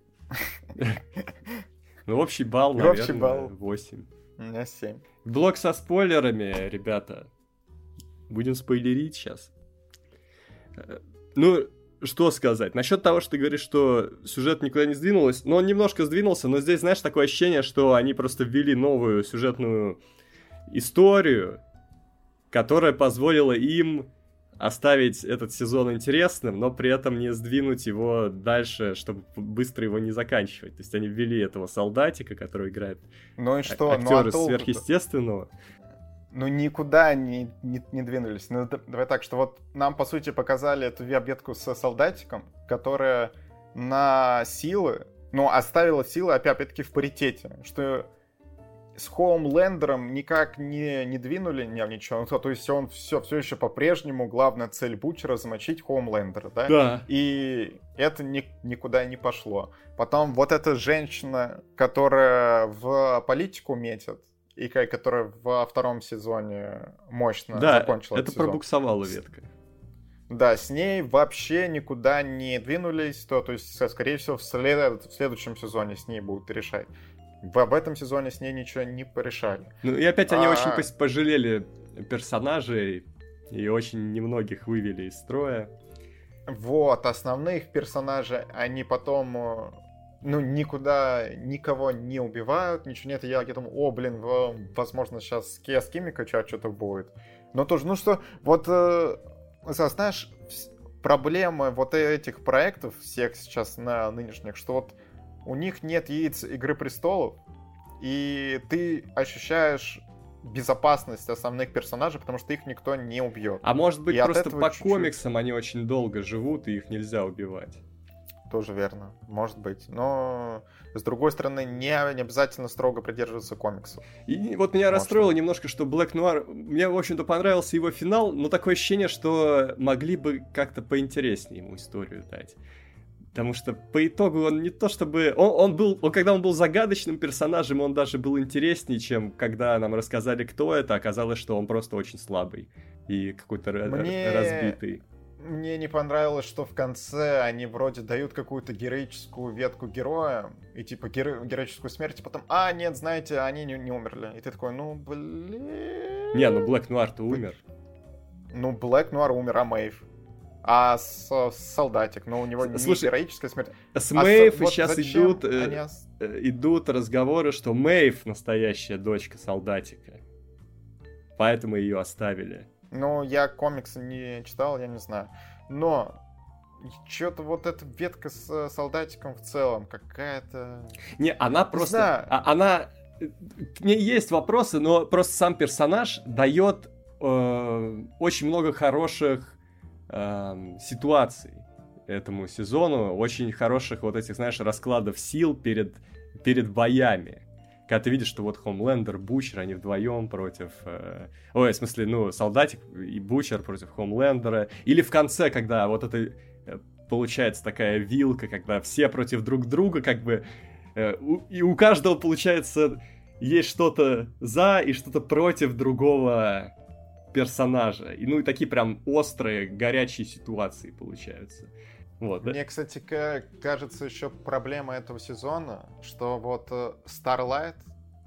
Ну, общий балл, наверное, общий балл. 8. У меня 7. Блок со спойлерами, ребята. Будем спойлерить сейчас. Э, ну, что сказать? Насчет того, что ты говоришь, что сюжет никуда не сдвинулся, но он немножко сдвинулся, но здесь, знаешь, такое ощущение, что они просто ввели новую сюжетную историю, которая позволила им оставить этот сезон интересным, но при этом не сдвинуть его дальше, чтобы быстро его не заканчивать. То есть они ввели этого солдатика, который играет ну и что? актеры ну, а сверхъестественного ну, никуда не, не, не двинулись. Ну, давай так, что вот нам, по сути, показали эту объедку с солдатиком, которая на силы, ну, оставила силы, опять-таки, в паритете, что с Хоумлендером никак не, не двинули не, ничего. Ну, то есть он все, все еще по-прежнему главная цель Бучера замочить Хоумлендера, да? Да. И это ни, никуда не пошло. Потом вот эта женщина, которая в политику метит, и которая во втором сезоне мощно да, закончила это сезон. пробуксовала ветка. Да, с ней вообще никуда не двинулись, то, то есть, скорее всего, в, след... в следующем сезоне с ней будут решать. В, в этом сезоне с ней ничего не порешали. Ну и опять они а... очень пожалели персонажей и очень немногих вывели из строя. Вот, основных персонажей они потом э, ну, никуда никого не убивают, ничего нет. Я, я думаю, о, блин, возможно, сейчас с Кимика что-то будет. Но тоже, ну что, вот э, знаешь, проблемы вот этих проектов всех сейчас на нынешних, что вот у них нет яиц Игры Престолов, и ты ощущаешь безопасность основных персонажей, потому что их никто не убьет. А может быть, и просто по чуть-чуть... комиксам они очень долго живут, и их нельзя убивать. Тоже верно, может быть. Но, с другой стороны, не, не обязательно строго придерживаться комиксов. И вот меня может. расстроило немножко, что Black Noir... Мне, в общем-то, понравился его финал, но такое ощущение, что могли бы как-то поинтереснее ему историю дать. Потому что по итогу он не то чтобы... Он, он был... Он, когда он был загадочным персонажем, он даже был интереснее, чем когда нам рассказали, кто это. Оказалось, что он просто очень слабый и какой-то Мне... разбитый. Мне не понравилось, что в конце они вроде дают какую-то героическую ветку героя, и типа геро... героическую смерть, и потом, а, нет, знаете, они не, не умерли. И ты такой, ну, блин... Не, ну Блэк Нуар-то умер. Ну, Блэк Нуар умер, а Мэйв а с, с солдатик, но у него не Слушай, героическая смерть. С Мэйв а с, сейчас вот идут, э, они... Э, идут разговоры, что Мэйв настоящая дочка солдатика. Поэтому ее оставили. Ну, я комиксы не читал, я не знаю. Но что-то вот эта ветка с э, солдатиком в целом какая-то... Не, она просто... А, она... К ней есть вопросы, но просто сам персонаж дает э, очень много хороших э, ситуаций этому сезону, очень хороших вот этих, знаешь, раскладов сил перед, перед боями. Когда ты видишь, что вот Хомлендер, Бучер, они вдвоем против... Э, ой, в смысле, ну, Солдатик и Бучер против Хомлендера. Или в конце, когда вот это э, получается такая вилка, когда все против друг друга, как бы... Э, у, и у каждого, получается, есть что-то за и что-то против другого персонажа. И, ну и такие прям острые, горячие ситуации получаются. Вот, Мне, кстати, кажется, еще проблема этого сезона, что вот э, Starlight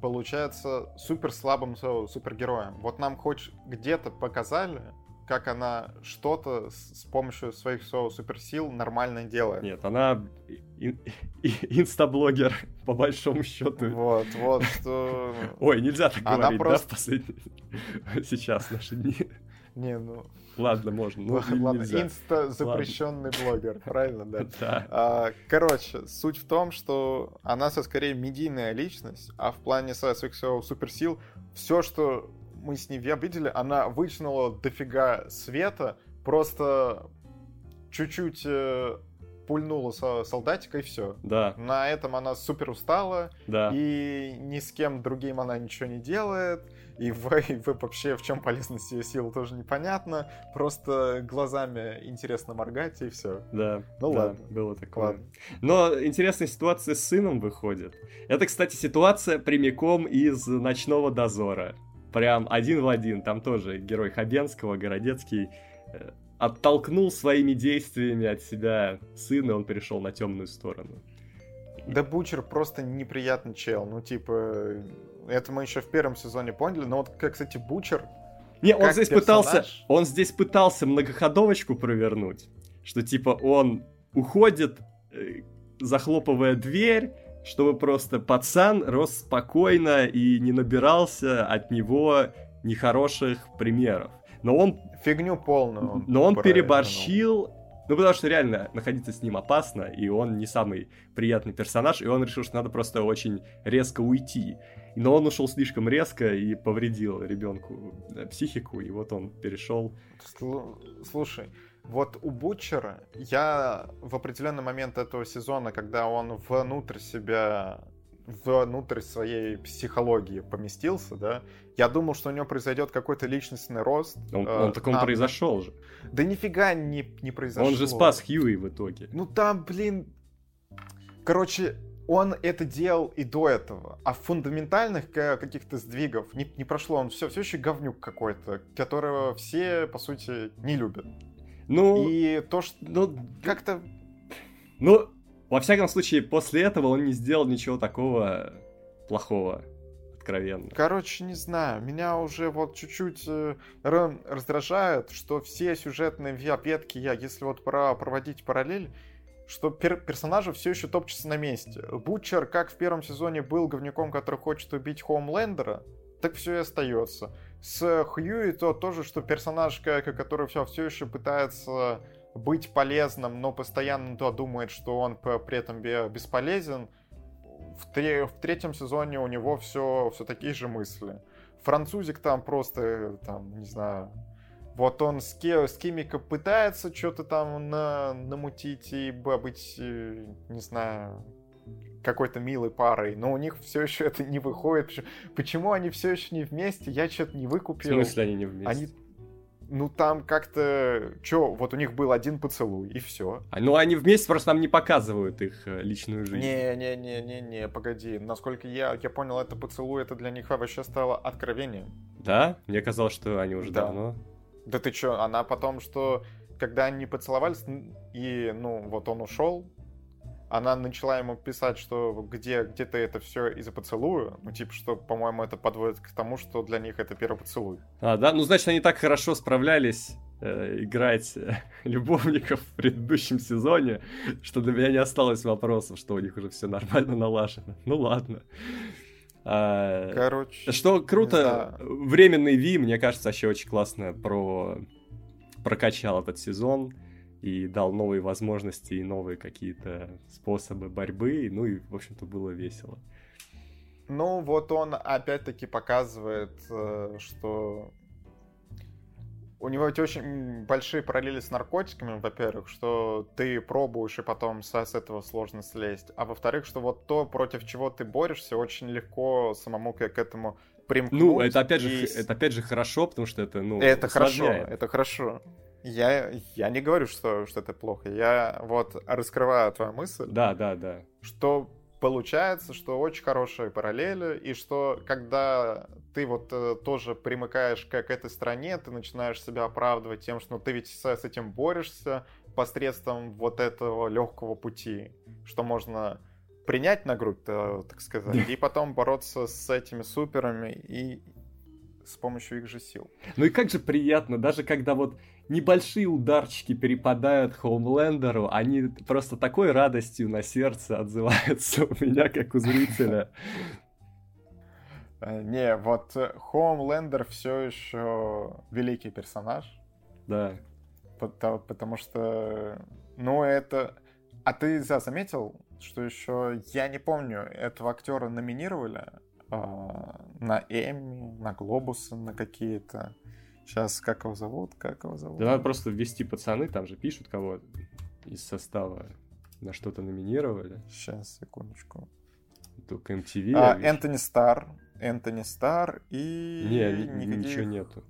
получается супер слабым супергероем. Вот нам хоть где-то показали, как она что-то с помощью своих суперсил нормально делает. Нет, она инстаблогер, по большому счету. Вот, вот. Что... Ой, нельзя так она говорить, просто... да, в последний... Сейчас, наши дни. Не, ну... Ладно, можно. Ну, Ладно, инста запрещенный блогер, правильно, да? Да. А, короче, суть в том, что она со скорее медийная личность, а в плане своих суперсил все, что мы с ней видели, она вытянула дофига света, просто чуть-чуть э, пульнула со солдатика и все. Да. На этом она супер устала. Да. И ни с кем другим она ничего не делает. И вы, и вы вообще в чем полезность ее сил тоже непонятно. Просто глазами интересно моргать и все. Да. Ну да, ладно. Было такое. Ладно. Но интересная ситуация с сыном выходит. Это, кстати, ситуация прямиком из ночного дозора. Прям один в один. Там тоже герой Хабенского, Городецкий, э, оттолкнул своими действиями от себя сына, он перешел на темную сторону. Да Бучер просто неприятный чел. Ну, типа, это мы еще в первом сезоне поняли. Но вот, как, кстати, Бучер... Не, он здесь персонаж... пытался... Он здесь пытался многоходовочку провернуть. Что, типа, он уходит, э, захлопывая дверь, чтобы просто пацан рос спокойно и не набирался от него нехороших примеров. Но он... Фигню полную. но он переборщил, ну, потому что реально находиться с ним опасно, и он не самый приятный персонаж, и он решил, что надо просто очень резко уйти. Но он ушел слишком резко и повредил ребенку э, психику, и вот он перешел. Слушай, вот у Бутчера я в определенный момент этого сезона, когда он внутрь себя внутрь своей психологии поместился, да, я думал, что у него произойдет какой-то личностный рост. Он, э, он так он произошел же. Да нифига не, не произошло. Он же спас Хьюи в итоге. Ну там, блин... Короче, он это делал и до этого. А фундаментальных каких-то сдвигов не, не прошло. Он все, все еще говнюк какой-то, которого все, по сути, не любят. Ну, и то, что ну, как-то... Ну, во всяком случае, после этого он не сделал ничего такого плохого, откровенно. Короче, не знаю, меня уже вот чуть-чуть э, раздражает, что все сюжетные ветки, я, если вот про проводить параллель, что пер персонажи все еще топчутся на месте. Бутчер, как в первом сезоне, был говнюком, который хочет убить Хоумлендера, так все и остается. С Хьюи то тоже, что персонаж, который все, все еще пытается быть полезным, но постоянно то думает, что он при этом бесполезен. В, тре- в третьем сезоне у него все, все такие же мысли. Французик там просто, там, не знаю, вот он с, ке- с Кимика пытается что-то там на- намутить и быть, не знаю, какой-то милой парой, но у них все еще это не выходит. Почему они все еще не вместе? Я что-то не выкупил. В смысле они не вместе? Они ну там как-то, чё, вот у них был один поцелуй, и все. А, ну они вместе просто нам не показывают их э, личную жизнь. Не-не-не-не-не, погоди. Насколько я, я понял, это поцелуй, это для них вообще стало откровением. Да? Мне казалось, что они уже Да. давно. Да ты чё, она потом, что когда они поцеловались, и, ну, вот он ушел, она начала ему писать, что где, где-то это все из-за поцелуя. Ну, типа, что, по-моему, это подводит к тому, что для них это первый поцелуй. А, да? Ну, значит, они так хорошо справлялись э, играть э, любовников в предыдущем сезоне, что для меня не осталось вопросов, что у них уже все нормально налажено. Ну ладно. А, Короче. Что круто, временный Ви, мне кажется, вообще очень классно про... прокачал этот сезон и дал новые возможности и новые какие-то способы борьбы. Ну и, в общем-то, было весело. Ну, вот он опять-таки показывает, э, что у него эти очень большие параллели с наркотиками, во-первых, что ты пробуешь и потом с, этого сложно слезть, а во-вторых, что вот то, против чего ты борешься, очень легко самому к, к этому примкнуть. Ну, это опять, же, и х- это опять же хорошо, потому что это, ну, Это хорошо, усложняет. это хорошо. Я, я не говорю, что, что это плохо. Я вот раскрываю твою мысль, Да, да, да. что получается, что очень хорошие параллели, и что когда ты вот э, тоже примыкаешь к, к этой стране, ты начинаешь себя оправдывать тем, что ну, ты ведь с, с этим борешься посредством вот этого легкого пути, что можно принять на грудь, э, так сказать, и потом бороться с этими суперами и с помощью их же сил. Ну и как же приятно, даже когда вот небольшие ударчики перепадают Хоумлендеру, они просто такой радостью на сердце отзываются у меня, как у зрителя. Э, Не, вот э, Хоумлендер все еще великий персонаж. Да. Потому, потому что, ну, это... А ты за- заметил, что еще, я не помню, этого актера номинировали на Эмми, на Глобусы, на какие-то. Сейчас, как его зовут? Как его зовут? Да надо просто ввести пацаны, там же пишут, кого из состава на что-то номинировали. Сейчас, секундочку. Только MTV. А. Энтони Стар. Энтони Стар и... Не, ни- никаких- ничего нету.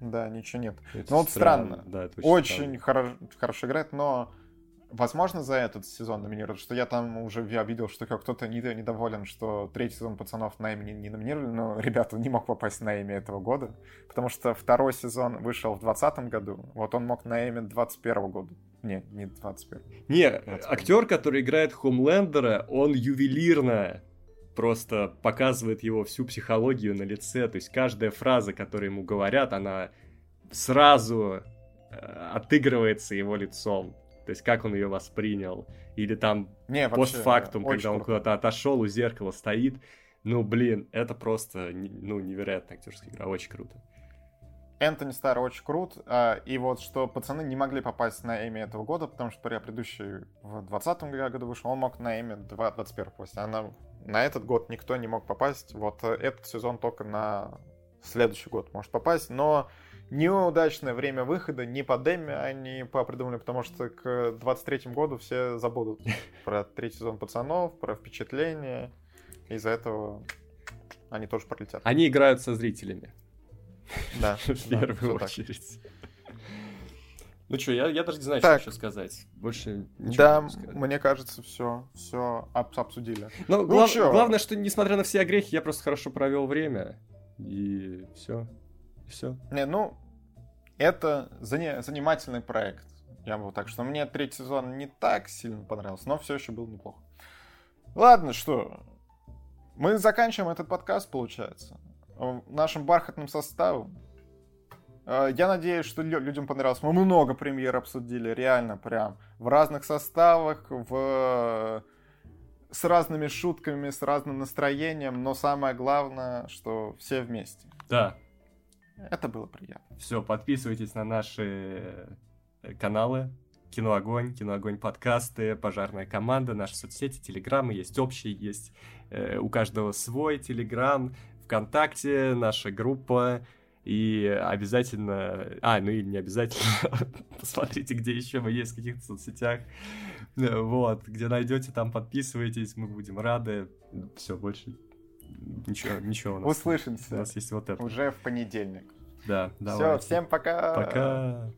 Да, ничего нет. Это Ну вот странно. Да, это Очень странно. хоро- хорошо играет, но возможно за этот сезон номинируют, что я там уже я видел, что как кто-то не- недоволен, что третий сезон пацанов на Эми не, номинировали, но ребята не мог попасть на Эми этого года, потому что второй сезон вышел в 2020 году, вот он мог на Эми 21 года. Не, не 21. Не, Вот. актер, который играет Хомлендера, он ювелирно просто показывает его всю психологию на лице. То есть каждая фраза, которую ему говорят, она сразу э, отыгрывается его лицом. То есть как он ее воспринял. Или там Не, вообще, постфактум, очень когда он куда-то отошел, у зеркала стоит. Ну, блин, это просто ну, невероятная актерская игра. Очень круто. Энтони Стар очень крут, а, и вот что пацаны не могли попасть на Эми этого года, потому что предыдущий в 2020 году вышел, он мог на Эми 21 попасть, а на, на этот год никто не мог попасть, вот этот сезон только на следующий год может попасть, но неудачное время выхода не под Эми они придумали, потому что к 23 году все забудут про третий сезон пацанов, про впечатления, из-за этого они тоже пролетят. Они играют со зрителями. Да, В первую очередь. Ну что, я, я даже не знаю, Так. что еще сказать. Больше ничего Да, не могу сказать. мне кажется, все, все обсудили. Но ну глав- чё? главное, что несмотря на все огрехи, я просто хорошо провел время. И все. Все. Не, ну, это занимательный проект. Я бы вот так, что мне третий сезон не так сильно понравился, но все еще был неплохо. Ладно, что, мы заканчиваем этот подкаст, получается, э, нашим бархатным составом. Э, Я надеюсь, что лю- людям понравилось. Мы много премьер обсудили, реально прям. В разных составах, в с разными шутками, с разным настроением, но самое главное, что все вместе. Да. Это было приятно. Все, подписывайтесь на наши э, каналы. Кино Огонь, Кино Огонь подкасты, Пожарная команда, наши соцсети, телеграммы, есть общие, есть э, у каждого свой телеграм, ВКонтакте, наша группа, и обязательно... А, ну и не обязательно. Посмотрите, где еще мы есть в каких-то соцсетях. Вот, где найдете, там подписывайтесь, мы будем рады. Все, больше ничего, ничего у нас. Услышимся. У нас есть вот это. Уже в понедельник. Да, давай. Все, всем пока. Пока.